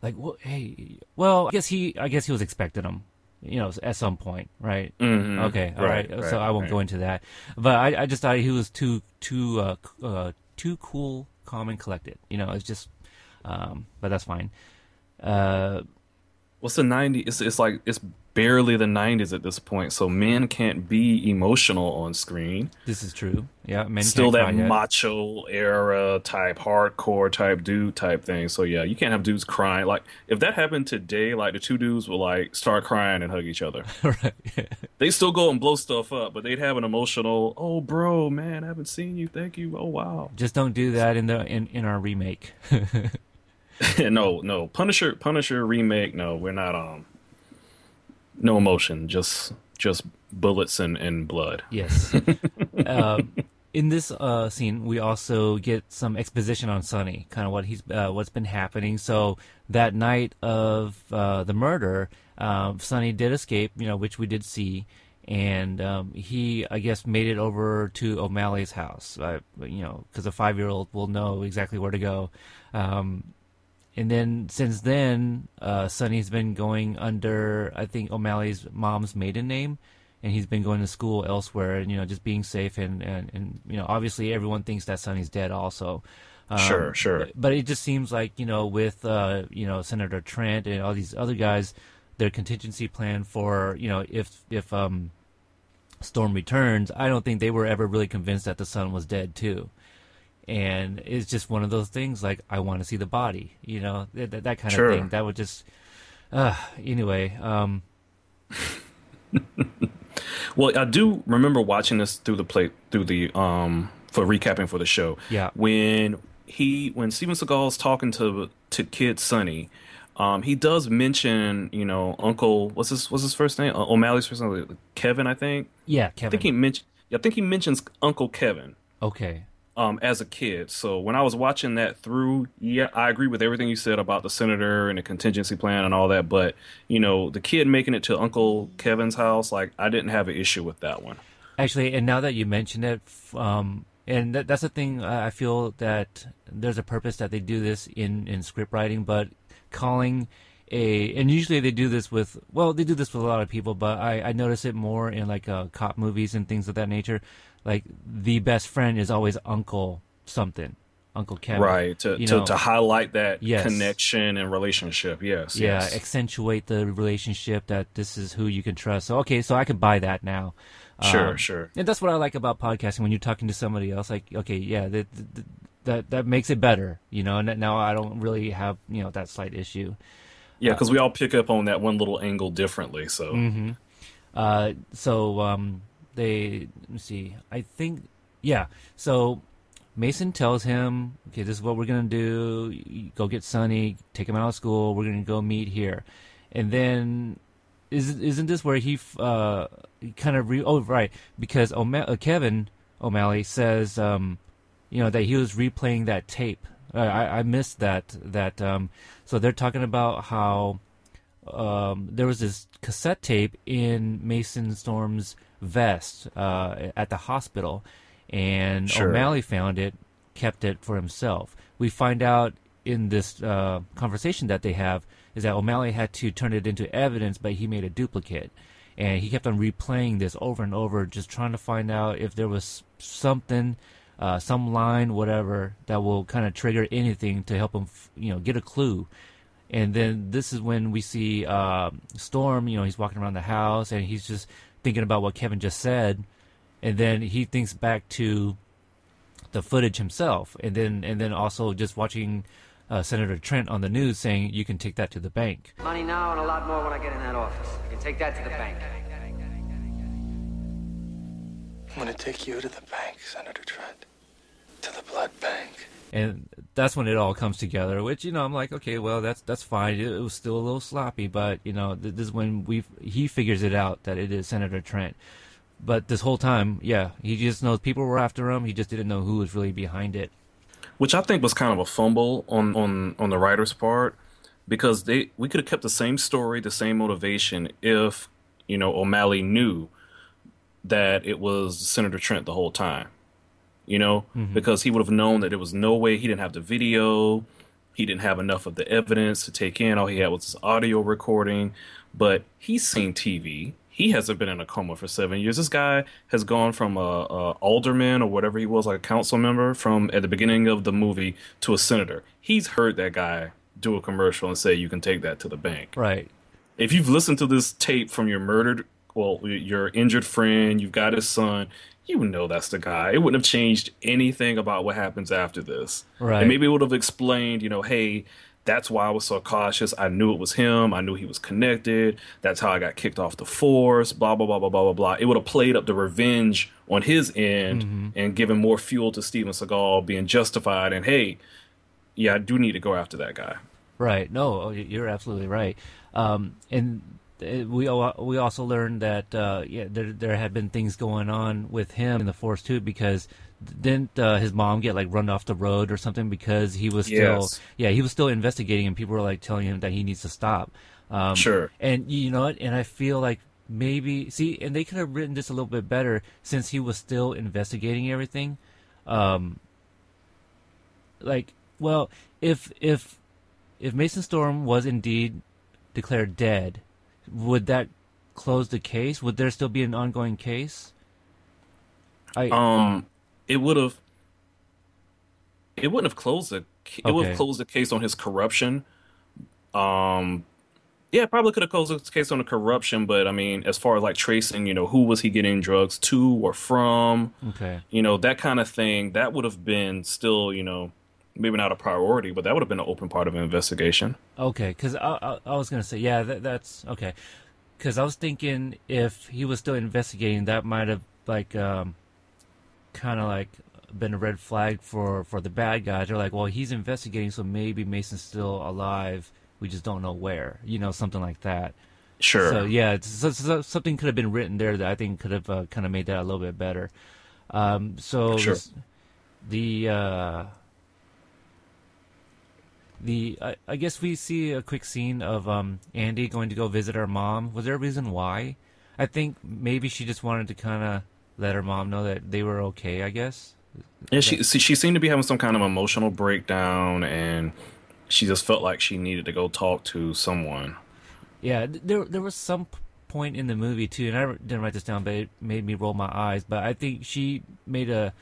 like, well, hey, well, I guess he, I guess he was expecting him, you know, at some point, right? Mhm. Okay, all right. Right, So I won't right. go into that, but I, I just thought he was too, too, uh, uh, too cool, calm, and collected. You know, it's just, um, but that's fine. Uh, What's the 90s? It's, it's like it's barely the 90s at this point, so men can't be emotional on screen. this is true. Yeah, men Still that yet. macho era type, hardcore type dude type thing. So yeah, you can't have dudes crying. Like if that happened today, like the two dudes will like start crying and hug each other. *laughs* right. *laughs* they still go and blow stuff up, but they'd have an emotional, "Oh, bro, man, I haven't seen you. Thank you. Oh, wow." Just don't do that in the in, in our remake. *laughs* *laughs* no, no, Punisher, Punisher remake. No, we're not. Um, no emotion, just just bullets and, and blood. yes. *laughs* um, in this uh, scene, we also get some exposition on Sonny, kind of what he's uh, what's been happening. So that night of uh, the murder, um, Sonny did escape, you know, which we did see, and um, he, I guess, made it over to O'Malley's house. Uh, you know, because a five-year-old will know exactly where to go. Um, and then since then, uh, Sonny's been going under I think O'Malley's mom's maiden name, and he's been going to school elsewhere, and you know just being safe and and, and you know obviously everyone thinks that Sonny's dead also. Um, Sure, sure. But it just seems like you know with uh, you know Senator Trent and all these other guys, their contingency plan for you know if if um, Storm returns, I don't think they were ever really convinced that the son was dead too and it's just one of those things like I want to see the body, you know, that, that, that kind Sure. of thing. That would just, uh, anyway, um, *laughs* Well, I do remember watching this through the play through the um for recapping for the show. Yeah. When he when Steven Seagal's talking to to Kid Sonny, um, he does mention you know Uncle what's his what's his first name uh, O'Malley's first name Kevin I think. Yeah, I think he mentioned I think he mentions Uncle Kevin. okay. Um, as a kid. So when I was watching that through, yeah, I agree with everything you said about the senator and the contingency plan and all that. But you know, the kid making it to Uncle Kevin's house, like I didn't have an issue with that one. Actually, and now that you mention it, um, and that, that's the thing, I feel that there's a purpose that they do this in, in script writing, but calling a, and usually they do this with, well, they do this with a lot of people, but I, I notice it more in like uh, cop movies and things of that nature. Like the best friend is always Uncle something, Uncle Kevin. right to to, to highlight that Yes. connection and relationship. Yes. yeah, yes. accentuate the relationship that this is who you can trust. So okay, so I can buy that now. Sure, Um, sure. And that's what I like about podcasting when you're talking to somebody else. Like, okay, yeah, that that that, that makes it better, you know. And now I don't really have you know that slight issue. Yeah, because we all pick up on that one little angle differently. So Mm-hmm. Uh, so um, they let me see. I think yeah. So Mason tells him, okay, this is what we're gonna do. Go get Sonny, take him out of school. We're gonna go meet here, and then is isn't this where he uh kind of re- oh right because O'Ma- uh, Kevin O'Malley says um you know that he was replaying that tape. Uh, I I missed that that um so they're talking about how um, there was this cassette tape in Mason Storm's vest uh, at the hospital, and Sure. O'Malley found it, kept it for himself. We find out in this uh, conversation that they have is that O'Malley had to turn it into evidence, but he made a duplicate, and he kept on replaying this over and over, just trying to find out if there was something. Uh, some line, whatever, that will kind of trigger anything to help him, f- you know, get a clue and then this is when we see uh, Storm. You know, he's walking around the house and he's just thinking about what Kevin just said, and then he thinks back to the footage himself, and then and then also just watching uh, Senator Trent on the news saying you can take that to the bank. Money now and a lot more when I get in that office. I can take that to the bank. I'm gonna take you to the bank, Senator Trent. To the blood bank. And that's when it all comes together. Which you know, I'm like, okay, well, that's that's fine. It, it was still a little sloppy, but you know, th- this is when we he figures it out that it is Senator Trent. But this whole time, yeah, he just knows people were after him. He just didn't know who was really behind it. which I think was kind of a fumble on on on the writer's part because they we could have kept the same story, the same motivation if you know O'Malley knew that it was Senator Trent the whole time. You know, mm-hmm. because he would have known that there was no way he didn't have the video, he didn't have enough of the evidence to take in. All he had was his audio recording, but he's seen TV. He hasn't been in a coma for seven years. This guy has gone from a, a alderman or whatever he was, like a council member, from at the beginning of the movie to a senator. He's heard that guy do a commercial and say, "You can take that to the bank." Right. if you've listened to this tape from your murdered, well, your injured friend, you've got his son, you know that's the guy. It wouldn't have changed anything about what happens after this. Right. And maybe it would have explained, you know, hey, that's why I was so cautious. I knew it was him. I knew he was connected. That's how I got kicked off the force. Blah blah blah blah blah blah blah. It would have played up the revenge on his end and given more fuel to Steven Seagal being justified. And hey, yeah, I do need to go after that guy. Right. No, oh, you're absolutely right. Um, and we we also learned that uh, yeah, there there had been things going on with him in the force too because didn't uh, his mom get like run off the road or something because he was still Yes. yeah he was still investigating and people were like telling him that he needs to stop. Um, Sure. And you know what? And I feel like maybe see, and they could have written this a little bit better since he was still investigating everything. Um, like, well, if if if Mason Storm was indeed declared dead, would that close the case? Would there still be an ongoing case? I um it would have it wouldn't have closed the it would have closed the case on his corruption um yeah it probably could have closed the case on the corruption but i mean as far as like tracing you know who was he getting drugs to or from okay. you know that kind of thing that would have been still you know maybe not a priority but that would have been an open part of an investigation Okay, because I, I, I was gonna say, yeah, that, that's okay. because I was thinking if he was still investigating, that might have like um, kind of like been a red flag for for the bad guys. They're like, well, he's investigating, so maybe Mason's still alive. We just don't know where, you know, something like that. Sure. So yeah, so, so something could have been written there that I think could have uh, kind of made that a little bit better. Um, so Sure. the uh, the I, I guess we see a quick scene of um, Andy going to go visit her mom. Was there a reason why? I think maybe she just wanted to kind of let her mom know that they were okay. I guess. Yeah, she she seemed to be having some kind of emotional breakdown, and she just felt like she needed to go talk to someone. Yeah, there there was some point in the movie too, and I didn't write this down, but it made me roll my eyes. But I think she made a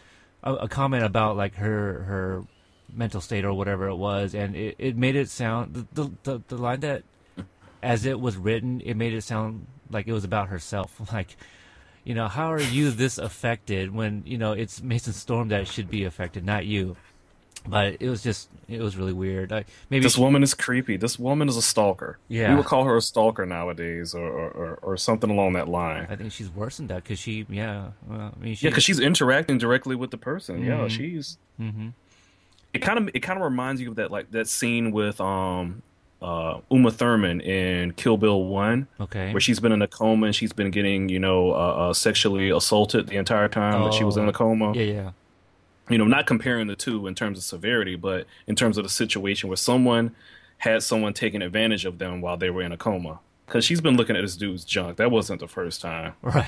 a, a comment about like her her mental state or whatever it was, and it, it made it sound the, the the line that *laughs* as it was written, it made it sound like it was about herself. *laughs* Like, you know, how are you this affected when you know it's Mason Storm that should be affected, not you. But it was just it was really weird. I, maybe This woman is creepy. This woman is a stalker. Yeah. we would call her a stalker nowadays, or or, or, or something along that line. I think she's worse than that because she, yeah, well, I mean, she, Yeah, because she's interacting directly with the person. Yeah, Mhm. she's. Mhm. It kind of it kind of reminds you of that like that scene with um uh Uma Thurman in Kill Bill One, okay. where she's been in a coma and she's been getting you know uh, uh, sexually assaulted the entire time that she was in Oh. a coma. Yeah, yeah. you know, not comparing the two in terms of severity, but in terms of the situation where someone had someone taking advantage of them while they were in a coma. Because she's been looking at this dude's junk. That wasn't the first time, Right.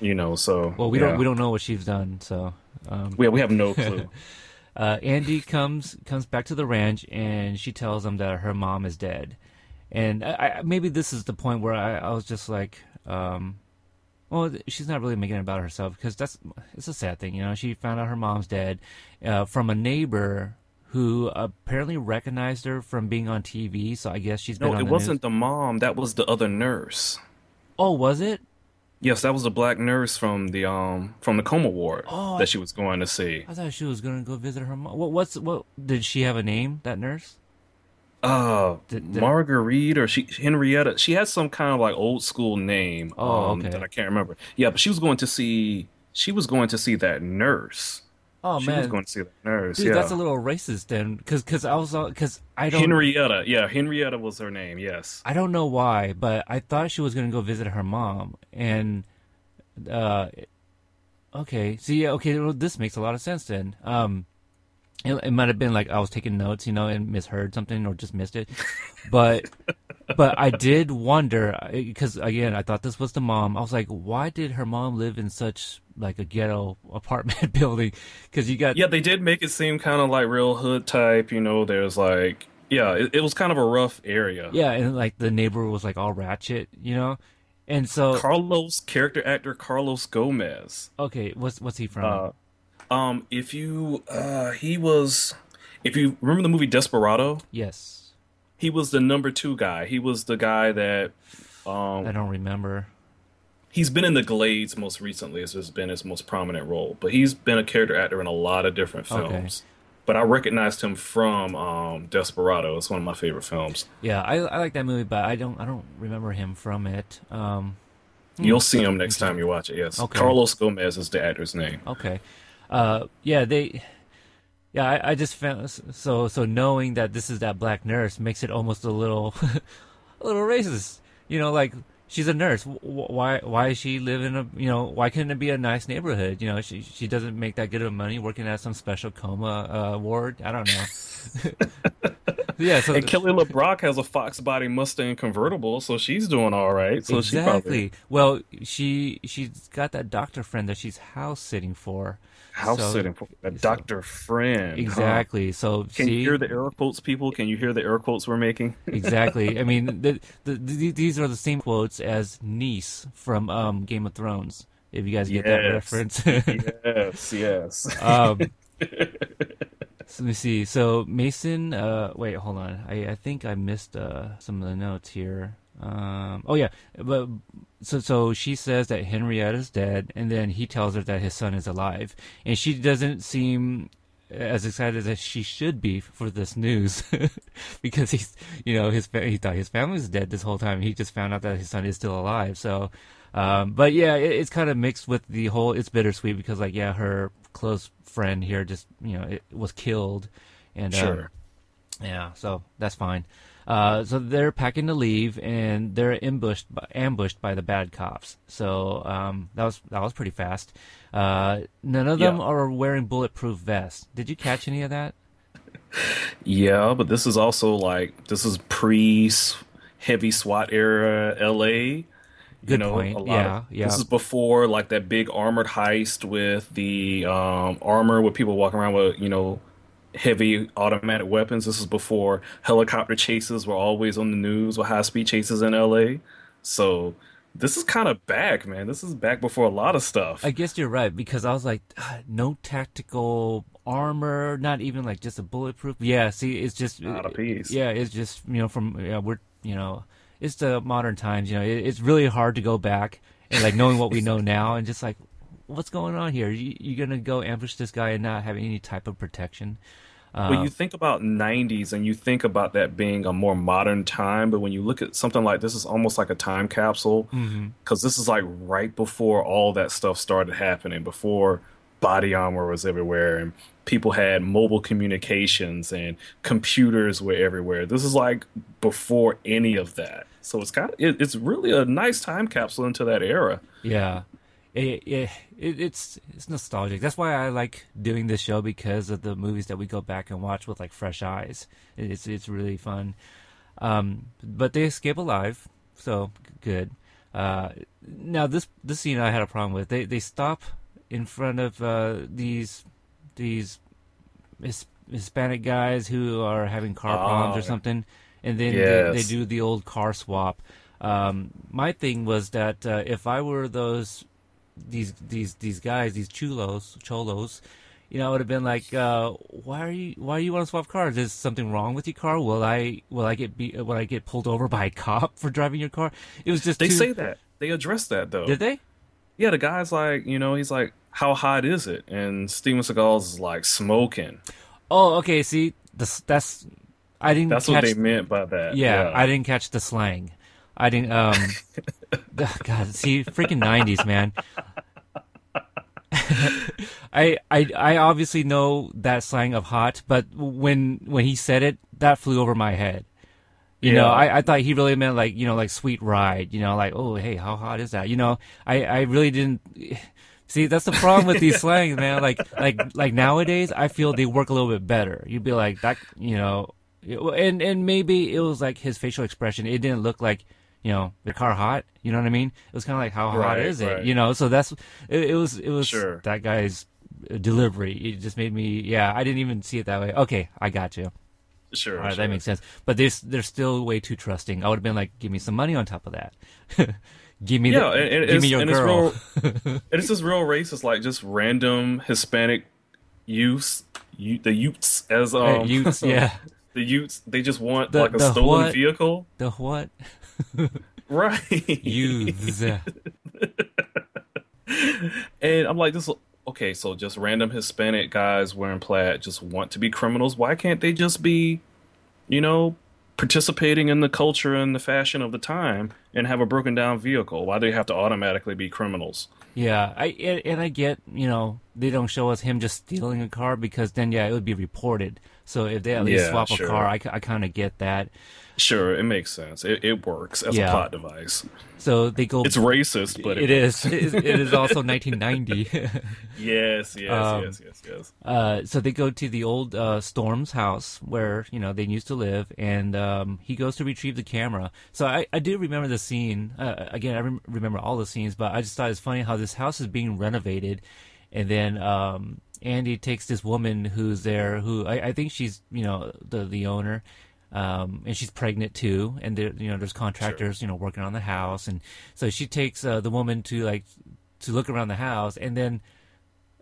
you know. So well, we yeah. don't we don't know what she's done, so. Um, We, we have no clue. *laughs* uh, Andy comes comes back to the ranch and she tells him that her mom is dead, and I, I, maybe this is the point where I, I was just like, um, well, she's not really making it about herself because that's it's a sad thing, you know. She found out her mom's dead uh, from a neighbor who apparently recognized her from being on TV. So I guess she's been no, it the wasn't News. the mom. That was the other nurse. Oh, was it? Yes, that was the black nurse from the um from the coma ward Oh, that she was going to see. I thought she was gonna go visit her mom. What? What's what? Did she have a name? That nurse? Uh, Did- did- Marguerite or she Henrietta. She had some kind of like old school name. Oh, um, okay. That I can't remember. Yeah, but she was going to see. She was going to see that nurse. Oh she man, was going to see that nurse. dude, yeah, that's a little racist then, because because I was because I don't Henrietta. Yeah, Henrietta was her name. Yes. I don't know why, but I thought she was gonna go visit her mom, and uh, okay, see, yeah, okay, well, this makes a lot of sense then. Um, it, it might have been like I was taking notes, you know, and misheard something or just missed it, but but I did wonder because again, I thought this was the mom. I was like, why did her mom live in such like a ghetto *laughs* apartment building? Because you got Yeah, they did make it seem kind of like real hood type. You know, there's like, yeah, it, it was kind of a rough area. yeah, and like the neighbor was like all ratchet, you know, and so Carlos, character actor Carlos Gomez. okay, what's what's he from? Uh, um, if you, uh, he was, if you remember the movie Desperado, yes, he was the number two guy. He was the guy that, um, I don't remember. he's been in the Glades most recently. This has been his most prominent role, but he's been a character actor in a lot of different Okay. films. But I recognized him from um, Desperado. It's one of my favorite films. Yeah, I I like that movie, but I don't I don't remember him from it. Um, You'll see him next time you watch it. Yes, Okay. Carlos Gomez is the actor's name. okay, uh, yeah, they, yeah, I, I just found so so knowing that this is that black nurse makes it almost a little, *laughs* a little racist. You know, like she's a nurse. Why why is she live in a you know why couldn't it be a nice neighborhood? You know, she she doesn't make that good of money working at some special coma uh, ward. I don't know. *laughs* yeah, so And Kelly LeBrock has a Fox Body Mustang convertible, so she's doing all right. So she exactly. probably Well, she she's got that doctor friend that she's house sitting for. House So- sitting for a so- doctor friend. huh? Exactly. So Can see, you hear the air quotes, people? Can you hear the air quotes we're making? *laughs* exactly. I mean, the, the, the, these are the same quotes as Niece from um, Game of Thrones. If you guys get that reference. *laughs* yes, yes. um, *laughs* so let me see. So Mason, uh, wait, hold on. I, I think I missed uh, some of the notes here. Um, oh yeah, but so so she says that Henrietta's dead, and then he tells her that his son is alive, and she doesn't seem as excited as she should be for this news *laughs* because he's, you know, his he thought his family was dead this whole time. He just found out that his son is still alive. So, um, but yeah, it, it's kind of mixed with the whole. It's bittersweet because like yeah, her close friend here just you know it was killed, and um, Sure. yeah, so that's fine. Uh, so they're packing to leave, and they're ambushed by, ambushed by the bad cops. So um, that was that was pretty fast. Uh, none of them Yeah. are wearing bulletproof vests. Did you catch any of that? Yeah, but this is also like this is pre heavy SWAT era LA. you Good know, point. a lot Yeah, of- yeah. This is before like that big armored heist with the um, armor with people walking around with you know heavy automatic weapons. This is before helicopter chases were always on the news or high speed chases in LA. So this is kind of back, man. This is back before a lot of stuff. I guess you're right because I was like, "Ah, no tactical armor, not even like just a bulletproof. Yeah, see, it's just Not a piece. Yeah, it's just you know from yeah, we're you know it's the modern times. You know, it, it's really hard to go back and like knowing what we know *laughs* now and just like what's going on here. You, you're gonna go ambush this guy and not have any type of protection. When you think about 90s and you think about that being a more modern time, but when you look at something like this, is almost like a time capsule Mm-hmm. because this is like right before all that stuff started happening, before body armor was everywhere and people had mobile communications and computers were everywhere. This is like before any of that. So it's kind of it, it's really a nice time capsule into that era. Yeah, it, it, it, it's it's nostalgic. That's why I like doing this show because of the movies that we go back and watch with like fresh eyes. It's it's really fun. Um, but they escape alive, so good. Uh, now this this scene I had a problem with. They they stop in front of uh, these these His, Hispanic guys who are having car problems or Oh. something, and then Yes. they, they do the old car swap. Um, my thing was that uh, if I were those these these these guys, these chulos, cholos, you know, I would have been like, uh, "Why are you? Why do you want to swap cars? Is something wrong with your car? Will I will I get be, will I get pulled over by a cop for driving your car?" It was just They too- say that. They address that though. Did they? Yeah, the guy's like, you know, he's like, "How hot is it?" And Steven Seagal's is like smoking. Oh, okay. See, this, that's I didn't. That's what they meant by that. Yeah, I didn't catch the slang. I didn't. Um, *laughs* God, see, freaking nineties, man. *laughs* I, I I obviously know that slang of hot, but when when he said it, that flew over my head. You know, I, I thought he really meant like you know like sweet ride. You know, like oh hey, how hot is that? You know, I I really didn't. *sighs* See, that's the problem with these slangs, man. Like like like nowadays, I feel they work a little bit better. You'd be like that, you know, and and maybe it was like his facial expression. It didn't look like you know the car hot. You know what I mean? It was kind of like how hot Right, is it? You know, so that's it, it was it was Sure. that guy's delivery. It just made me yeah. I didn't even see it that way. Okay, I got you. Sure, All right, sure. that makes sense. But they're they're still way too trusting. I would have been like, give me some money on top of that. *laughs* give me Yeah, the, and, and give it's, me your and girl. it's real. *laughs* and it's just real racist, like just random Hispanic youths, you, the youths as um, Uh, youths, *laughs* yeah. the youths. They just want The- like a the stolen what? vehicle, The what? *laughs* right? Youths. And I'm like, this. Okay, so just random Hispanic guys wearing plaid just want to be criminals. Why can't they just be, you know, participating in the culture and the fashion of the time and have a broken down vehicle? Why do they have to automatically be criminals? Yeah, I and, and I get you know they don't show us him just stealing a car because then yeah it would be reported. So if they at least Yeah, swap sure. a car, I, I kind of get that. Sure, it makes sense. It, it works as Yeah. a plot device. So they go. It's racist, but it is. It is. It is also *laughs* 1990. *laughs* Yes, yes, Um, yes, yes, yes. Uh, so they go to the old uh, Storm's house where you know they used to live, and um, he goes to retrieve the camera. So I, I do remember the scene. Uh, again, I rem- remember all the scenes, but I just thought it's funny how this house is being renovated, and then um, Andy takes this woman who's there, who I, I think she's you know the the owner. Um, and she's pregnant too, and there, you know, there's contractors, you know, working on the house, and so she takes uh, the woman to like to look around the house, and then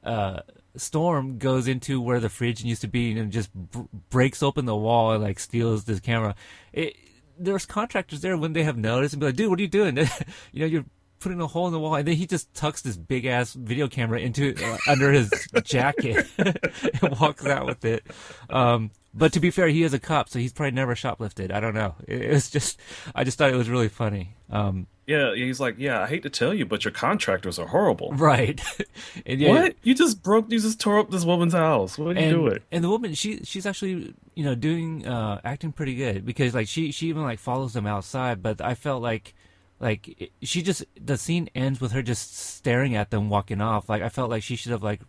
uh, Storm goes into where the fridge used to be and just br- breaks open the wall and like steals this camera. It, there's contractors there when they have noticed and be like, "Dude, what are you doing? *laughs* you know, you're putting a hole in the wall, and then he just tucks this big ass video camera into uh, under his jacket *laughs* and walks out with it. Um, but to be fair, he is a cop, so he's probably never shoplifted. I don't know. It, it was just, I just thought it was really funny. Um, Yeah, he's like, yeah, I hate to tell you, but your contractors are horrible. right. *laughs* and yeah, What? You just broke, you just tore up this woman's house. What are you and, doing? And the woman, she she's actually you know doing uh acting pretty good because like she she even like follows them outside, but I felt like like she just the scene ends with her just staring at them walking off. Like I felt like she should have like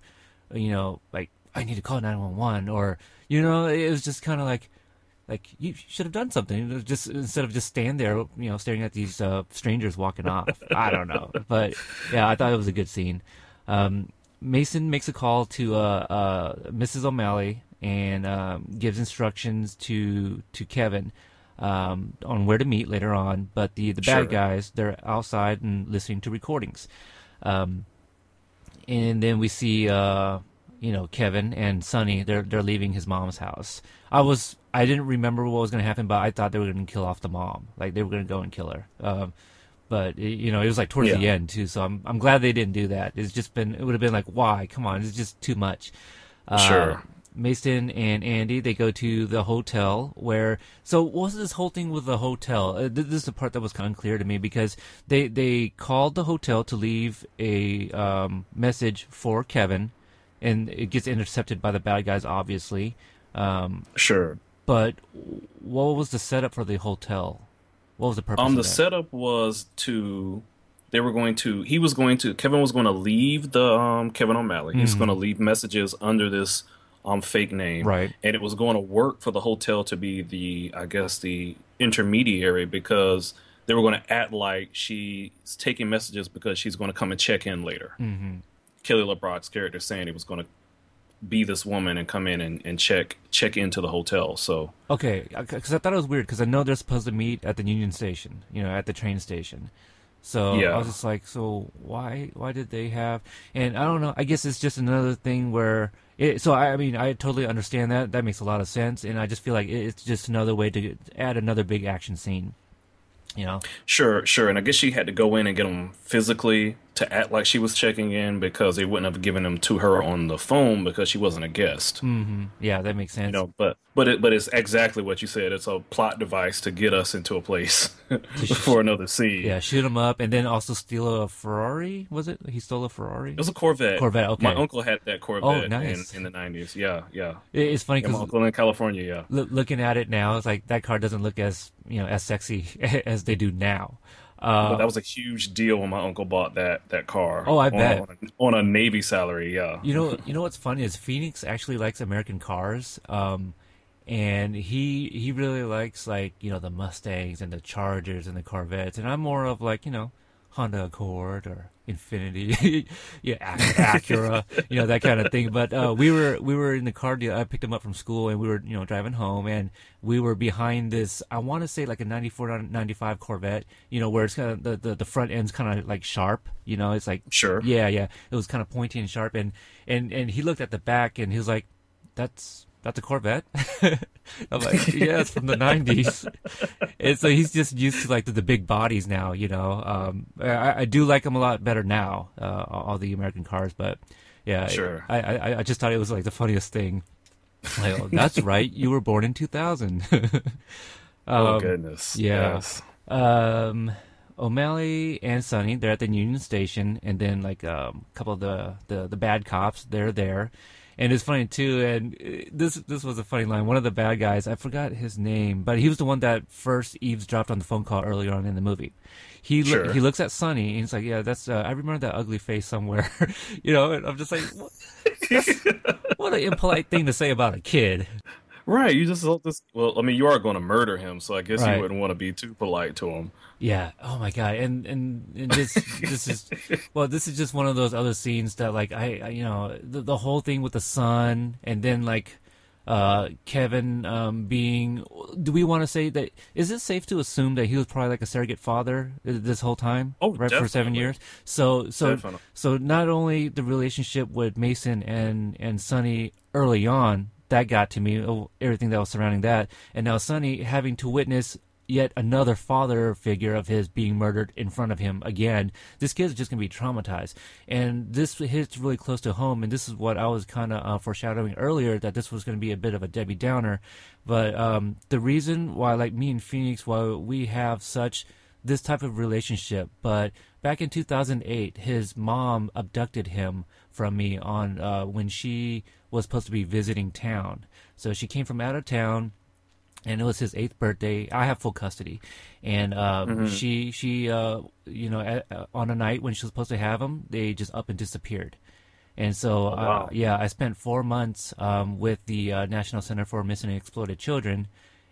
you know like I need to call nine one one or you know it was just kind of like. Like you should have done something, just instead of just stand there, you know, staring at these uh, strangers walking off. I don't know, *laughs* but yeah, I thought it was a good scene. Um, Mason makes a call to uh, uh, Mrs. O'Malley and um, gives instructions to to Kevin um, on where to meet later on. But the the Sure. bad guys they're outside and listening to recordings. Um, and then we see uh, you know Kevin and Sonny they're they're leaving his mom's house. I was I didn't remember what was going to happen, but I thought they were going to kill off the mom, like they were going to go and kill her. Um, but it- you know it was like towards the end too, so I'm I'm glad they didn't do that. It's just been it would have been like why? Come on, it's just too much. Uh, Sure. Mason and Andy they go to the hotel where so what was this whole thing with the hotel? Uh, th- this is the part that was kind of unclear to me because they they called the hotel to leave a um, message for Kevin and it gets intercepted by the bad guys obviously. Um, Sure. but what was the setup for the hotel? What was the purpose Um, of the setup was to they were going to he was going to Kevin was going to leave the um Kevin O'Malley. He was going to leave messages under this um fake name, Right. And it was going to work for the hotel to be the I guess the intermediary because they were going to act like she's taking messages because she's going to come and check in later. Mm-hmm. Kelly LeBrock's character saying he was going to be this woman and come in and, and check check into the hotel. So Okay, because I thought it was weird because I know they're supposed to meet at the Union Station, you know, at the train station. So Yeah. I was just like, so why why did they have? And I don't know. I guess it's just another thing where. It, so I, I mean, I totally understand that. That makes a lot of sense, and I just feel like it's just another way to add another big action scene. You know? Sure, sure. And I guess she had to go in and get them physically to act like she was checking in because they wouldn't have given them to her on the phone because she wasn't a guest. hmm Yeah, that makes sense. You know, but but it but it's exactly what you said. It's a plot device to get us into a place *laughs* for another scene. Yeah, shoot him up, and then also steal a Ferrari. Was it? He stole a Ferrari. It was a Corvette. Corvette, okay. My uncle had that Corvette Oh, nice. in, in the nineties. Yeah, yeah. It's funny Yeah, my because uncle in California. Yeah. Loo- looking at it now, it's like that car doesn't look as you know as sexy *laughs* as they do now. Uh, But that was a huge deal when my uncle bought that that car. Oh, I on, bet. on a, on a Navy salary. Yeah. you know, *laughs* you know what's funny is Phoenix actually likes American cars, um, and he he really likes like you know the Mustangs and the Chargers and the Corvettes, and I'm more of like you know Honda Accord or Infiniti, *laughs* yeah, Ac- Acura, you know that kind of thing. But uh, we were we were in the car deal. I picked him up from school, and we were you know driving home, and we were behind this. I want to say like a 94, 95 Corvette, you know, where it's kind of the, the the front end's kind of like sharp, you know, it's like Sure. yeah, yeah. It was kind of pointy and sharp, and and and he looked at the back, and he was like, "That's that's a Corvette." *laughs* I'm like, "Yeah, it's from the '90s." and so he's just used to like the, the big bodies now, you know. Um, I, I do like them a lot better now, uh, all the American cars, but yeah, Sure. I, I I just thought it was like the funniest thing. Like, oh, that's right, you were born in 2000. *laughs* oh Um, goodness. yeah. Yes. um O'Malley and Sonny, they're at the Union Station, and then like um, a couple of the, the the bad cops, they're there, and it's funny too. And uh, this this was a funny line. One of the bad guys, I forgot his name, but he was the one that first eavesdropped on the phone call earlier on in the movie. He Sure. he looks at Sonny and he's like, "Yeah, that's uh, I remember that ugly face somewhere," *laughs* you know. And I'm just like, what, *laughs* what an impolite thing to say about a kid. Right. You just this. Well, I mean, you are going to murder him, so I guess Right. you wouldn't want to be too polite to him. Yeah. Oh my god. And and, and this this is *laughs* well, this is just one of those other scenes that like I, I you know the the whole thing with the son and then like uh Kevin um being do we want to say that is it safe to assume that he was probably like a surrogate father this whole time Oh, right for 7 years so so Definitely. so not only the relationship with Mason and and Sonny early on that got to me everything that was surrounding that and now Sonny having to witness yet another father figure of his being murdered in front of him again, this kid's just going to be traumatized. And this hits really close to home. And this is what I was kind of uh, foreshadowing earlier that this was going to be a bit of a Debbie Downer. But um, the reason why, like me and Phoenix, why we have such this type of relationship. But back in 2008, his mom abducted him from me on uh, when she was supposed to be visiting town. So she came from out of town and it was his eighth birthday. I have full custody, and uh, mm-hmm. she she uh, you know at, uh, on a night when she was supposed to have him, they just up and disappeared. And so, oh, uh, yeah, I spent four months um, with the uh, National Center for Missing and Exploited Children,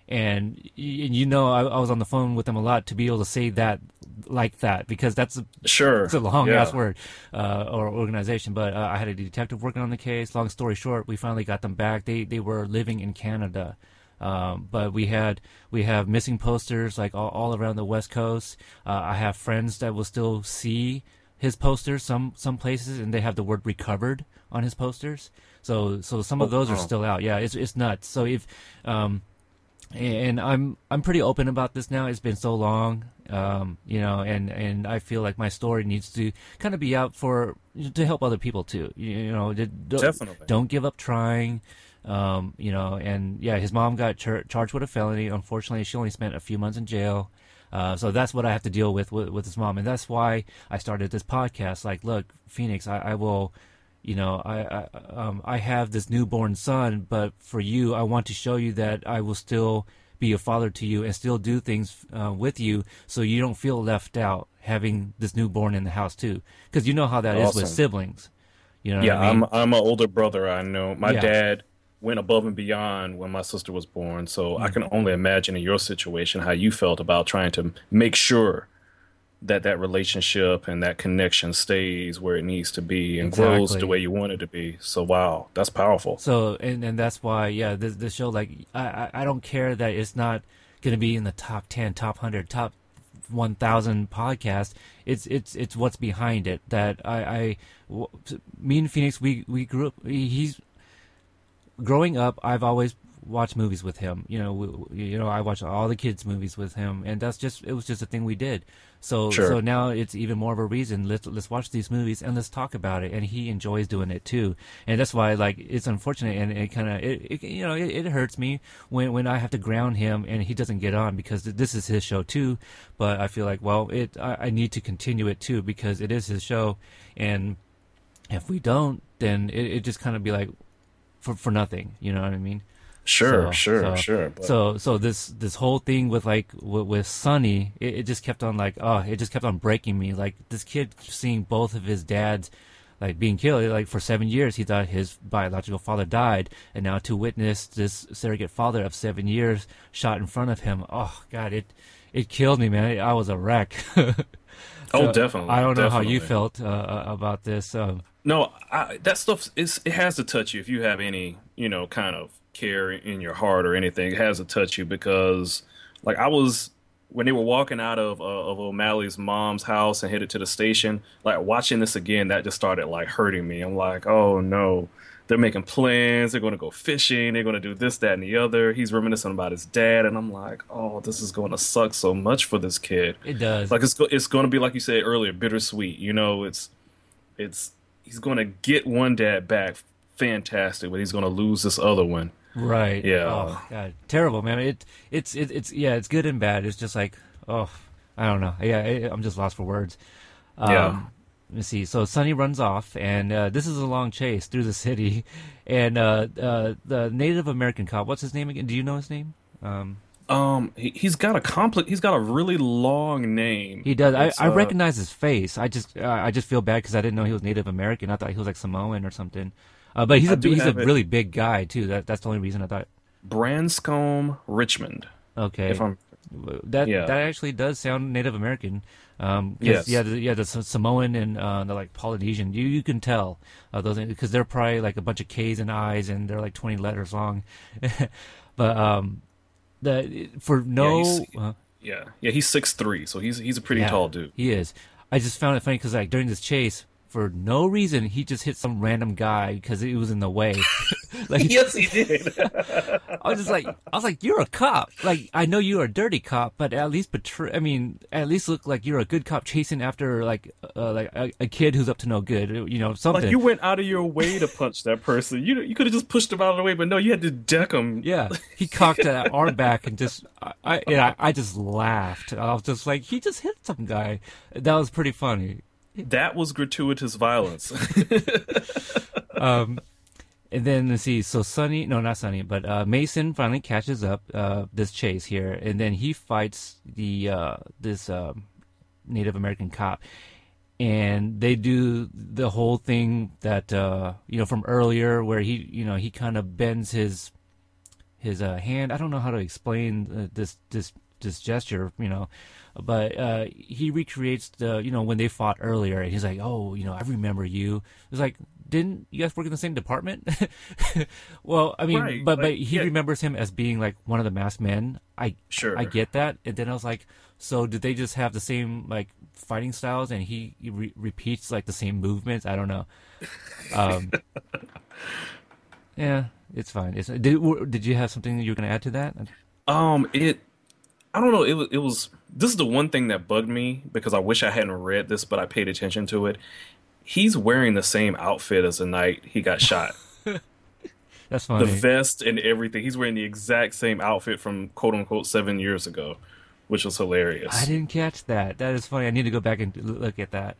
and you know, I, I, was on the phone with them a lot to be able to say that like that because that's a, sure it's a long yeah. ass word uh, or organization. But uh, I had a detective working on the case. Long story short, we finally got them back. They they were living in Canada um, but we had we have missing posters like all, all around the West Coast. Uh, I have friends that will still see his posters some some places, and they have the word recovered on his posters. So so some of oh, those are still out. Yeah, it's it's nuts. So if um, and I'm I'm pretty open about this now. It's been so long, um, you know, and and I feel like my story needs to kind of be out for to help other people too. You know, don't, definitely don't give up trying. Um, you know, and yeah, his mom got char- charged with a felony. Unfortunately, she only spent a few months in jail. Uh, so that's what I have to deal with, with, with his mom, and that's why I started this podcast. Like, look, Phoenix, I, I will, you know, I I, um, I have this newborn son, but for you, I want to show you that I will still be a father to you and still do things uh, with you, so you don't feel left out having this newborn in the house too. Because you know how that awesome. is with siblings. You know, yeah, I am mean? I'm, I'm an older brother. I know my yeah. dad went above and beyond when my sister was born. So mm-hmm. I can only imagine in your situation how you felt about trying to make sure that that relationship and that connection stays where it needs to be and exactly. grows the way you want it to be. So wow, that's powerful. So and and that's why yeah, the the show like I I don't care that it's not going to be in the top 10, top 100, top 1000 podcast it's it's it's what's behind it that I, I me and phoenix we we grew up he's growing up, I've always watched movies with him. You know, we, you know, I watched all the kids' movies with him, and that's just it was just a thing we did. So sure. so now it's even more of a reason. Let's let's watch these movies and let's talk about it. And he enjoys doing it too, and that's why like it's unfortunate and it kind of it, it, you know it, it, hurts me when when I have to ground him and he doesn't get on because this is his show too. But I feel like well it I, I need to continue it too because it is his show, and if we don't, then it, it just kind of be like for for nothing. You know what I mean? Sure, so, sure, so, sure. But... So so this this whole thing with like with, with Sonny, it, it, just kept on like oh, it just kept on breaking me. Like this kid seeing both of his dads like being killed. Like for seven years, he thought his biological father died, and now to witness this surrogate father of seven years shot in front of him. Oh God, it it killed me, man. I was a wreck. *laughs* so, oh, definitely. I don't know definitely. how you felt uh, uh about this. Um, no, I, that stuff is it has to touch you if you have any you know kind of care in your heart or anything. It has to touch you because like I was when they were walking out of uh, of O'Malley's mom's house and headed to the station. Like watching this again, that just started like hurting me. I'm like, oh no. They're making plans. They're going to go fishing. They're going to do this, that, and the other. He's reminiscing about his dad, and I'm like, oh, this is going to suck so much for this kid. It does. Like it's it's going to be like you said earlier, bittersweet. You know, it's it's he's going to get one dad back, fantastic, but he's going to lose this other one. Right. Yeah. Oh, God. Terrible, man. It it's it, it's yeah, it's good and bad. It's just like oh, I don't know. Yeah, I'm just lost for words. Um, yeah. Let me see. So Sonny runs off, and uh, this is a long chase through the city, *laughs* and uh, uh, the Native American cop. What's his name again? Do you know his name? Um, um, he, has got a complex. He's got a really long name. He does. I, I uh, recognize his face. I just uh, I just feel bad because I didn't know he was Native American. I thought he was like Samoan or something. Uh, but he's a he's a it. really big guy too. That that's the only reason I thought. Branscombe Richmond. Okay. If I'm that yeah. that actually does sound Native American. Um, yes. Yeah, the, yeah, the Samoan and uh, the like Polynesian. You you can tell uh, those because they're probably like a bunch of K's and I's and they're like twenty letters long. *laughs* but um, the for no. Yeah, he's, uh, yeah, yeah, he's six three, so he's he's a pretty yeah, tall dude. He is. I just found it funny because like during this chase, for no reason he just hit some random guy because it was in the way. *laughs* like yes, he did. *laughs* I was just like, I was like, you're a cop. Like, I know you're a dirty cop, but at least betray. I mean, at least look like you're a good cop chasing after like, uh, like a, a kid who's up to no good. You know, something. like you went out of your way to punch that person. You you could have just pushed him out of the way, but no, you had to deck him. yeah, he *laughs* cocked that arm back and just, I, I, and I, I just laughed. I was just like, he just hit some guy. That was pretty funny. That was gratuitous violence. *laughs* um, and then let's see. So Sonny, no, not Sonny, but uh, Mason finally catches up uh, this chase here, and then he fights the uh, this uh, Native American cop, and they do the whole thing that uh, you know from earlier, where he you know he kind of bends his his uh, hand. I don't know how to explain uh, this this this gesture, you know, but uh, he recreates the you know when they fought earlier, and he's like, oh, you know, I remember you. It's like, didn't you guys work in the same department? *laughs* well, I mean, Right, but but he yeah. remembers him as being like one of the masked men. I Sure. I get that, and then I was like, so did they just have the same like fighting styles, and he re- repeats like the same movements? I don't know. Um, *laughs* yeah, it's fine. It's, did did you have something you were going to add to that? Um, it. I don't know. It was. It was. This is the one thing that bugged me because I wish I hadn't read this, but I paid attention to it. He's wearing the same outfit as the night he got shot. *laughs* That's funny. the vest and everything. He's wearing the exact same outfit from quote unquote seven years ago, which was hilarious. I didn't catch that. That is funny. I need to go back and look at that.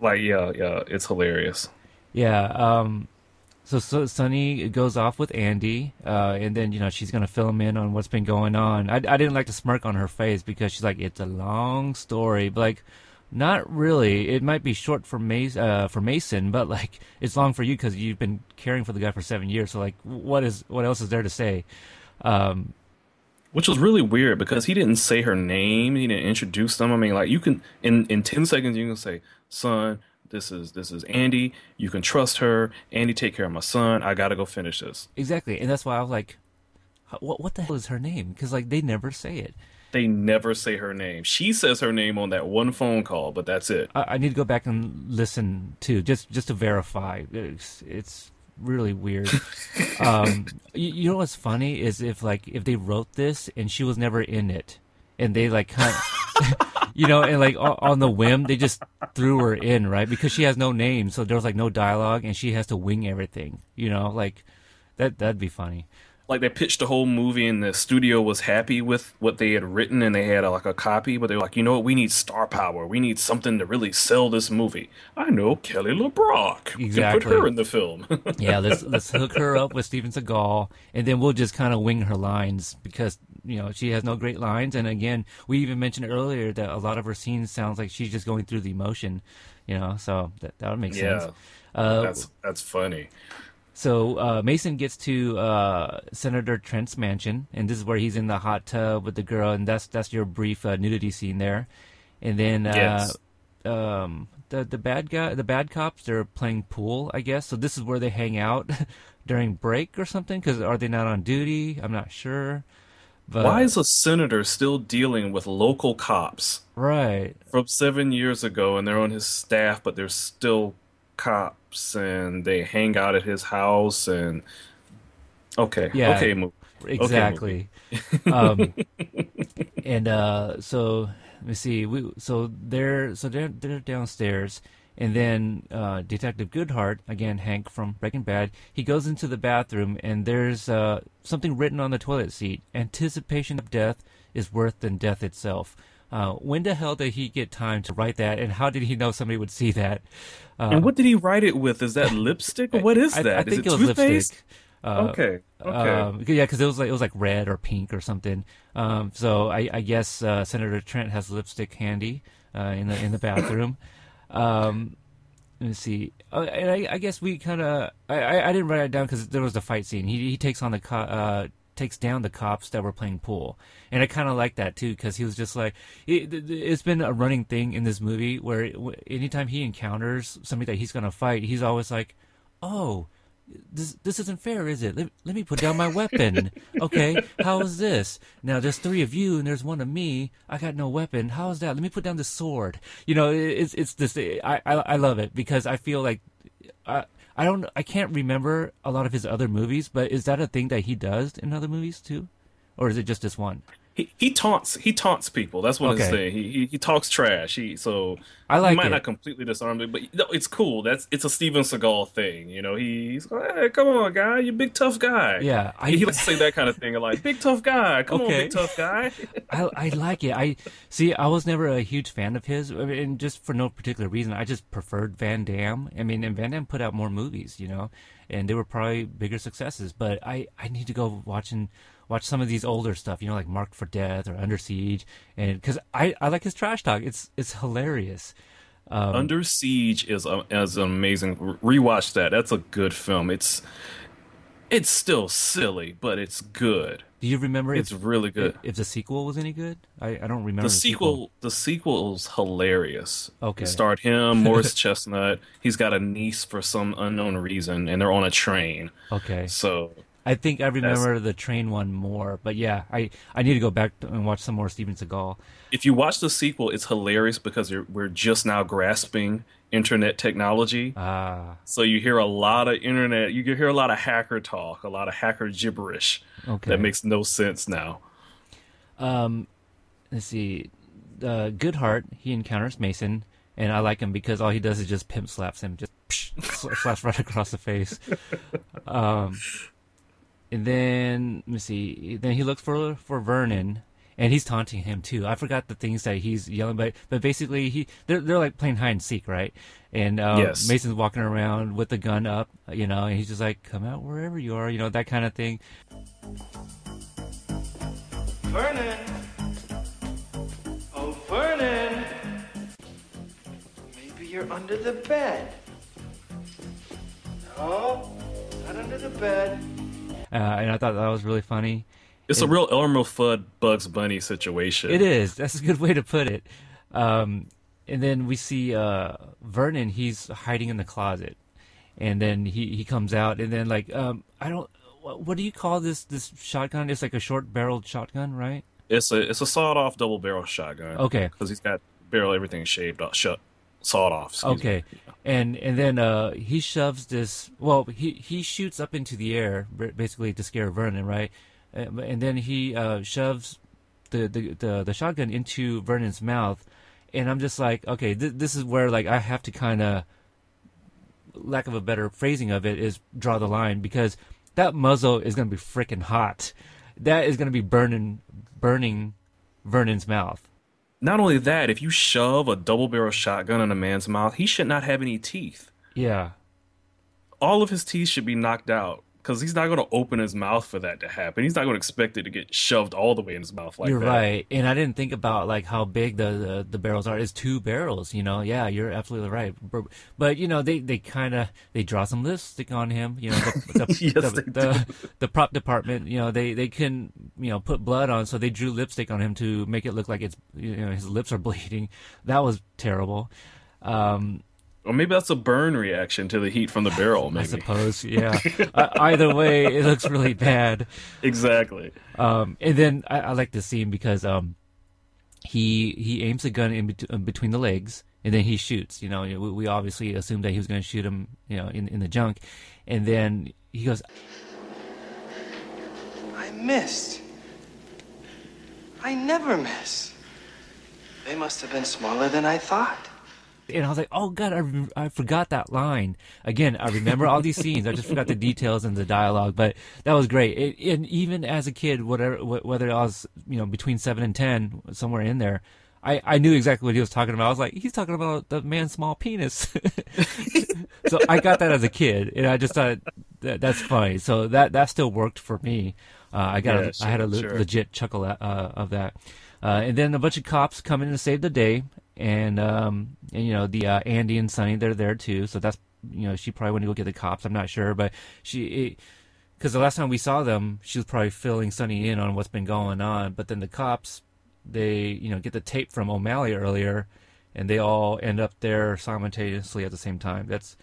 Like, yeah, yeah, it's hilarious. Yeah. Um. So, so Sonny goes off with Andy, uh, and then you know she's gonna fill him in on what's been going on. I, I didn't like the smirk on her face because she's like, it's a long story, but like, not really. It might be short for Mason, uh, for Mason, but like, it's long for you because you've been caring for the guy for seven years. So like, what is what else is there to say? Um, Which was really weird because he didn't say her name. He didn't introduce them. I mean, like you can in in ten seconds you can say, "Son, this is this is Andy. You can trust her. Andy, take care of my son. I gotta go finish this." exactly, and that's why I was like, what what the hell is her name? Because like they never say it. They never say her name. She says her name on that one phone call, but that's it. I, I need to go back and listen too, just just to verify. It's, it's really weird. *laughs* um, you, you know what's funny is if like if they wrote this and she was never in it, and they like kind of, *laughs* you know, and like on, the whim they just threw her in, right? Because she has no name, so there was like no dialogue, and she has to wing everything. You know, like that that'd be funny. Like they pitched the whole movie and the studio was happy with what they had written and they had a, like a copy but they were like you know what we need star power we need something to really sell this movie i know kelly lebrock we can put her in the film *laughs* yeah, let's let's hook her up with Steven Seagal, and then we'll just kind of wing her lines because you know she has no great lines. And again, we even mentioned earlier that a lot of her scenes sounds like she's just going through the emotion, you know. So that that would make yeah sense. Uh, that's that's funny so uh, Mason gets to uh, Senator Trent's mansion, and this is where he's in the hot tub with the girl, and that's that's your brief uh, nudity scene there. And then uh, Yes. um, the the bad guy, the bad cops, they're playing pool, I guess. So this is where they hang out *laughs* during break or something. Because are they not on duty? I'm not sure. But, why is a senator still dealing with local cops right? from seven years ago and they're on his staff but they're still cops and they hang out at his house and okay Yeah. okay move. Exactly. *laughs* um, and uh, so let me see. We so they're so they're they're downstairs, and then uh, Detective Goodhart again, Hank from Breaking Bad. He goes into the bathroom, and there's uh, something written on the toilet seat: "Anticipation of death is worse than death itself." Uh, when the hell did he get time to write that, and how did he know somebody would see that? Uh, and what did he write it with is that *laughs* lipstick what is I, that? I Is think it it was toothpaste? lipstick. Uh, okay okay um, yeah, because it was like it was like red or pink or something. Um, so I, I guess uh, Senator Trent has lipstick handy uh, in the in the *coughs* bathroom. um, let me see. Uh, and I, I guess we kind of I, I, I didn't write it down because there was the fight scene. He he takes on the co- uh, takes down the cops that were playing pool, and I kind of like that too because he was just like it, it's been a running thing in this movie where anytime he encounters somebody that he's gonna fight, he's always like, oh this this isn't fair, is it? Let, let me put down my weapon. Okay, how is this? Now there's three of you and there's one of me. I got no weapon. How is that? Let me put down the sword. You know, it, it's it's this. I, I I love it because I feel like I I don't I can't remember a lot of his other movies, but is that a thing that he does in other movies too, or is it just this one? He he taunts he taunts people. That's what Okay. his thing. He, he he talks trash. He so I like he might it. not completely disarm it, but no, it's cool. That's it's a Steven Seagal thing. You know, he's like, hey, come on, guy, you big tough guy. Yeah, I- he, *laughs* to say that kind of thing. Like big tough guy, come Okay. on, big tough guy. *laughs* I, I like it. I see. I was never a huge fan of his, I mean, and just for no particular reason. I just preferred Van Damme. I mean, and Van Damme put out more movies, you know, and they were probably bigger successes. But I, I need to go watch and watch some of these older stuff, you know, like Marked for Death or Under Siege, and because I, I like his trash talk. It's it's hilarious. Um, Under Siege is a, is an amazing. Rewatch that. That's a good film. It's it's still silly, but it's good. Do you remember It's if, really good. if, if the sequel was any good? I, I don't remember the sequel, the sequel is hilarious. Okay. It starred him, *laughs* Morris Chestnut. He's got a niece for some unknown reason, and they're on a train. Okay. So I think I remember the train one more, but yeah, I, I need to go back and watch some more Steven Seagal. if you watch the sequel, it's hilarious because you're, we're just now grasping internet technology. Ah, So you hear a lot of internet, you hear a lot of hacker talk, a lot of hacker gibberish Okay. that makes no sense now. um, let's see, uh, Goodhart he encounters Mason, and I like him because all he does is just pimp slaps him, just psh, slaps right across the face. *laughs* Um, and then let me see, then he looks for for Vernon. And he's taunting him too. I forgot the things that he's yelling, but but basically he they're they're like playing hide and seek, right? And um, Yes. Mason's walking around with the gun up, you know, and he's just like, "Come out wherever you are," you know, that kind of thing. Vernon! Oh, Vernon! Maybe you're under the bed. No, not under the bed. Uh, and I thought that was really funny. It's a real Elmer Fudd Bugs Bunny situation. It is. That's a good way to put it. Um, and then we see uh, Vernon. He's hiding in the closet, and then he, he comes out, and then like um, I don't. What, what do you call this this shotgun? It's like a short barreled shotgun, right? It's a it's a sawed off double barrel shotgun. Okay. because he's got barrel everything shaved off, shut, sawed off. excuse me. Okay. And and then uh, he shoves this. Well, he he shoots up into the air basically to scare Vernon, right? Uh, and then he uh, shoves the, the the the shotgun into Vernon's mouth, and I'm just like, okay, th- this is where like I have to kind of, lack of a better phrasing of it, is draw the line because that muzzle is gonna be freaking hot. That is gonna be burning burning Vernon's mouth. Not only that, if you shove a double barrel shotgun in a man's mouth, he should not have any teeth. Yeah. All of his teeth should be knocked out because he's not going to open his mouth for that to happen. He's not going to expect it to get shoved all the way in his mouth like that. you're that. right, and I didn't think about like how big the, the the barrels are. It's two barrels, you know. Yeah, you're absolutely right. But, you know, they they kind of they draw some lipstick on him. You know, the the, *laughs* Yes, the, they the, the prop department. You know, they they can you know put blood on, so they drew lipstick on him to make it look like it's you know his lips are bleeding. That was terrible. Um, Or maybe that's a burn reaction to the heat from the *laughs* barrel. I suppose, *laughs* yeah. uh, either way, it looks really bad. exactly. Um, and then I, I like this scene because um, he he aims the gun in, bet- in between the legs, and then he shoots. You know, we, we obviously assumed that he was going to shoot him, you know, in in the junk, and then he goes, I missed. I never miss. They must have been smaller than I thought. And I was like, oh god, I, I forgot that line. Again, I remember all these scenes. I just forgot the details and the dialogue, but that was great. It, and even as a kid, whatever wh- whether I was you know between seven and ten, somewhere in there. I, I knew exactly what he was talking about. I was like, he's talking about the man's small penis. *laughs* so I got that as a kid, and I just thought that, that's funny. So that that still worked for me. Uh, I got Yeah, a, I had a le- sure. legit chuckle at, uh, of that. Uh, and then a bunch of cops come in to save the day, and um, and you know the uh, Andy and Sonny they're there too. So that's you know she probably went to go get the cops. I'm not sure, but she because the last time we saw them, she was probably filling Sonny in on what's been going on. But then the cops they you know get the tape from O'Malley earlier, and they all end up there simultaneously at the same time. That's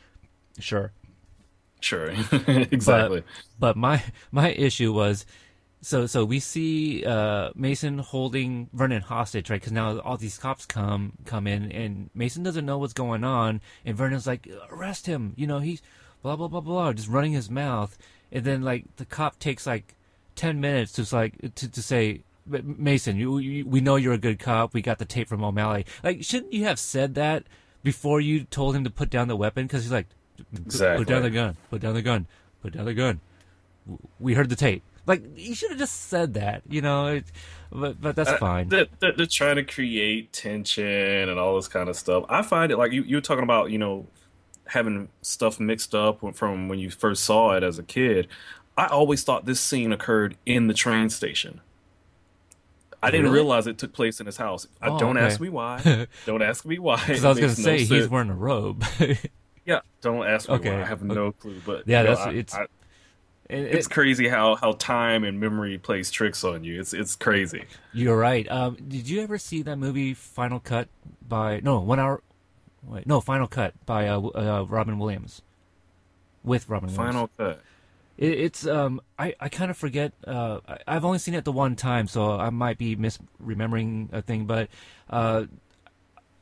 sure. Sure, *laughs* exactly. But, but my my issue was, so so we see uh, Mason holding Vernon hostage, right? Because now all these cops come come in, and Mason doesn't know what's going on, and Vernon's like, arrest him, you know, he's blah blah blah blah, just running his mouth, and then like the cop takes like ten minutes to like to to say. Mason, you, you, we know you're a good cop. We got the tape from O'Malley. Like, shouldn't you have said that before you told him to put down the weapon? Because he's like, Exactly. Put down the gun. Put down the gun. Put down the gun. We heard the tape. Like you should have just said that, you know. It, but but that's Uh, fine. They're, they're, they're trying to create tension and all this kind of stuff. I find it like you you were talking about, you know, having stuff mixed up from when you first saw it as a kid. I always thought this scene occurred in the train station. I didn't Really? realize it took place in his house. I Oh, don't okay. ask me why. *laughs* don't ask me why. Because I was gonna makes no say he's sense. wearing a robe. *laughs* Yeah, don't ask me Okay. why. I have no clue. But Yeah, you know, that's- I- it's- I- And it's it- crazy how how time and memory plays tricks on you. It's it's crazy. you're right. Um, did you ever see that movie Final Cut by no one hour? Wait, no, Final Cut by uh, uh, Robin Williams. With Robin Williams. Final cut. It, it's um I, I kind of forget uh I, I've only seen it the one time so I might be misremembering a thing but uh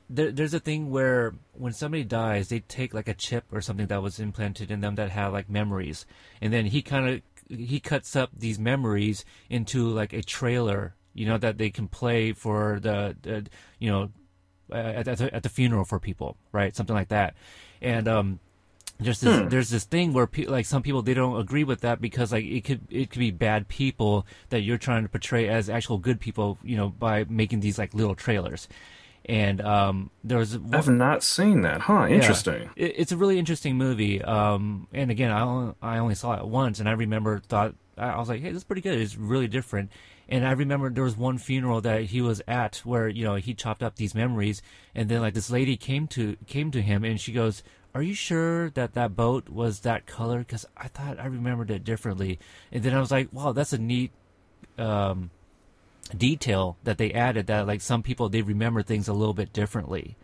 there, there's a thing where when somebody dies they take like a chip or something that was implanted in them that have like memories. And then he kind of he cuts up these memories into like a trailer you know that they can play for the, the you know at, at, the, at the funeral for people right? Something like that. And um there's this there's this thing where pe- like some people they don't agree with that because like it could it could be bad people that you're trying to portray as actual good people you know by making these like little trailers and um there was I have not seen that. Huh? Interesting. it, it's a really interesting movie. Um, and again, I only, I only saw it once, and I remember thought I I was like, hey, this is pretty good. It's really different. And I remember there was one funeral that he was at where you know he chopped up these memories, and then like this lady came to came to him, and she goes. Are you sure that that boat was that color? Because I thought I remembered it differently, and then I was like, "Wow, that's a neat um, detail that they added. That like some people they remember things a little bit differently."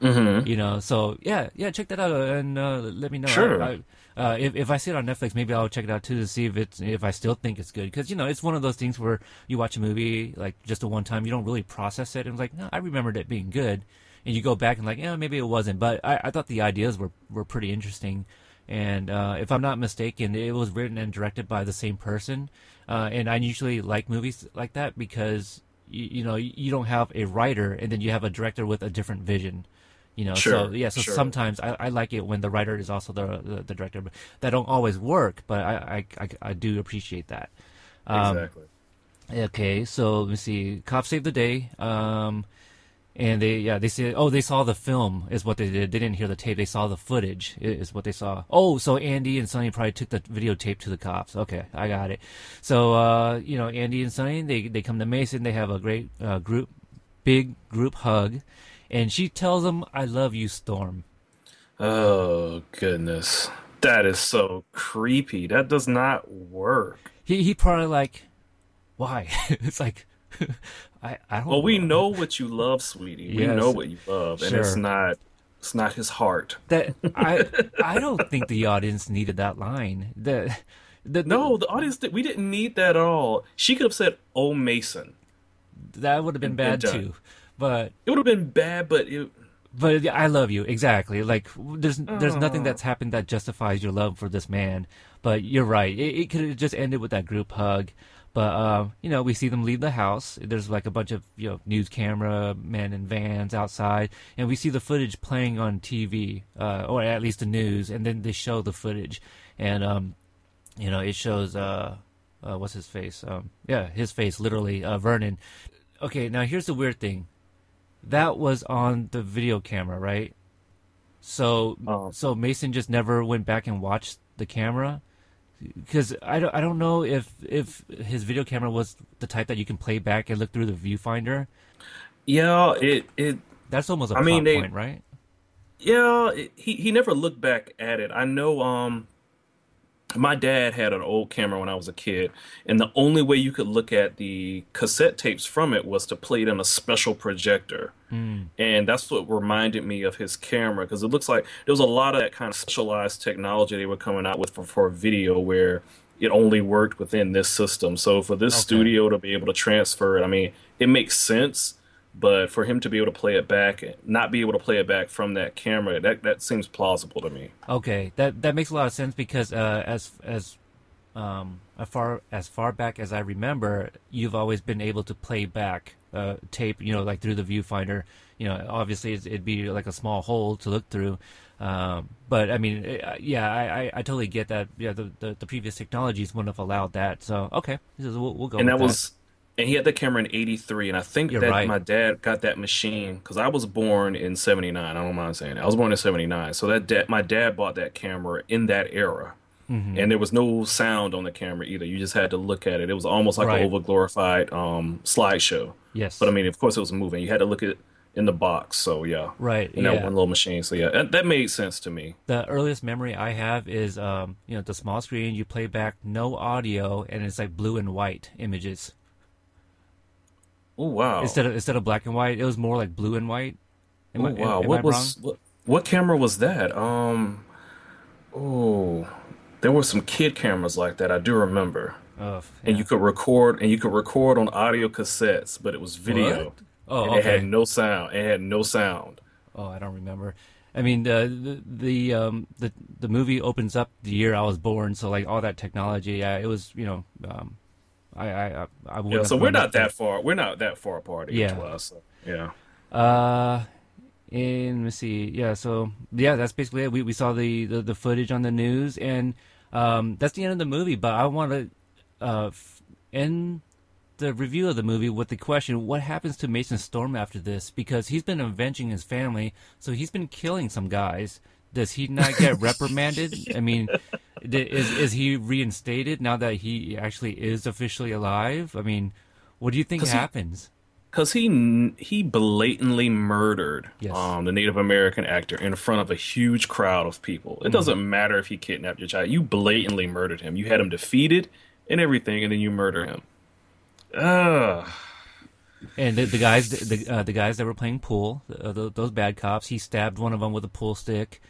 Mm-hmm. you know so yeah yeah check that out uh, and uh, let me know Sure. I, I, uh, if, if i see it on netflix maybe i'll check it out too to see if it's if i still think it's good because you know it's one of those things where you watch a movie like just a one time you don't really process it and it's like no i remembered it being good and you go back and like yeah maybe it wasn't but i, I thought the ideas were, were pretty interesting and uh, if i'm not mistaken it was written and directed by the same person uh, and i usually like movies like that because you, you know you don't have a writer and then you have a director with a different vision you know sure, so yeah so sure. sometimes I, I like it when the writer is also the the, the director but that don't always work but i i, I, I do appreciate that um, exactly. okay so let me see cops save the day um and they yeah they said oh they saw the film is what they did. They didn't hear the tape. They saw the footage is what they saw. Oh so andy and sonny probably took the videotape to the cops. Okay i got it. So uh you know andy and sonny they they come to mason. They have a great uh, group big group hug. And she tells him i love you storm. Oh goodness, that is so creepy. That does not work. he he probably like why? *laughs* It's like *laughs* i i don't Well, we know what you love, sweetie. We Yes. know what you love, and it's not. It's not his heart. that i *laughs* i don't think the audience needed that line the the, No, the audience we didn't need that at all. She could have said, "Oh, Mason." that would have been bad too but It would have been bad, but it, but yeah, I love you exactly. Like there's there's nothing oh. that's happened that justifies your love for this man. But you're right. It, it could have just ended with that group hug. But uh, you know, we see them leave the house. There's like a bunch of you know news camera men and vans outside, and we see the footage playing on TV, uh, or at least the news. And then they show the footage, and um, you know, it shows uh, uh what's his face? Um, yeah, his face, literally, uh, Vernon. Okay, now here's the weird thing that was on the video camera, right? So Oh. so Mason just never went back and watched the camera because I don't I don't know if if his video camera was the type that you can play back and look through the viewfinder. yeah, it it That's almost a I mean, they- point, right? Yeah, it, he he never looked back at it. I know. Um, my dad had an old camera when I was a kid, and the only way you could look at the cassette tapes from it was to play it on a special projector. Hmm. And that's what reminded me of his camera because it looks like there was a lot of that kind of specialized technology they were coming out with for, for video where it only worked within this system. So for this Okay. studio to be able to transfer it, I mean, it makes sense. But for him to be able to play it back, not be able to play it back from that camera, that that seems plausible to me. Okay, that that makes a lot of sense because uh, as as um, as far as far back as I remember, you've always been able to play back uh, tape. You know, like through the viewfinder. You know, obviously it's, it'd be like a small hole to look through. Um, but I mean, uh, yeah, I, I, I totally get that. Yeah, the, the, the previous technologies wouldn't have allowed that. So okay, is- we'll, we'll go. and that was and he had the camera in 83 and i think You're that right. my dad got that machine because i was born in 79 i don't mind saying that. I was born in 79 so that da- my dad bought that camera in that era. Mm-hmm. and there was no sound on the camera either. You just had to look at it. It was almost like Right. an over glorified um, slideshow. Yes, but i mean of course it was moving you had to look at it in the box. So yeah. Right. in yeah. that one little machine. So yeah. That, that made sense to me. The earliest memory I have is, um, you know, the small screen. You play back no audio, and it's like blue and white images oh wow instead of instead of black and white. It was more like blue and white. Am oh I- wow am I what wrong? was what, what camera was that um oh there were some kid cameras like that i do remember Ugh, and you could record and you could record on audio cassettes but it was video What? Oh, and it okay. had no sound it had no sound Oh, I don't remember. I mean, the the the um the the movie opens up the year I was born, so like all that technology, yeah, it was you know, um, I I I, yeah so we're not that far we're not that far apart Yeah. wise so, yeah Uh, and let's see. Yeah, so yeah, that's basically it. We we saw the the, the footage on the news, and um, that's the end of the movie. But I want to uh end the review of the movie with the question: What happens to Mason Storm after this? Because he's been avenging his family, so he's been killing some guys. Does he not get reprimanded? I mean, is is he reinstated now that he actually is officially alive? I mean, what do you think he- happens? because he he blatantly murdered Yes. um, the Native American actor in front of a huge crowd of people. Mm-hmm. It doesn't matter if he kidnapped your child; you blatantly murdered him. You had him defeated and everything, and then you murder him. Ugh. And the, the guys, the uh, the guys that were playing pool, uh, th those bad cops, he stabbed one of them with a pool stick.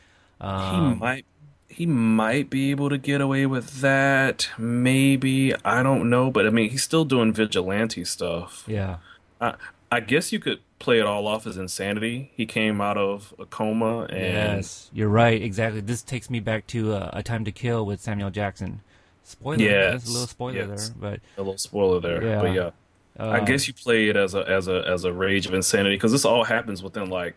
He Um, might he might be able to get away with that. Maybe I don't know, but I mean he's still doing vigilante stuff. yeah, I, I guess you could play it all off as insanity. He came out of a coma and yes, you're right, exactly. This takes me back to uh, A Time to Kill with Samuel Jackson. Spoiler, Yes, that's a little spoiler yes. there, a little spoiler there, Yeah. but yeah. but I uh, guess you play it as a as a as a rage of insanity because this all happens within like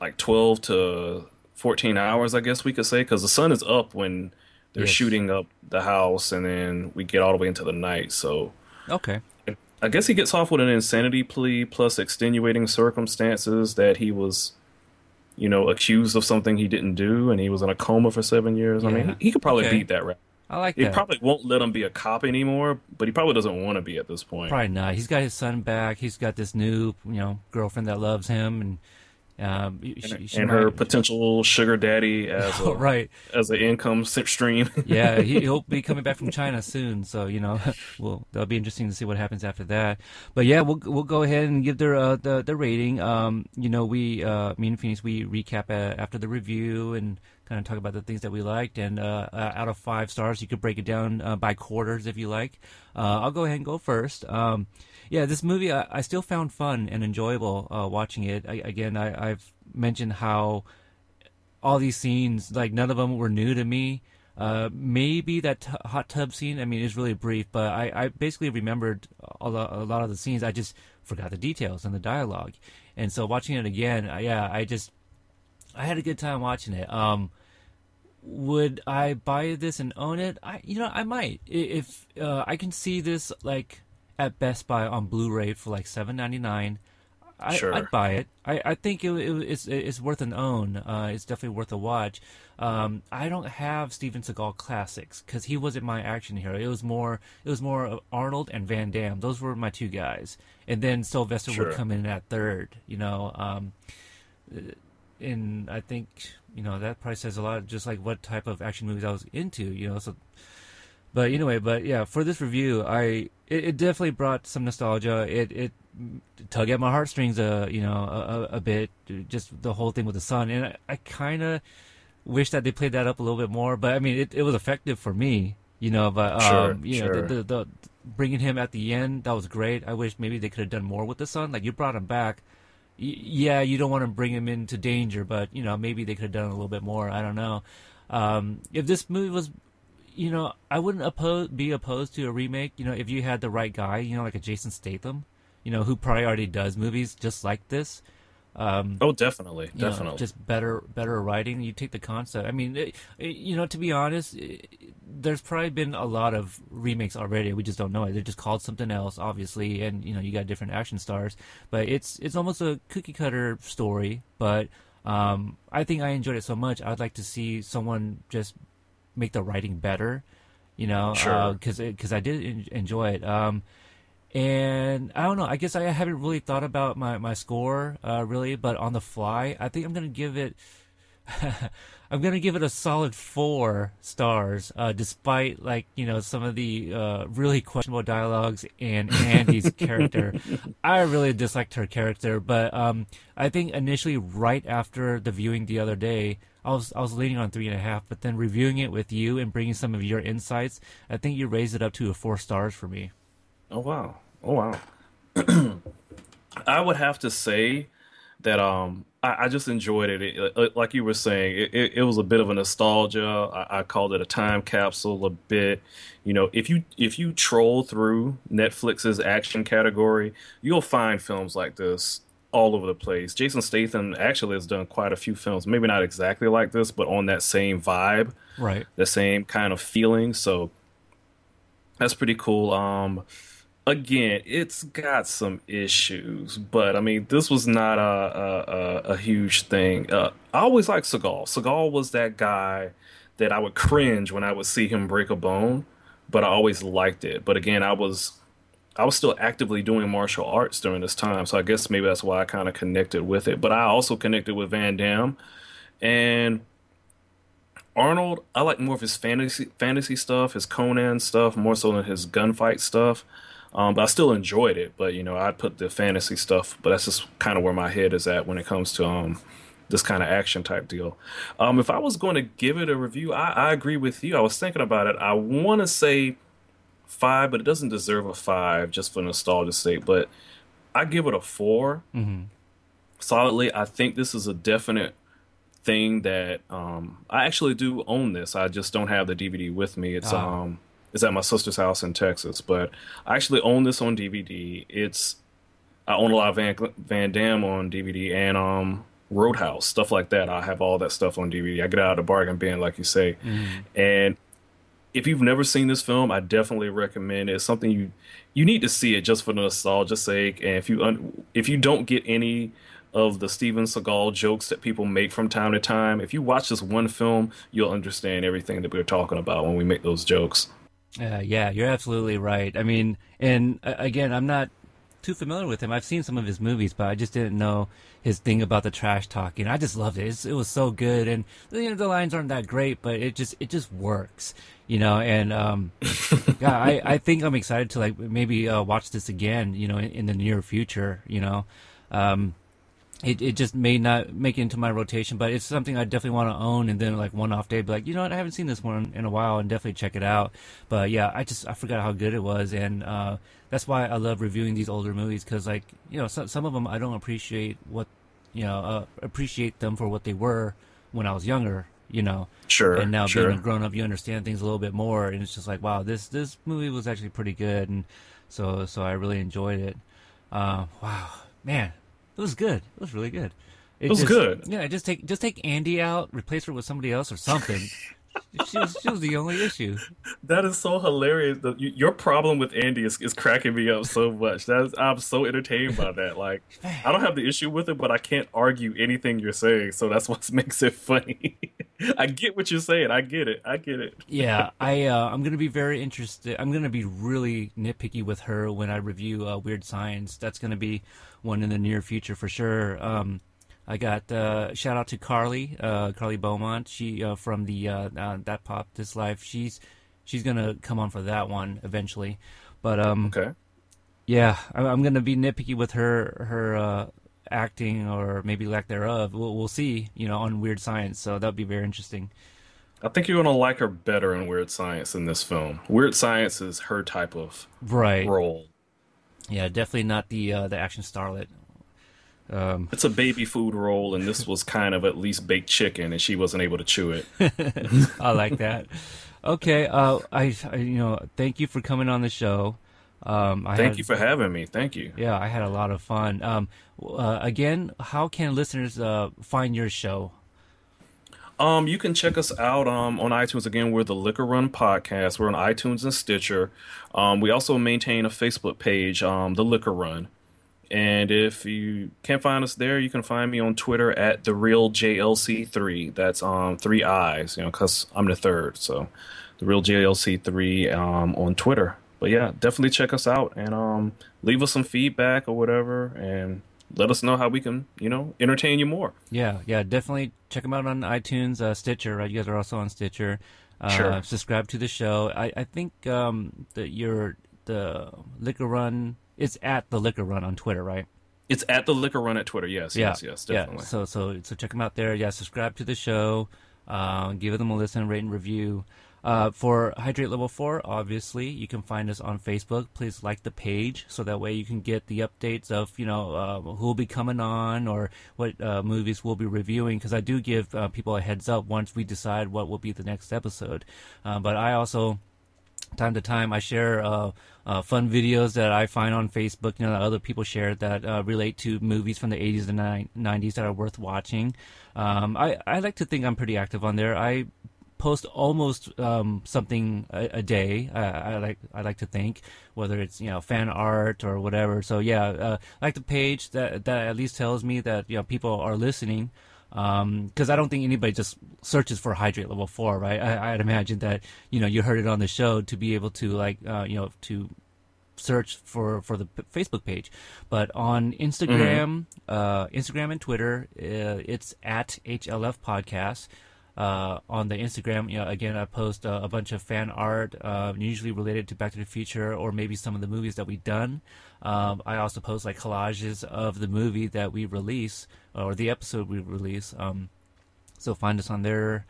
like twelve to fourteen hours, I guess we could say, because the sun is up when they're Yes. shooting up the house, and then we get all the way into the night. So okay, I guess he gets off with an insanity plea plus extenuating circumstances that he was, you know, accused of something he didn't do, and he was in a coma for seven years. I mean, he, he could probably Okay. beat that rap. I like He that. probably won't let him be a cop anymore, but he probably doesn't want to be at this point. Probably not. He's got his son back. He's got this new, you know, girlfriend that loves him, and um, she, she and might- her potential sugar daddy as *laughs* a, right. as an income stream. *laughs* yeah, he, he'll be coming back from China soon, so you know, *laughs* well, that'll be interesting to see what happens after that. But yeah, we'll we'll go ahead and give their uh, the the rating. Um, you know, we uh, me and Phoenix we recap uh, after the review and kind of talk about the things that we liked. And uh, uh, out of five stars, you could break it down uh, by quarters if you like. Uh, I'll go ahead and go first. Um, yeah, this movie I, I still found fun and enjoyable uh, watching it. I, again, I, I've mentioned how all these scenes, like none of them were new to me. Uh, maybe that t- hot tub scene. I mean, it's really brief, but I, I basically remembered a lot, a lot of the scenes. I just forgot the details and the dialogue, and so watching it again, uh, yeah, I just I had a good time watching it. Um, would I buy this and own it? I, you know, I might. If uh, I can see this like at Best Buy on Blu-ray for like seven ninety nine. I, Sure. I'd buy it. I, I think it, it, it's it's worth an own. Uh, it's definitely worth a watch. Um, I don't have Steven Seagal classics because he wasn't my action hero. It was more it was more of Arnold and Van Damme. Those were my two guys, and then Sylvester Sure. would come in at third. You know, um, and I think you know that probably says a lot, just like what type of action movies I was into. You know, so. But anyway, but yeah, for this review, I it, it definitely brought some nostalgia. It it tug at my heartstrings, uh, you know, a, a, a bit. Just the whole thing with the son, and I, I kind of wish that they played that up a little bit more. But I mean, it, it was effective for me, you know. But um, Sure, you know, the, the, the bringing him at the end that was great. I wish maybe they could have done more with the son. Like you brought him back. Y- yeah, you don't want to bring him into danger, but you know maybe they could have done a little bit more. I don't know. Um, if this movie was, you know, I wouldn't oppose be opposed to a remake. You know, if you had the right guy, you know, like a Jason Statham, you know, who probably already does movies just like this. Um, Oh, definitely, you know, definitely. just better better writing. You take the concept. I mean, it, it- you know, to be honest, it, there's probably been a lot of remakes already. We just don't know it. They're just called something else, obviously, and you know, you got different action stars. But it's it's almost a cookie cutter story. But um, I think I enjoyed it so much. I'd like to see someone just make the writing better. You know, Sure. because because I did enjoy it. Um, and I don't know. I guess I haven't really thought about my my score uh, really, but on the fly, I think I'm gonna give it. *laughs* I'm gonna give it a solid four stars, uh, despite like you know some of the uh, really questionable dialogues and Andy's *laughs* character. I really disliked her character, but um, I think initially, right after the viewing the other day, I was I was leaning on three and a half, but then reviewing it with you and bringing some of your insights, I think you raised it up to a four stars for me. Oh wow. Oh wow. *clears throat* I would have to say that um I, I just enjoyed it. It- uh, Like you were saying, it, it, it was a bit of a nostalgia. I, I called it a time capsule a bit. You know, if you if you troll through Netflix's action category, you'll find films like this all over the place. Jason Statham actually has done quite a few films, maybe not exactly like this, but on that same vibe Right. the same kind of feeling. So that's pretty cool. Um, again, it's got some issues, but I mean, this was not a a, a, huge thing. Uh, I always liked Seagal. Seagal was that guy that I would cringe when I would see him break a bone, but I always liked it. But again, I was I was still actively doing martial arts during this time, so I guess maybe that's why I kind of connected with it. But I also connected with Van Damme, and Arnold, I like more of his fantasy fantasy stuff, his Conan stuff, more so than his gunfight stuff. Um, but I still enjoyed it. But you know, I'd put the fantasy stuff. But that's just kind of where my head is at when it comes to um, this kind of action type deal. Um, if I was going to give it a review, I, I agree with you. I was thinking about it. I want to say five, but it doesn't deserve a five just for nostalgia's sake. But I give it a 4 solidly. I think this is a definite thing that um, I actually do own this. I just don't have the DVD with me. It's Ah. um it's at my sister's house in Texas, but I actually own this on DVD. It's I own a lot of Van Van Damme on DVD and um Roadhouse stuff like that. I have all that stuff on DVD. I get out of the bargain bin, like you say, and if you've never seen this film, I definitely recommend it. It's something you you need to see it just for the nostalgia's sake. And if you un, if you don't get any of the Steven Seagal jokes that people make from time to time, if you watch this one film, you'll understand everything that we're talking about when we make those jokes. Uh, yeah, you're absolutely right. I mean, and uh, again, I'm not too familiar with him. I've seen some of his movies, but I just didn't know his thing about the trash talking. I just loved it. It's, it was so good, and you know the lines aren't that great, but it just it just works, you know. And um, *laughs* yeah, I I think I'm excited to like maybe uh, watch this again, you know, in, in the near future, you know. Um, it, it just may not make it into my rotation, but it's something I definitely want to own. And then like one off day, be like, you know what, I haven't seen this one in a while, and definitely check it out. But yeah, I just I forgot how good it was, and uh, that's why I love reviewing these older movies because like you know some some of them I don't appreciate what you know uh, appreciate them for what they were when I was younger, you know. Sure, And now sure. being a grown up, you understand things a little bit more, and it's just like wow, this this movie was actually pretty good, and so so I really enjoyed it. Uh, wow, man, it was good. It was really good. It, was just- good. Yeah, just take just take Andy out, replace her with somebody else or something. *laughs* she was she was the only issue. That is so hilarious. The, your problem with Andy is, is cracking me up so much. That's I'm so entertained by that. Like I don't have the issue with it, but I can't argue anything you're saying. So that's what *laughs* makes it funny. I get what you're saying. I get it. I get it. yeah, I uh, I'm gonna be very interested. I'm gonna be really nitpicky with her when I review uh, Weird Science. That's gonna be one in the near future for sure. Um, I got uh, shout out to Carly, uh, Carly Beaumont. She uh, from the uh, uh, that pop this life. She's she's gonna come on for that one eventually. But um, Okay. yeah, I- I'm gonna be nitpicky with her her uh, acting or maybe lack thereof. We'll, we'll see. You know, on Weird Science. So that'll be very interesting. I think you're gonna like her better in Weird Science in this film. Weird Science is her type of Right. role. Yeah, definitely not the uh, the action starlet. Um, It's a baby food roll, and this was kind of at least baked chicken, and she wasn't able to chew it. *laughs* I like that. Okay, uh, I, I you know thank you for coming on the show. Um, I Thank had- you for having me. Thank you. Yeah, I had a lot of fun. Um, uh, again, how can listeners uh, find your show? Um, you can check us out um, on iTunes. Again, we're the Liquor Run Podcast. We're on iTunes and Stitcher. Um, we also maintain a Facebook page, um, the Liquor Run. And if you can't find us there, you can find me on Twitter at the real JLC3. That's um three eyes, you know, because I'm the third. So the real JLC3 um, on Twitter. But yeah, definitely check us out and um, leave us some feedback or whatever, and let us know how we can, you know, entertain you more. Yeah, yeah, definitely check them out on iTunes, uh, Stitcher. Right, you guys are also on Stitcher. Uh, Sure. Subscribe to the show. I, I think um, that your the Liquor Run is at the Liquor Run on Twitter, right? It's at the Liquor Run at Twitter. Yes, yeah, yes, yes, definitely. Yeah. So so so check them out there. Yeah, subscribe to the show. Uh, give them a listen, rate and review. Uh, for Hydrate Level 4, obviously, you can find us on Facebook. Please like the page so that way you can get the updates of, you know, uh, who will be coming on or what uh, movies we'll be reviewing. Because I do give uh, people a heads up once we decide what will be the next episode. Uh, but I also time to time I share uh, uh, fun videos that I find on Facebook, you know, that other people share that uh, relate to movies from the 80s and 90s that are worth watching. Um, I, I like to think I'm pretty active on there. I post almost um, something a, a day. I, I like I like to think whether it's you know fan art or whatever. So yeah, uh, like the page that that at least tells me that you know people are listening because I don't think anybody just searches for hydrate level four, right? I, I'd imagine that you know you heard it on the show to be able to like uh, you know to search for for the Facebook page, but on Instagram, uh, Instagram and Twitter, uh, it's at HLF Podcast. Uh, on the Instagram, you know, again, I post uh, a bunch of fan art, uh, usually related to Back to the Future or maybe some of the movies that we've done. Um, I also post like collages of the movie that we release or the episode we release. Um, so find us on there.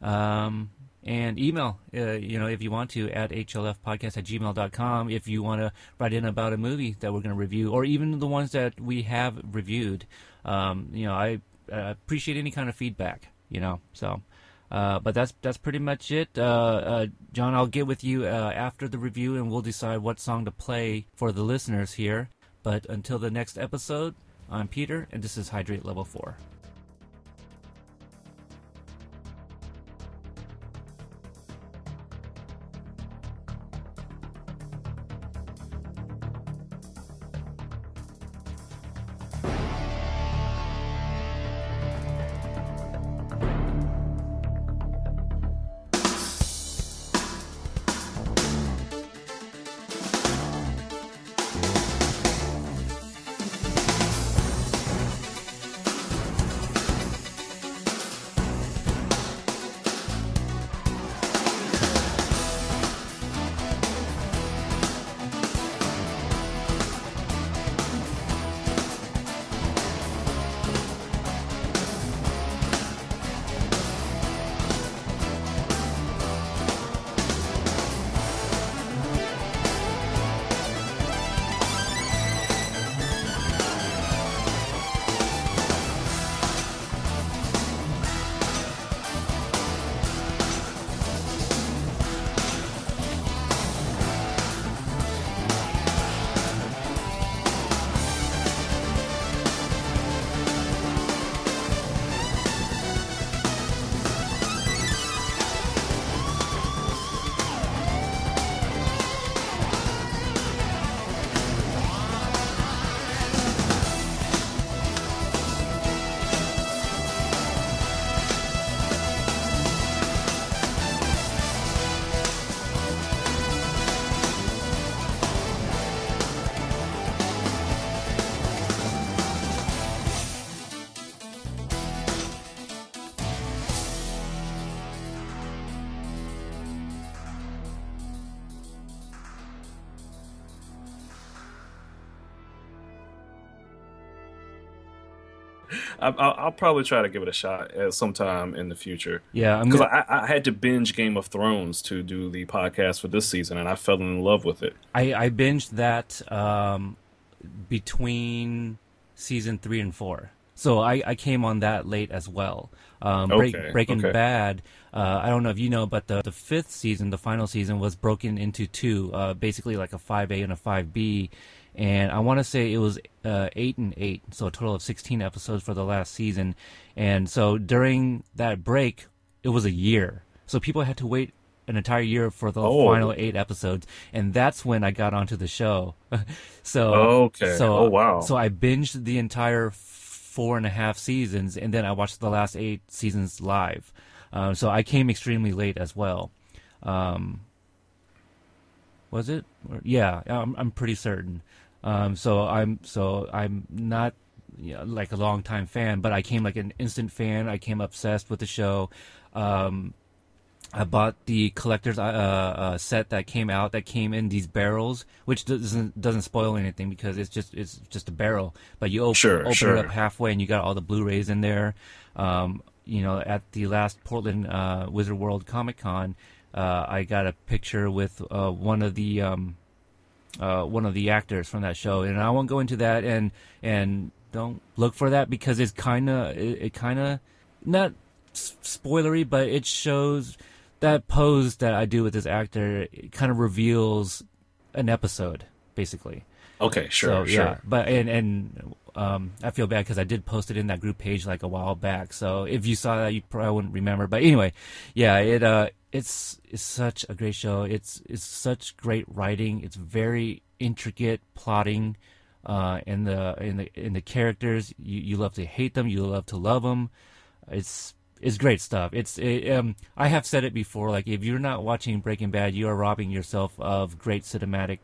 Um, and email, uh, you know, if you want to, at hlfpodcast at gmail.com if you want to write in about a movie that we're going to review or even the ones that we have reviewed. Um, you know, I appreciate any kind of feedback, you know, so. Uh, but that's that's pretty much it, uh, uh, John. I'll get with you uh, after the review, and we'll decide what song to play for the listeners here. But until the next episode, I'm Peter, and this is Hydrate Level Four. I, I'll, I'll probably try to give it a shot at some time in the future. Yeah, because gonna- I, I had to binge Game of Thrones to do the podcast for this season, and I fell in love with it. I, I binged that um, between season three and four. So I, I came on that late as well. Um, Break, Okay, Breaking okay. Bad, uh, I don't know if you know, but the, the fifth season, the final season, was broken into two, uh, basically like a 5A and a 5B. And I want to say it was uh, 8 and 8, so a total of 16 episodes for the last season. And so during that break, it was a year. So people had to wait an entire year for the Oh. final eight episodes, and that's when I got onto the show. *laughs* so Okay. so Oh, wow. So I binged the entire four and a half seasons, and then I watched the last eight seasons live. Um, so I came extremely late as well. Um, was it? Yeah, I'm I'm pretty certain. Um, so I'm so I'm not you know, like a long time fan, but I came like an instant fan. I came obsessed with the show. Um, I bought the collector's uh, uh, set that came out that came in these barrels, which doesn't doesn't spoil anything because it's just it's just a barrel. But you op- Sure, open sure. it up halfway and you got all the Blu-rays in there. Um, you know, at the last Portland uh, Wizard World Comic Con, uh, I got a picture with uh, one of the um, uh, one of the actors from that show, and I won't go into that and and don't look for that because it's kind of it, it kind of not spoilery, but it shows that pose that I do with this actor kind of reveals an episode basically. Okay, sure, so sure. yeah, but and and um, I feel bad because I did post it in that group page like a while back. So if you saw that, you probably wouldn't remember. But anyway, yeah, it uh, it's it's such a great show. It's it's such great writing. It's very intricate plotting, uh, in the in the in the characters. You you love to hate them. You love to love them. It's it's great stuff. It's it, um I have said it before. Like if you're not watching Breaking Bad, you are robbing yourself of great cinematic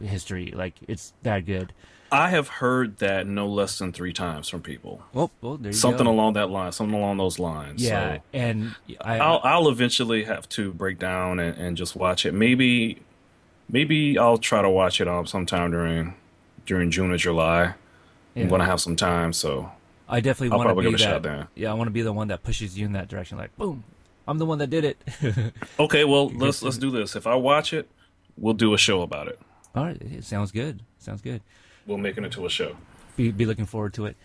history. Like it's that good. I have heard that no less than three times from people. Well, well, there you Something go. along that line, something along those lines. Yeah, So and I, I'll I'll eventually have to break down and, and just watch it. Maybe maybe I'll try to watch it um sometime during during June or July. Yeah. I'm gonna have some time, so I definitely want to be that. Yeah, I want to be the one that pushes you in that direction. Like, boom, I'm the one that did it. *laughs* okay. Well, let's let's do this. If I watch it, we'll do a show about it. All right, it sounds good. Sounds good. We'll make it into a show. Be be looking forward to it.